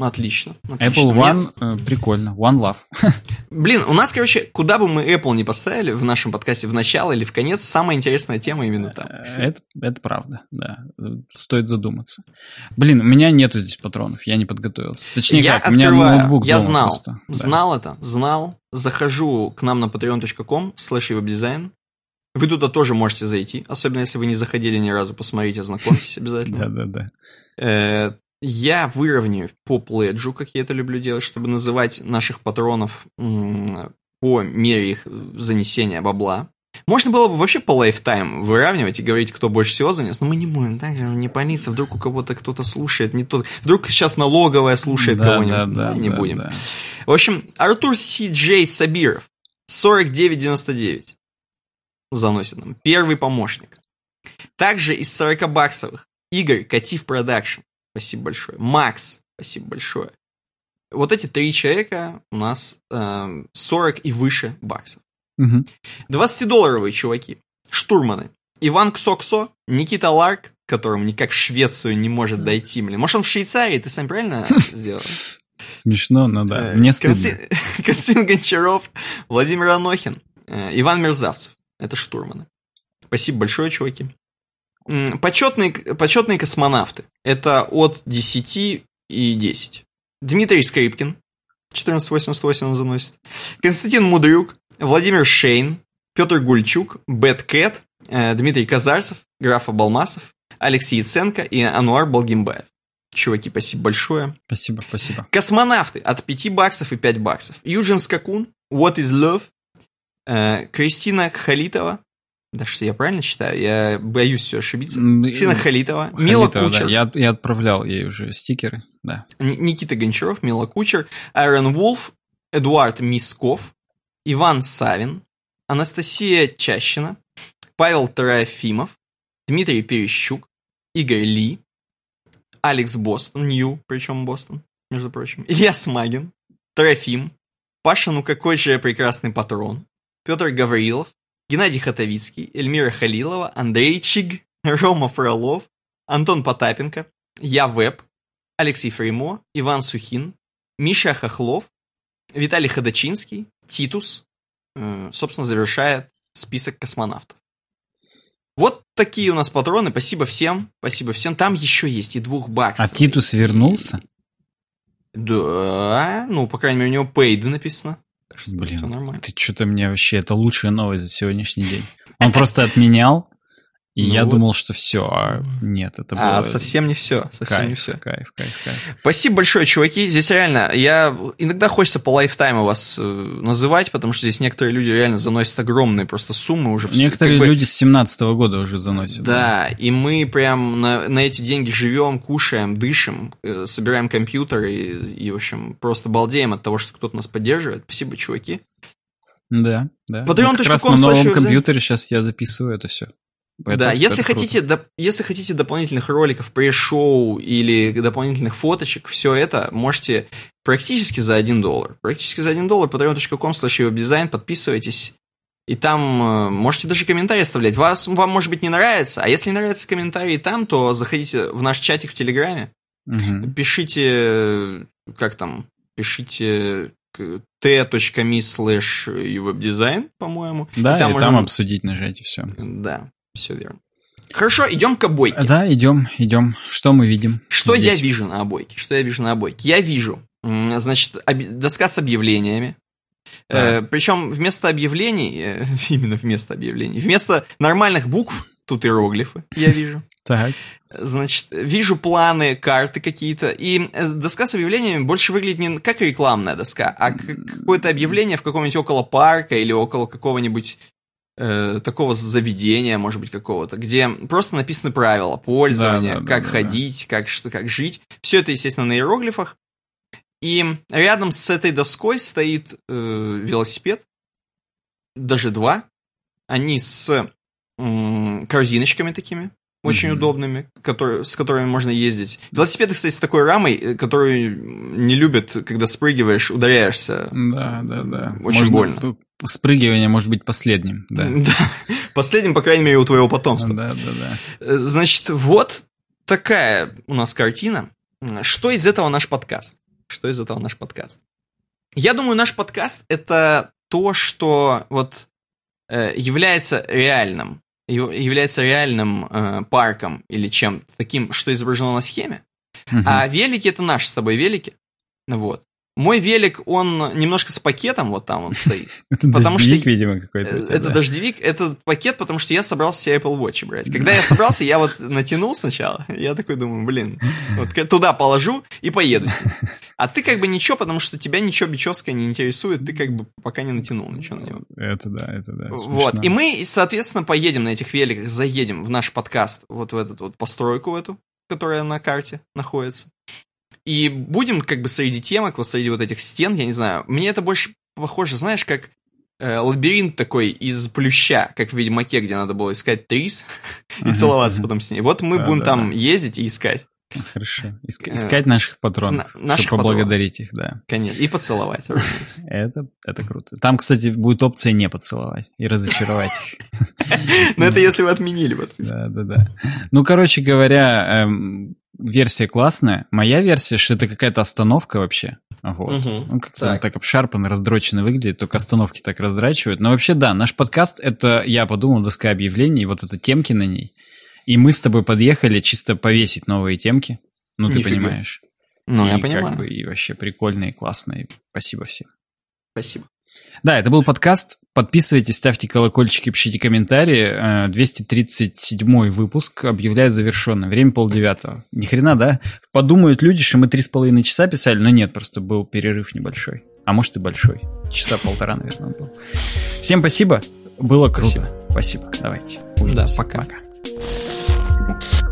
Отлично. отлично. Apple One Мне... Э, прикольно. One Love. Блин, у нас, короче, куда бы мы Apple не поставили в нашем подкасте в начало или в конец, самая интересная тема именно там. Э, это, это правда, да. Стоит задуматься. Блин, у меня нету здесь патронов, я не подготовился. Точнее, я как, открываю, у меня ноутбук Я знал, просто. знал да. это, знал. Захожу к нам на patreon.com, slash веб-дизайн. Вы туда тоже можете зайти, особенно если вы не заходили ни разу, посмотрите, ознакомьтесь обязательно. Да-да-да. Я выровняю по pledge у, как я это люблю делать, чтобы называть наших патронов по мере их занесения бабла. Можно было бы вообще по lifetime выравнивать и говорить, кто больше всего занес, но мы не будем, так же не палиться, вдруг у кого-то кто-то слушает, не тот, вдруг сейчас налоговая слушает да, кого-нибудь, да, да, не да, будем. Да. В общем, Артур CJ Сабиров, 49.99 заносит нам, первый помощник. Также из 40 баксовых Игорь Катив Production, Спасибо большое. Макс, спасибо большое. Вот эти три человека у нас э, 40 и выше баксов. Мгм. 20-долларовые чуваки, штурманы. Иван Ксоксо, Никита Ларк, которому никак в Швецию не может дойти, блин. Может, он в Швейцарии, ты сам правильно сделал? Смешно, но да. Э, Мне стыдно. Константин Константин Гончаров, Владимир Анохин, э, Иван Мерзавцев. Это штурманы. Спасибо большое, чуваки. Почетные, почетные космонавты. Это от 10 и 10. Дмитрий Скрипкин. 1488 он заносит. Константин Мудрюк. Владимир Шейн. Петр Гульчук. Бэт Кэт. э, Дмитрий Казарцев. Граф Абалмасов. Алексей Яценко и Ануар Балгимбаев. Чуваки, спасибо большое. Спасибо, спасибо. Космонавты от 5 баксов и 5 баксов. Юджин Скакун, What is Love, э, Кристина Халитова, да что я правильно читаю? Я боюсь все ошибиться. М, Кристина Халитова, Мила Халитова, да. Кучер, Я, я отправлял ей уже стикеры, да. Никита Гончаров, Мила Кучер, Айрон Вулф, Эдуард Мисков, Иван Савин, Анастасия Чащина, Павел Трофимов, Дмитрий Перещук, Игорь Ли, Алекс Бостон, Нью, причем Бостон, между прочим, Илья Смагин, Трофим, Паша, ну какой же я прекрасный патрон, Петр Гаврилов, Геннадий Хатовицкий, Эльмира Халилова, Андрей Чиг, Рома Фролов, Антон Потапенко, Я Веб, Алексей Фреймо, Иван Сухин, Миша Хохлов, Виталий Ходочинский, Титус, э, собственно, завершает список космонавтов. Вот такие у нас патроны. Спасибо всем. Спасибо всем. Там еще есть и двух баксов. А Титус вернулся? Да, ну, по крайней мере, у него пейды написано. Блин. Ты что-то мне вообще, это лучшая новость за сегодняшний день. Он просто отменял, и Ну я вот. думал, что все, а нет, это было... А совсем не все. Совсем кайф, не все. кайф, кайф, кайф. Спасибо большое, чуваки. Здесь реально, я иногда хочется по лайфтайму вас э, называть, потому что здесь некоторые люди реально заносят огромные просто суммы уже. в- Некоторые бы- люди с 17 года уже заносят. Да, и мы прям на, на эти деньги живем, кушаем, дышим, э, собираем компьютеры и, и, в общем, просто балдеем от того, что кто-то нас поддерживает. Спасибо, чуваки. Да, да. Patreon.com как раз на новом компьютере сейчас я записываю это все. Да, если хотите, доп- если хотите дополнительных роликов, пресс-шоу или дополнительных фоточек, все это можете практически за 1 доллар. Практически за 1 доллар patreon.com slash дизайн подписывайтесь. И там э, можете даже комментарии оставлять. Вас, вам, может быть, не нравится. А если не нравятся комментарии там, то заходите в наш чатик в Телеграме. Мгм. Пишите, как там, пишите t.me slash webdesign, по-моему. Да, И там и там можно- обсудить нажать и все. Да, все верно. Хорошо, идем к обойке. Да, идем, идем. Что мы видим? Что здесь? я вижу на обойке? Что я вижу на обойке? Я вижу, значит, доска с объявлениями. Э, причем вместо объявлений, э, именно вместо объявлений, вместо нормальных букв, тут иероглифы, я вижу. Так. Значит, вижу планы, карты какие-то. И э, доска с объявлениями больше выглядит не как рекламная доска, а как какое-то объявление в каком-нибудь около парка или около какого-нибудь э, такого заведения, может быть, какого-то, где просто написаны правила пользования, Да, да, да, как да, да. ходить, как, что, как жить. Все это, естественно, на иероглифах. И рядом с этой доской стоит э, велосипед, даже два. Они с м, корзиночками такими, очень Мгм. удобными, которые, с которыми можно ездить. Велосипеды, кстати, с такой рамой, э, которую не любят, когда спрыгиваешь, ударяешься. Да, да, да. Очень Можно- больно. Спрыгивание может быть последним, да. Последним, по крайней мере, у твоего потомства. Да, да, да. Э, Значит, вот такая у нас картина. Что из этого наш подкаст? Что из этого наш подкаст? Я думаю, наш подкаст это то, что вот э, является реальным, является реальным э, парком или чем таким, что изображено на схеме. Мгм. А велики это наши с тобой велики. Вот. Мой велик, он немножко с пакетом, вот там он стоит. Это потому дождевик, что- видимо, какой-то. тебя, Это да. дождевик, это пакет, потому что я собрался себе Apple Watch брать. Когда я собрался, я вот натянул сначала, я такой думаю, блин, вот туда положу и поеду. А ты как бы ничего, потому что тебя ничего Бичевское не интересует, ты как бы пока не натянул ничего на него. Это да, это да. Вот, смешно. и мы, соответственно, поедем на этих великах, заедем в наш подкаст, вот в эту вот постройку эту, которая на карте находится. И будем как бы среди темок, вот среди вот этих стен, я не знаю, мне это больше похоже, знаешь, как э, лабиринт такой из плюща, как в Ведьмаке, где надо было искать Трис и целоваться потом с ней. Вот мы будем там ездить и искать. Хорошо. Иск- искать наших патронов, на- наших чтобы поблагодарить их, да. Конечно. И поцеловать. Это, это круто. Там, кстати, будет опция не поцеловать и разочаровать их. Но это если вы отменили вот. Да, да, да. Ну, короче говоря, эм, версия классная. Моя версия, что это какая-то остановка вообще. Вот. Мгм. Ну, как-то Так. так обшарпанно, раздроченно выглядит, только остановки так раздрачивают. Но вообще, да, наш подкаст — это, я подумал, доска объявлений, вот это темки на ней. И мы с тобой подъехали чисто повесить новые темки. Ну, ты Нифига. понимаешь. Ну, И я как понимаю. бы и вообще прикольные, классные. Спасибо всем. Спасибо. Да, это был подкаст. Подписывайтесь, ставьте колокольчики, пишите комментарии. Э, 237 выпуск объявляю завершенным. Время полдевятого. Ни хрена, да? Подумают люди, что мы три с половиной часа писали, но нет, просто был перерыв небольшой. А может и большой. Часа полтора, наверное, был. Всем спасибо. Было круто. Спасибо. Давайте. Увидимся. пока. пока.